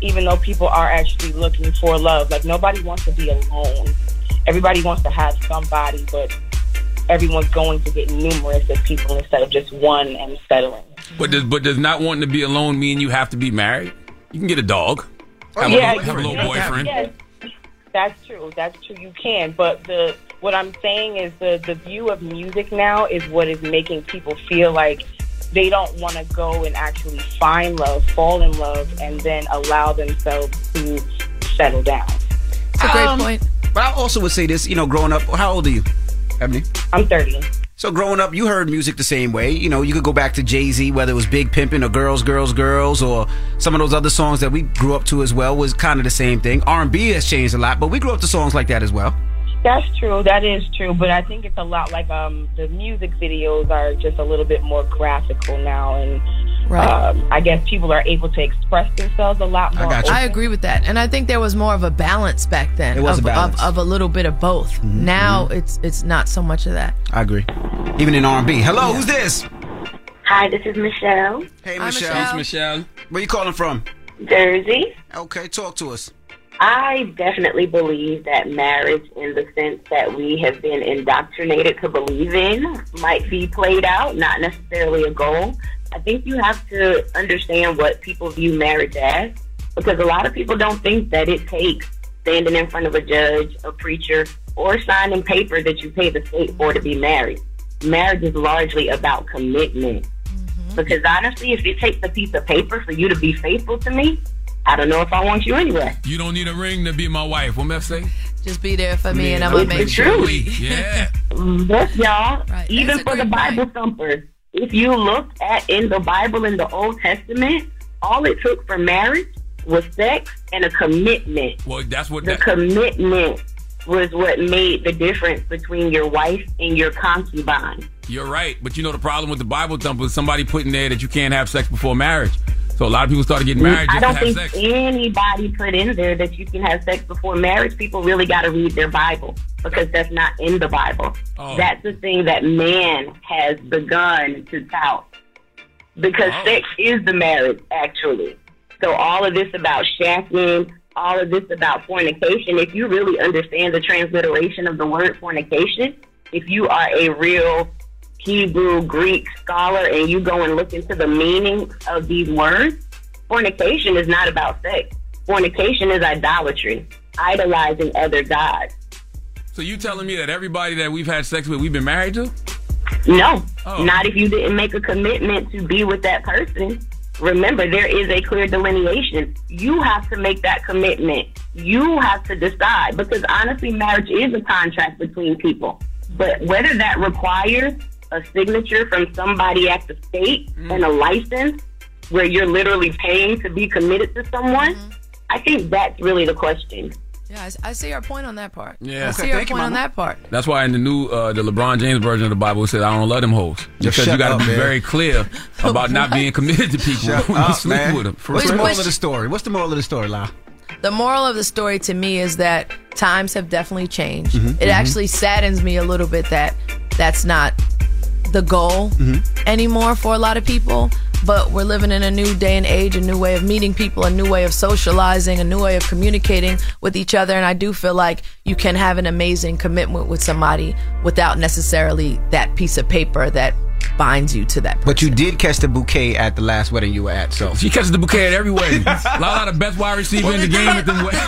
S43: even though people are actually looking for love. Like nobody wants to be alone. Everybody wants to have somebody, but everyone's going to get numerous of people instead of just one and settling.
S4: But does but does not wanting to be alone mean you have to be married? You can get a dog. Have,
S43: Yeah,
S4: a, little, have a little boyfriend.
S43: Yes. that's true. That's true. You can, but the what I'm saying is the the view of music now is what is making people feel like they don't want to go and actually find love, fall in love, and then allow themselves to settle down.
S13: It's a great
S5: Um,
S13: point.
S5: But I also would say this, you know, growing up, how old are you, Ebony?
S43: I'm 30.
S5: So growing up, you heard music the same way. You know, you could go back to Jay Z, whether it was Big Pimpin' or Girls, Girls, Girls, or some of those other songs that we grew up to as well was kind of the same thing. R and B has changed a lot, but we grew up to songs like that as well.
S43: That's true. That is true. But I think it's a lot like um the music videos are just a little bit more graphical now, and
S13: Right.
S43: um, I guess people are able to express themselves a lot more.
S13: I agree with that, and I think there was more of a balance back then.
S5: It was a
S13: of,
S5: balance.
S13: Of, of a little bit of both. Now it's it's not so much of that.
S5: I agree. Even in R and B. Hello, who's this?
S48: Hi, this is Michelle.
S5: Hey,
S48: Hi,
S5: Michelle.
S48: Michelle.
S4: Michelle.
S5: Where you calling from?
S48: Jersey.
S5: Okay, talk to us.
S48: I definitely believe that marriage, in the sense that we have been indoctrinated to believe in, might be played out, not necessarily a goal. I think you have to understand what people view marriage as, because a lot of people don't think that it takes standing in front of a judge, a preacher, or signing paper that you pay the state for to be married. Marriage is largely about commitment. Mm-hmm. Because honestly, if it takes a piece of paper for you to be faithful to me, I don't know if I want you anyway.
S4: You don't need a ring to be my wife. What Meth say?
S13: Just be there for me,
S4: Yeah,
S13: and I'm gonna make
S48: the
S13: sure.
S48: truth.
S4: Yeah.
S48: Look, y'all,
S13: Right.
S48: even for the
S13: great
S48: Bible thumpers, if you look at in the Bible in the Old Testament, all it took for marriage was sex and a commitment.
S4: Well, that's what
S48: The
S4: that.
S48: commitment was what made the difference between your wife and your concubine.
S4: You're right, but you know the problem with the Bible thumper is somebody put in there that you can't have sex before marriage. So a lot of people started getting married
S48: I don't
S4: have
S48: think
S4: sex.
S48: anybody put in there that you can have sex before marriage. People really got to read their Bible because that's not in the Bible.
S4: Oh.
S48: That's the thing that man has begun to tout. Because
S4: Oh.
S48: sex is the marriage, actually. So all of this about shacking, all of this about fornication, if you really understand the transliteration of the word fornication, if you are a real Hebrew, Greek scholar, and you go and look into the meaning of these words, fornication is not about sex. Fornication is idolatry, idolizing other gods.
S4: So you telling me that everybody that we've had sex with, we've been married to?
S48: No,
S4: Oh.
S48: not if you didn't make a commitment to be with that person. Remember, there is a clear delineation. You have to make that commitment. You have to decide because honestly, marriage is a contract between people. But whether that requires a signature from somebody at the state and a license where you're literally paying to be committed to someone, I think that's really the question.
S13: Yeah, I, I see your point on that part.
S4: Yeah.
S13: I
S4: Okay,
S13: see your
S4: thank you,
S13: point on that part.
S4: That's why in the new, uh, the LeBron James version of the Bible, it says, I don't love them hoes. Because
S5: shut
S4: you got to be
S5: man.
S4: very clear about not being committed to people
S5: Shut
S4: when you sleep
S5: man.
S4: with them. For
S5: What's the moral of the story? What's the moral of the story, La?
S13: The moral of the story to me is that times have definitely changed.
S5: Mhm,
S13: It
S5: mhm.
S13: actually saddens me a little bit that that's not the goal mm-hmm. anymore for a lot of people. But we're living in a new day and age, a new way of meeting people, a new way of socializing, a new way of communicating with each other. And I do feel like you can have an amazing commitment with somebody without necessarily that piece of paper that binds you to that.
S5: But you did catch the bouquet at the last wedding you were at, so
S4: She catches the bouquet at every wedding. a lot of the best wide receiver in the game at them weddings.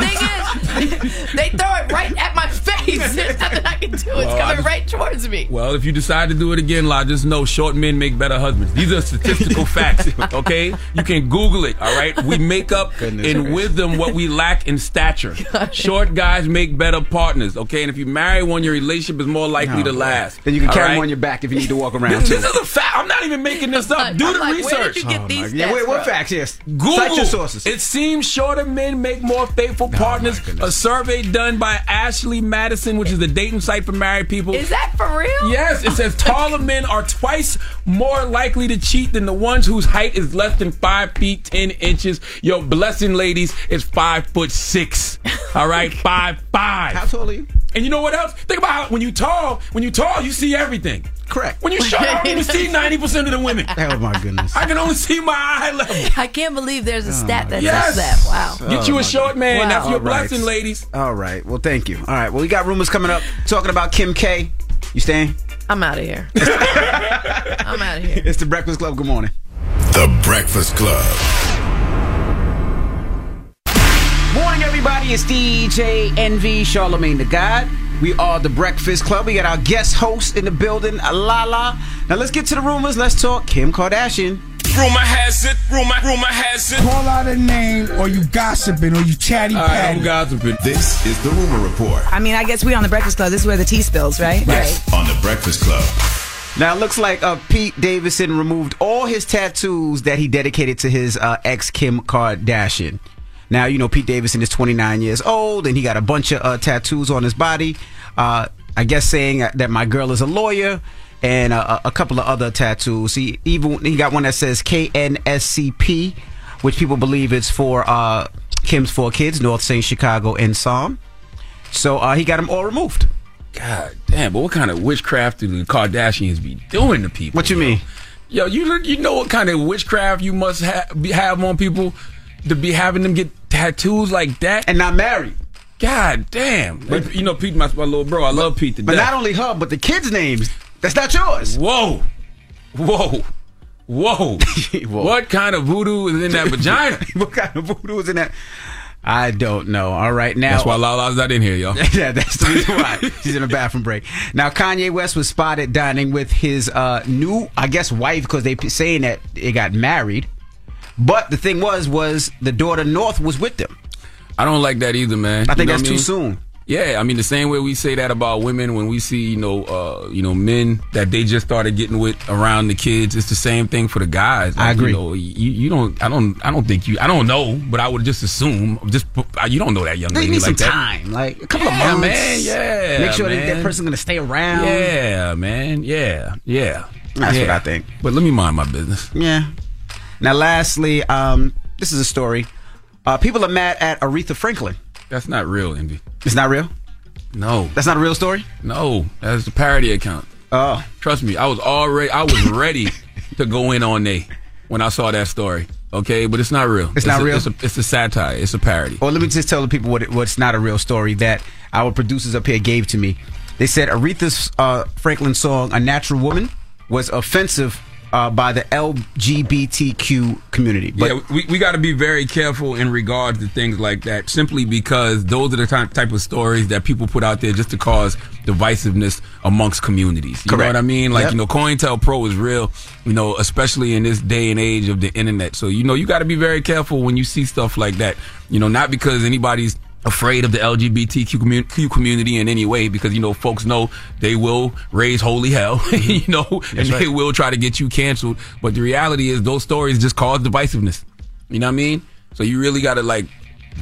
S13: they throw it right at my face. There's nothing I can do. It's
S4: Well,
S13: coming
S4: just-
S13: right towards me.
S4: Well, if you decide to do it again, La, just know short men make better husbands. These are statistical facts, okay? You can Google it, all right? We make up in
S5: gracious.
S4: wisdom what we lack in stature. Short guys make better partners, okay? And if you marry one, your relationship is more likely to last.
S5: Then you can carry
S4: right?
S5: them on your back if you need to walk around
S4: This,
S5: too.
S4: This is a fact. I'm not even making this up. Do
S13: I'm
S4: the
S13: like, where did
S4: research.
S13: you get oh, these
S5: Yeah, wait, what
S13: from?
S5: facts? Yes,
S4: Google.
S5: Cite your sources.
S4: It seems shorter men make more faithful partners. A survey done by Ashley Madison, which is the dating site for married people.
S13: Is that for real?
S4: Yes, it says taller men are twice more likely to cheat than the ones whose height is less than five feet ten inches. Your blessing, ladies, is five foot six. All right, five five.
S5: How tall are you?
S4: And you know what else? Think about how when you tall, when you tall, you see everything.
S5: Correct.
S4: When you short, I don't even see ninety percent of the women.
S5: Oh my goodness.
S4: I can only see my eye level.
S13: I can't believe there's a oh, stat that
S4: Yes.
S13: says that. Wow.
S4: Get you
S5: Oh,
S4: a
S5: my
S4: short man.
S13: Wow.
S4: That's your
S5: All right.
S4: blessing, ladies.
S5: All right. Well, thank you. All right. Well, we got rumors coming up talking about Kim K. You staying?
S13: I'm out of here. I'm out of here.
S5: It's the Breakfast Club. Good morning.
S9: The Breakfast Club.
S5: Morning, everybody. It's DJ Envy, Charlemagne the God. We are the Breakfast Club. We got our guest host in the building, Lala. Now let's get to the rumors. Let's talk Kim Kardashian.
S34: Rumor has it, rumor, rumor has it.
S49: Call out a name or you gossiping or you chatty patty.
S4: gossiping.
S9: This is the Rumor Report
S50: I mean, I guess we on the Breakfast Club. This is where the tea spills, right?
S9: on the Breakfast Club.
S5: Now it looks like uh, Pete Davidson removed all his tattoos that he dedicated to his uh, ex Kim Kardashian. Now you know Pete Davidson is 29 years old and he got a bunch of uh, tattoos on his body. Uh, I guess saying that my girl is a lawyer and uh, a couple of other tattoos. He even he got one that says KNSCP, which people believe it's for uh, Kim's four kids, North Saint Chicago and Psalm. So uh, he got them all removed.
S4: God damn, but what kind of witchcraft do the Kardashians be doing to people?
S5: What you mean?
S4: Yo, you you know what kind of witchcraft you must ha- be, have on people to be having them get tattoos like that
S5: and not married.
S4: God damn! But you know, Pete, my, my little bro, I love Pete to
S5: But
S4: death.
S5: not only her, but the kids' names. That's not yours.
S4: Whoa, whoa, whoa! What kind of voodoo is in that vagina?
S5: what kind of voodoo is in that? I don't know. All right, now
S4: That's why Lala's not in here, y'all.
S5: yeah, that's the reason why she's in a bathroom break. Now, Kanye West was spotted dining with his uh, new, I guess, wife because they p- saying that they got married. But the thing was, was the daughter North was with them.
S4: I don't like that either, man.
S5: I think
S4: You know
S5: that's
S4: what
S5: too soon.
S4: Yeah, I mean the same way we say that about women when we see you know uh, you know men that they just started getting with around the kids. It's the same thing for the guys.
S5: I agree.
S4: You, know, you, you don't. I don't. I don't think you. I don't know, but I would just assume. Just you don't know that young
S5: They
S4: lady
S5: need
S4: like
S5: some
S4: that.
S5: time, like a couple
S4: Yeah,
S5: of months.
S4: man. Yeah,
S5: Make sure that that person's gonna stay around.
S4: Yeah, man. Yeah, yeah.
S5: That's
S4: Yeah.
S5: what I think.
S4: But let me mind my business.
S5: Yeah. Now, lastly, um, this is a story. Uh, people are mad at Aretha Franklin.
S4: That's not real, Envy.
S5: It's not real.
S4: No,
S5: That's not a real story.
S4: no. That's a parody account.
S5: Oh,
S4: Trust me, I was already. I was ready to go in on they when I saw that story. Okay, but it's not real.
S5: It's not
S4: a,
S5: real?
S4: It's a, it's a satire. It's a parody.
S5: Well, let me just tell the people what it, what's not a real story that our producers up here gave to me. They said Aretha uh, Franklin song "A Natural Woman" was offensive uh, by the LGBTQ community. But
S4: yeah, we, we got to be very careful in regards to things like that, simply because those are the ty- type of stories that people put out there just to cause divisiveness amongst communities. You know
S5: Correct.
S4: what I mean? Like,
S5: Yep.
S4: you know, COINTELPRO is real, you know, especially in this day and age of the internet. So, you know, you got to be very careful when you see stuff like that. You know, not because anybody's afraid of the LGBTQ commu- Q community in any way because you know folks know they will raise holy hell mm-hmm. you know and they will try to get you canceled. But the reality is those stories just cause divisiveness. You know what I mean? So you really got to like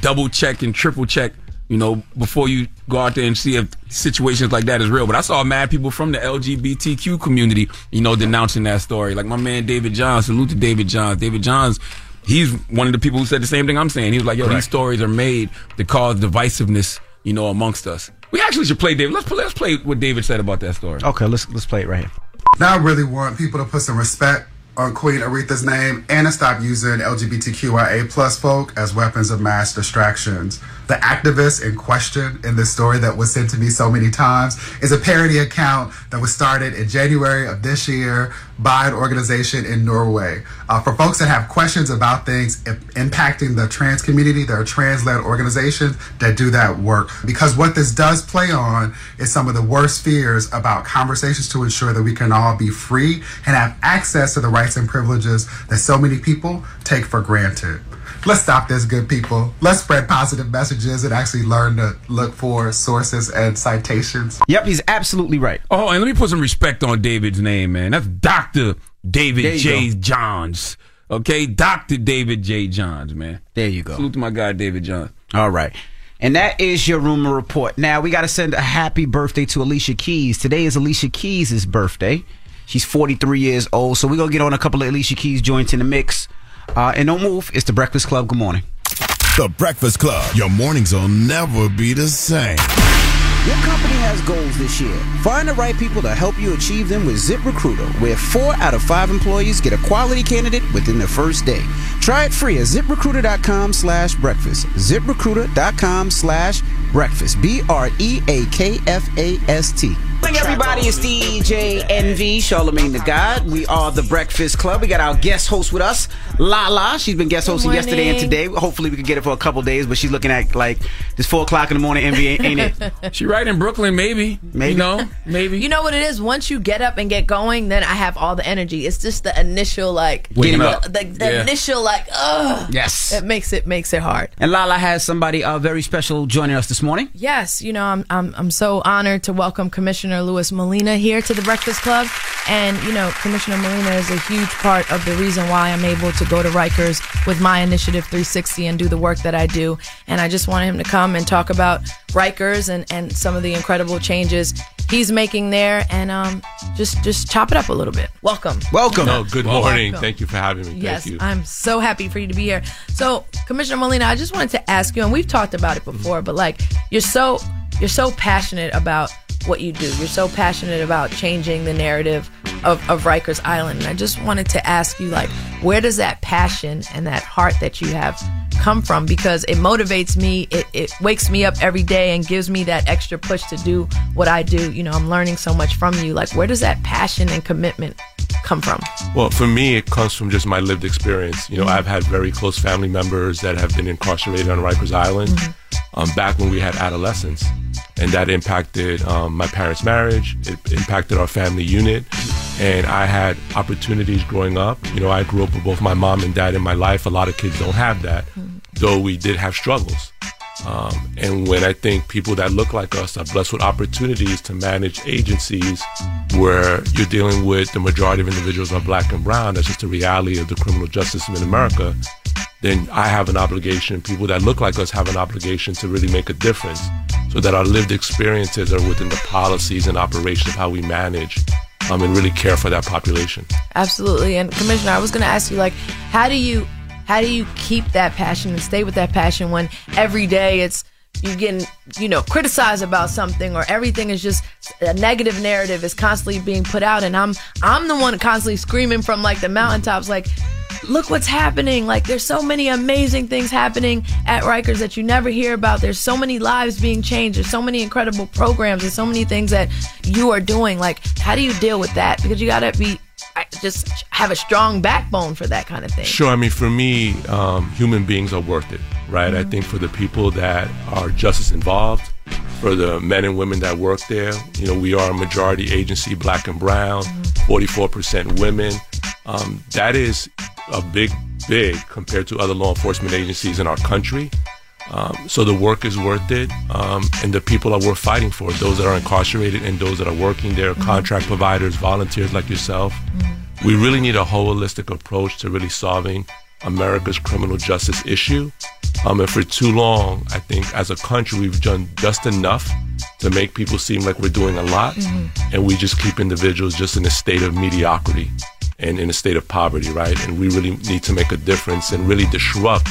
S4: double check and triple check you know before you go out there and see if situations like that is real. But I saw mad people from the LGBTQ community you know denouncing that story. Like my man David Johns salute to David Johns. David Johns he's one of the people who said the same thing I'm saying. He was like, "Yo, these stories are made to cause divisiveness, you know, amongst us." We actually should play David. Let's play, let's play what David said about that story.
S5: okay, let's let's play it right here.
S51: Now I really want people to put some respect on Queen Aretha's name and to stop using LGBTQIA plus folk as weapons of mass distractions. The activist in question in this story that was sent to me so many times is a parody account that was started in January of this year by an organization in Norway. Uh, for folks that have questions about things impacting the trans community, there are trans-led organizations that do that work. Because what this does play on is some of the worst fears about conversations to ensure that we can all be free and have access to the rights and privileges that so many people take for granted. Let's stop this, good people. Let's spread positive messages and actually learn to look for sources and citations.
S5: Yep, he's absolutely right.
S4: Oh, and let me put some respect on David's name, man. That's Doctor David J.
S5: go.
S4: Johns. Okay, Doctor David J. Johns, man.
S5: There you go.
S4: Salute to my guy David Johns.
S5: All right. And that is your rumor report. Now we got to send a happy birthday to Alicia Keys. Today is Alicia Keys' birthday. She's 43 years old. So we're going to get on a couple of Alicia Keys joints in the mix. Uh, and don't move. It's the Breakfast Club. Good morning.
S9: The Breakfast Club. Your mornings will never be the same.
S5: Your company has goals this year. Find the right people to help you achieve them with ZipRecruiter, where four out of five employees get a quality candidate within the first day. Try it free at ziprecruiter.com slash breakfast. ZipRecruiter.com slash breakfast. B R E A K F A S T. morning, everybody. It's DJ Envy, Charlemagne the God. We are the Breakfast Club. We got our guest host with us, Lala. She's been guest hosting yesterday and today. Hopefully, we can get it for a couple days, but she's looking at like this four o'clock in the morning. Envy, ain't, ain't it?
S4: She right in Brooklyn, maybe.
S5: Maybe.
S4: You know, maybe.
S13: You know what it is? Once you get up and get going, then I have all the energy. It's just the initial like
S5: Waking
S13: the,
S5: up.
S13: The, the
S5: Yeah.
S13: initial like ugh.
S5: Yes.
S13: It makes it makes it hard.
S5: And Lala has somebody uh, very special joining us this morning.
S13: Yes, you know, I'm I'm I'm so honored to welcome Commissioner Louis Molina here to the Breakfast Club. And, you know, Commissioner Molina is a huge part of the reason why I'm able to go to Rikers with my initiative 360 and do the work that I do. And I just wanted him to come and talk about Rikers and, and some of the incredible changes he's making there and um just just chop it up a little bit. Welcome.
S5: Welcome.
S52: No, good
S13: Welcome.
S52: morning. Thank you for having me.
S13: Yes,
S52: Thank you.
S13: I'm so happy for you to be here. So, Commissioner Molina, I just wanted to ask you, and we've talked about it before, but like you're so you're so passionate about what you do. You're so passionate about changing the narrative of, of Rikers Island. And I just wanted to ask you, like, where does that passion and that heart that you have come from? Because it motivates me, it, it wakes me up every day and gives me that extra push to do what I do. You know, I'm learning so much from you. Like, where does that passion and commitment come from?
S52: Well, for me, it comes from just my lived experience. You know, I've had very close family members that have been incarcerated on Rikers Island um, back when we had adolescents. And that impacted um, my parents' marriage. It impacted our family unit. And I had opportunities growing up. You know, I grew up with both my mom and dad in my life. A lot of kids don't have that, though we did have struggles. Um, and when I think people that look like us are blessed with opportunities to manage agencies where you're dealing with the majority of individuals are black and brown, that's just the reality of the criminal justice system in America, then I have an obligation, people that look like us have an obligation to really make a difference so that our lived experiences are within the policies and operations of how we manage um, and really care for that population.
S13: Absolutely. And Commissioner, I was going to ask you, like, how do you how do you keep that passion and stay with that passion when every day it's you getting you know criticized about something or everything is just a negative narrative is constantly being put out and I'm I'm the one constantly screaming from like the mountaintops like look what's happening like there's so many amazing things happening at Rikers that you never hear about there's so many lives being changed there's so many incredible programs there's so many things that you are doing like how do you deal with that because you got to be I just have a strong backbone for that kind of thing.
S52: Sure. I mean, for me, um, human beings are worth it, right? I think for the people that are justice involved, for the men and women that work there, you know, we are a majority agency, black and brown, 44% women. Um, that is a big, big compared to other law enforcement agencies in our country. Um, so the work is worth it, um, and the people that we're worth fighting for. Those that are incarcerated and those that are working there, contract providers, volunteers like yourself. We really need a holistic approach to really solving America's criminal justice issue. Um, and for too long, I think as a country, we've done just enough to make people seem like we're doing a lot, and we just keep individuals just in a state of mediocrity and in a state of poverty, right? And we really need to make a difference and really disrupt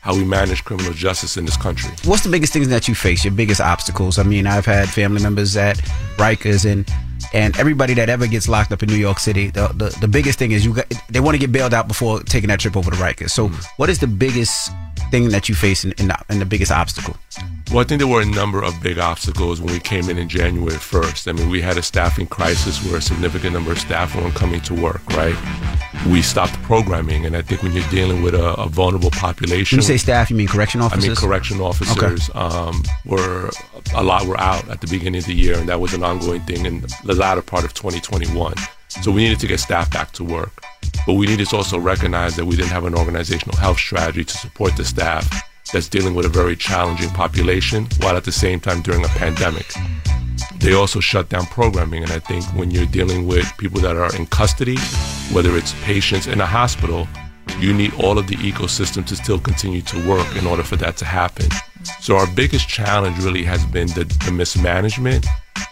S52: how we manage criminal justice in this country.
S5: What's the biggest things that you face? Your biggest obstacles? I mean, I've had family members at Rikers and and everybody that ever gets locked up in New York City. The the, the biggest thing is you got, they want to get bailed out before taking that trip over to Rikers. So, mm. what is the biggest thing that you face in, in, the, in the biggest obstacle?
S52: Well, I think there were a number of big obstacles when we came in in January 1st. I mean, we had a staffing crisis where a significant number of staff weren't coming to work, right? We stopped programming, and I think when you're dealing with a, a vulnerable population.
S5: When you say staff, you mean correction officers?
S52: I mean, correction officers um, were a lot were out at the beginning of the year, and that was an ongoing thing in the latter part of 2021. So we needed to get staff back to work, but we needed to also recognize that we didn't have an organizational health strategy to support the staff that's dealing with a very challenging population, while at the same time during a pandemic. They also shut down programming, and I think when you're dealing with people that are in custody, whether it's patients in a hospital, you need all of the ecosystem to still continue to work in order for that to happen. So our biggest challenge really has been the, the mismanagement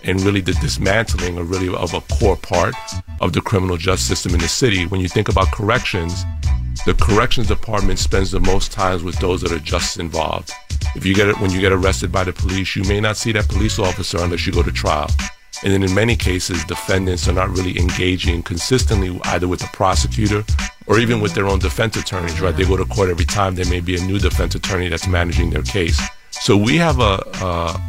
S52: and really the dismantling of really of a core part of the criminal justice system in the city. When you think about corrections, the corrections department spends the most times with those that are just involved. If you get it when you get arrested by the police, you may not see that police officer unless you go to trial. And then in many cases, defendants are not really engaging consistently either with the prosecutor or even with their own defense attorneys, right? They go to court every time. There may be a new defense attorney that's managing their case. So we have a,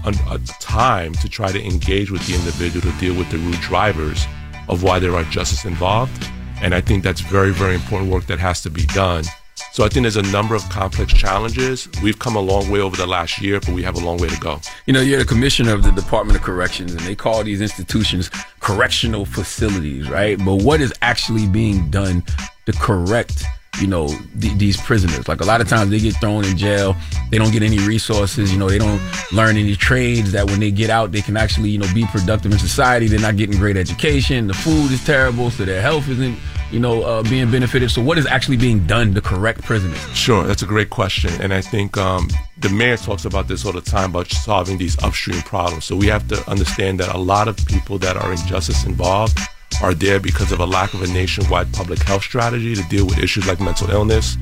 S52: a, a, time to try to engage with the individual to deal with the root drivers of why there are justice involved. And I think that's very, very important work that has to be done. So I think there's a number of complex challenges. We've come a long way over the last year, but we have a long way to go.
S4: You know, you're the commissioner of the Department of Corrections, and they call these institutions correctional facilities, right? But what is actually being done to correct, you know, th- these prisoners? Like a lot of times they get thrown in jail, they don't get any resources, you know, they don't learn any trades that when they get out, they can actually, you know, be productive in society. They're not getting great education. The food is terrible, so their health isn't you know, uh, being benefited. So, what is actually being done to correct prisoners?
S52: Sure, that's a great question, and I think um, the mayor talks about this all the time about solving these upstream problems. So we have to understand that a lot of people that are in justice involved are there because of a lack of a nationwide public health strategy to deal with issues like mental illness,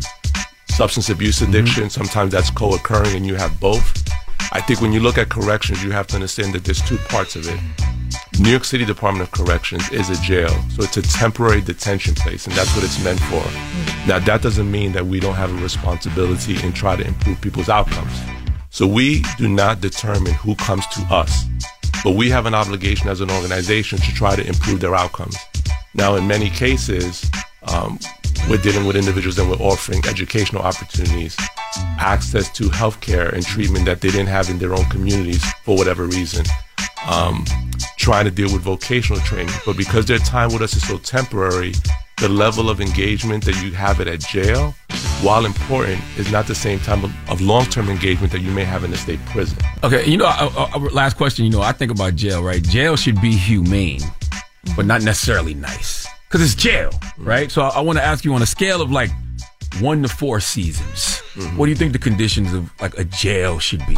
S52: substance abuse addiction. Mm-hmm. Sometimes that's co-occurring, and you have both. I think when you look at corrections, you have to understand that there's two parts of it. New York City Department of Corrections is a jail, so it's a temporary detention place, and that's what it's meant for. Now, that doesn't mean that we don't have a responsibility and try to improve people's outcomes. So we do not determine who comes to us, but we have an obligation as an organization to try to improve their outcomes. Now, in many cases, um, we're dealing with individuals that we're offering educational opportunities, access to healthcare and treatment that they didn't have in their own communities for whatever reason. Um, trying to deal with vocational training, but because their time with us is so temporary, the level of engagement that you have it at jail, while important, is not the same time of, of long-term engagement that you may have in a state prison.
S4: Okay, you know, uh, uh, last question. You know, I think about jail, right? Jail should be humane, but not necessarily nice, because it's jail, right? So I, I want to ask you on a scale of like one to four seasons. Mm-hmm. What do you think the conditions of like a jail should be?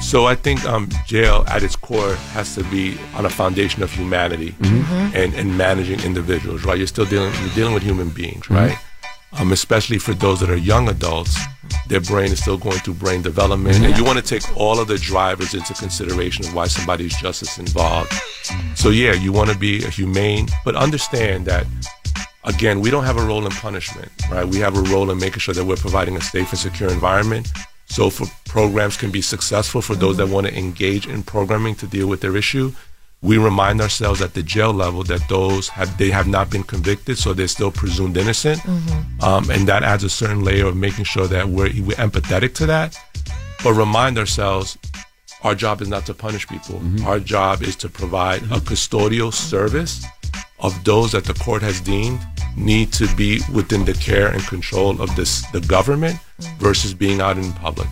S52: So I think um, jail at its core has to be on a foundation of humanity mm-hmm. and, and managing individuals, right? You're still dealing you're dealing with human beings, right? Mm-hmm. Um, especially for those that are young adults, their brain is still going through brain development, and you want to take all of the drivers into consideration of why somebody's justice involved. So yeah, you want to be a humane, but understand that again, we don't have a role in punishment, right? We have a role in making sure that we're providing a safe and secure environment. So for programs can be successful for those that want to engage in programming to deal with their issue, we remind ourselves at the jail level that those have they have not been convicted, so they're still presumed innocent, mm-hmm. um, and that adds a certain layer of making sure that we're, we're empathetic to that, but remind ourselves our job is not to punish people. Mm-hmm. Our job is to provide a custodial service of those that the court has deemed need to be within the care and control of this the government versus being out in public.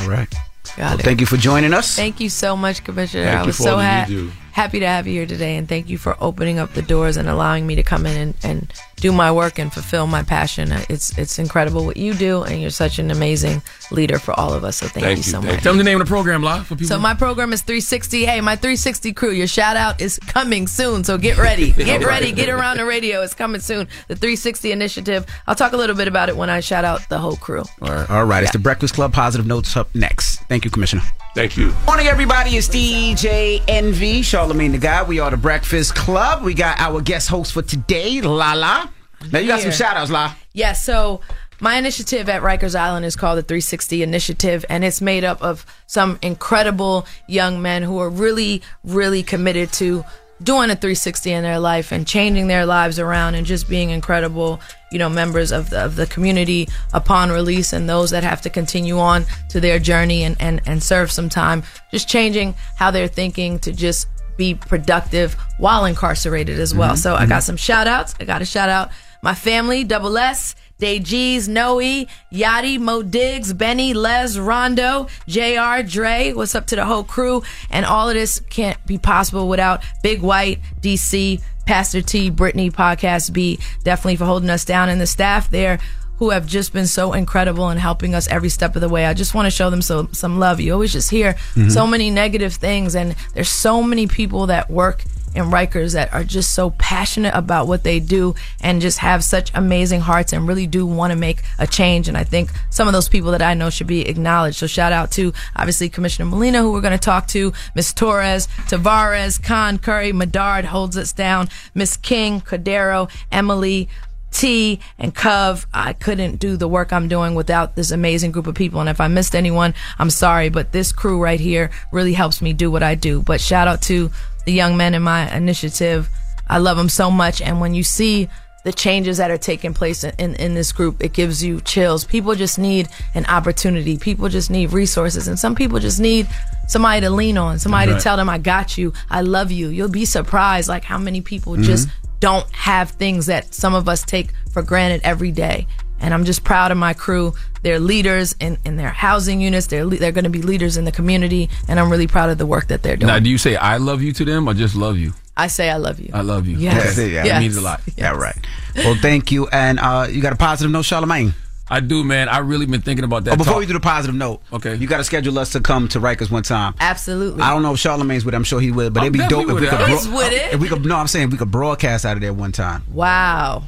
S5: All right.
S13: Got
S5: well,
S13: it.
S5: Thank you for joining us.
S13: Thank you so much, Commissioner.
S52: Thank
S13: I
S52: you
S13: was
S52: for
S13: so
S52: all that
S13: ha-
S52: you do.
S13: happy to have you here today, and thank you for opening up the doors and allowing me to come in and, and do my work and fulfill my passion. It's it's incredible what you do, and you're such an amazing leader for all of us. So thank,
S4: Thank
S13: you
S4: you,
S13: so
S4: thank
S13: much.
S4: Tell them the name of the program, live for people.
S13: So my program is 360. Hey, my 360 crew, your shout out is coming soon. So get ready. Get ready. Get around the radio. It's coming soon. The 360 initiative. I'll talk a little bit about it when I shout out the whole crew.
S5: All right. All right. It's the Breakfast Club. Positive notes up next. Thank you, Commissioner.
S52: Thank you.
S5: Morning, everybody. It's DJ Envy, Charlemagne the God. We are the Breakfast Club. We got our guest host for today, Lala. Now, you got some shout outs, La.
S13: Yeah, so my initiative at Rikers Island is called the 360 Initiative, and it's made up of some incredible young men who are really, really committed to doing a 360 in their life and changing their lives around and just being incredible, you know, members of the, of the community upon release and those that have to continue on to their journey and, and, and serve some time, just changing how they're thinking to just be productive while incarcerated as well.
S53: Mhm,
S13: So I got
S53: mhm.
S13: some shout outs. I got a shout out my family, Double S, Day G's, Noe, Yachty, Mo Diggs, Benny, Les, Rondo, JR, Dre. What's up to the whole crew? And all of this can't be possible without Big White, DC, Pastor T, Brittany, Podcast B, definitely for holding us down, and the staff there who have just been so incredible in helping us every step of the way. I just want to show them some some love. You always just hear
S53: Mhm.
S13: so many negative things, and there's so many people that work in Rikers that are just so passionate about what they do and just have such amazing hearts and really do want to make a change. And I think some of those people that I know should be acknowledged. So shout out to obviously Commissioner Molina, who we're going to talk to, Miss Torres, Tavares, Khan, Curry, Medard holds us down, Miss King, Cordero, Emily, T and Cove. I couldn't do the work I'm doing without this amazing group of people. And if I missed anyone, I'm sorry, but this crew right here really helps me do what I do. But shout out to the young men in my initiative. I love them so much. And when you see the changes that are taking place in, in, in, this group, it gives you chills. People just need an opportunity. People just need resources. And some people just need somebody to lean on, somebody right. to tell them, I got you. I love you. You'll be surprised like how many people mm-hmm. just don't have things that some of us take for granted every day. And I'm just proud of my crew. They're leaders in, in their housing units. They're le- they're going to be leaders in the community, and I'm really proud of the work that they're doing.
S4: Now, do you say I love you to them or just love you?
S13: I say I love you.
S4: I love you.
S13: Yes.
S4: Okay.
S5: Yeah,
S4: yes. It means a lot.
S5: Yes. Yeah, right. Well, thank you. And uh, you got a positive note, Charlemagne?
S4: I do, man. I really been thinking about that.
S5: Oh, before
S4: talk.
S5: we do the positive note,
S4: okay,
S5: you got to schedule us to come to Rikers one time.
S13: Absolutely.
S5: I don't know if Charlemagne's with. it. I'm sure he would, but
S4: I'm
S5: it'd be dope if we
S4: it.
S5: could.
S13: He's with it.
S5: If we could, no, I'm saying we could broadcast out of there one time.
S13: Wow.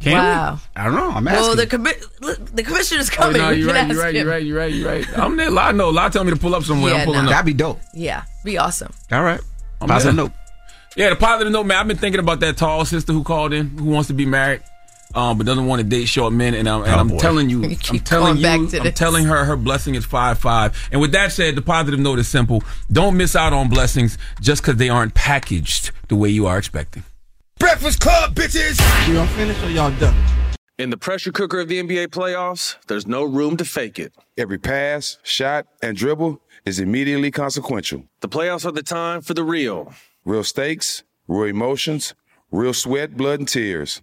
S4: Can
S13: wow.
S4: We?
S5: I don't know. I'm asking.
S13: Well, the commi- the commissioner's coming.
S4: Oh, no, you're right. You're right. You're right. You're right. You're right. I'm there. I know. A lot tell me to pull up somewhere.
S13: Yeah,
S4: I'm pulling
S13: no.
S4: up.
S5: That'd be dope.
S13: Yeah, be awesome.
S5: All right.
S4: I'm
S5: positive
S4: there.
S5: note.
S4: Yeah, the positive note, man. I've been thinking about that tall sister who called in, who wants to be married, um, but doesn't want to date short men. And I'm, and
S5: Oh,
S4: I'm
S5: boy.
S4: telling you,
S13: You
S4: I'm telling
S13: going back
S4: you,
S13: to
S4: I'm
S13: this.
S4: telling her her blessing is five five. And with that said, the positive note is simple: don't miss out on blessings just because they aren't packaged the way you are expecting.
S54: Breakfast Club, bitches!
S55: Y'all finished or y'all done?
S2: In the pressure cooker of the NBA playoffs, there's no room to fake it.
S3: Every pass, shot, and dribble is immediately consequential.
S2: The playoffs are the time for the real.
S3: Real stakes, real emotions, real sweat, blood, and tears,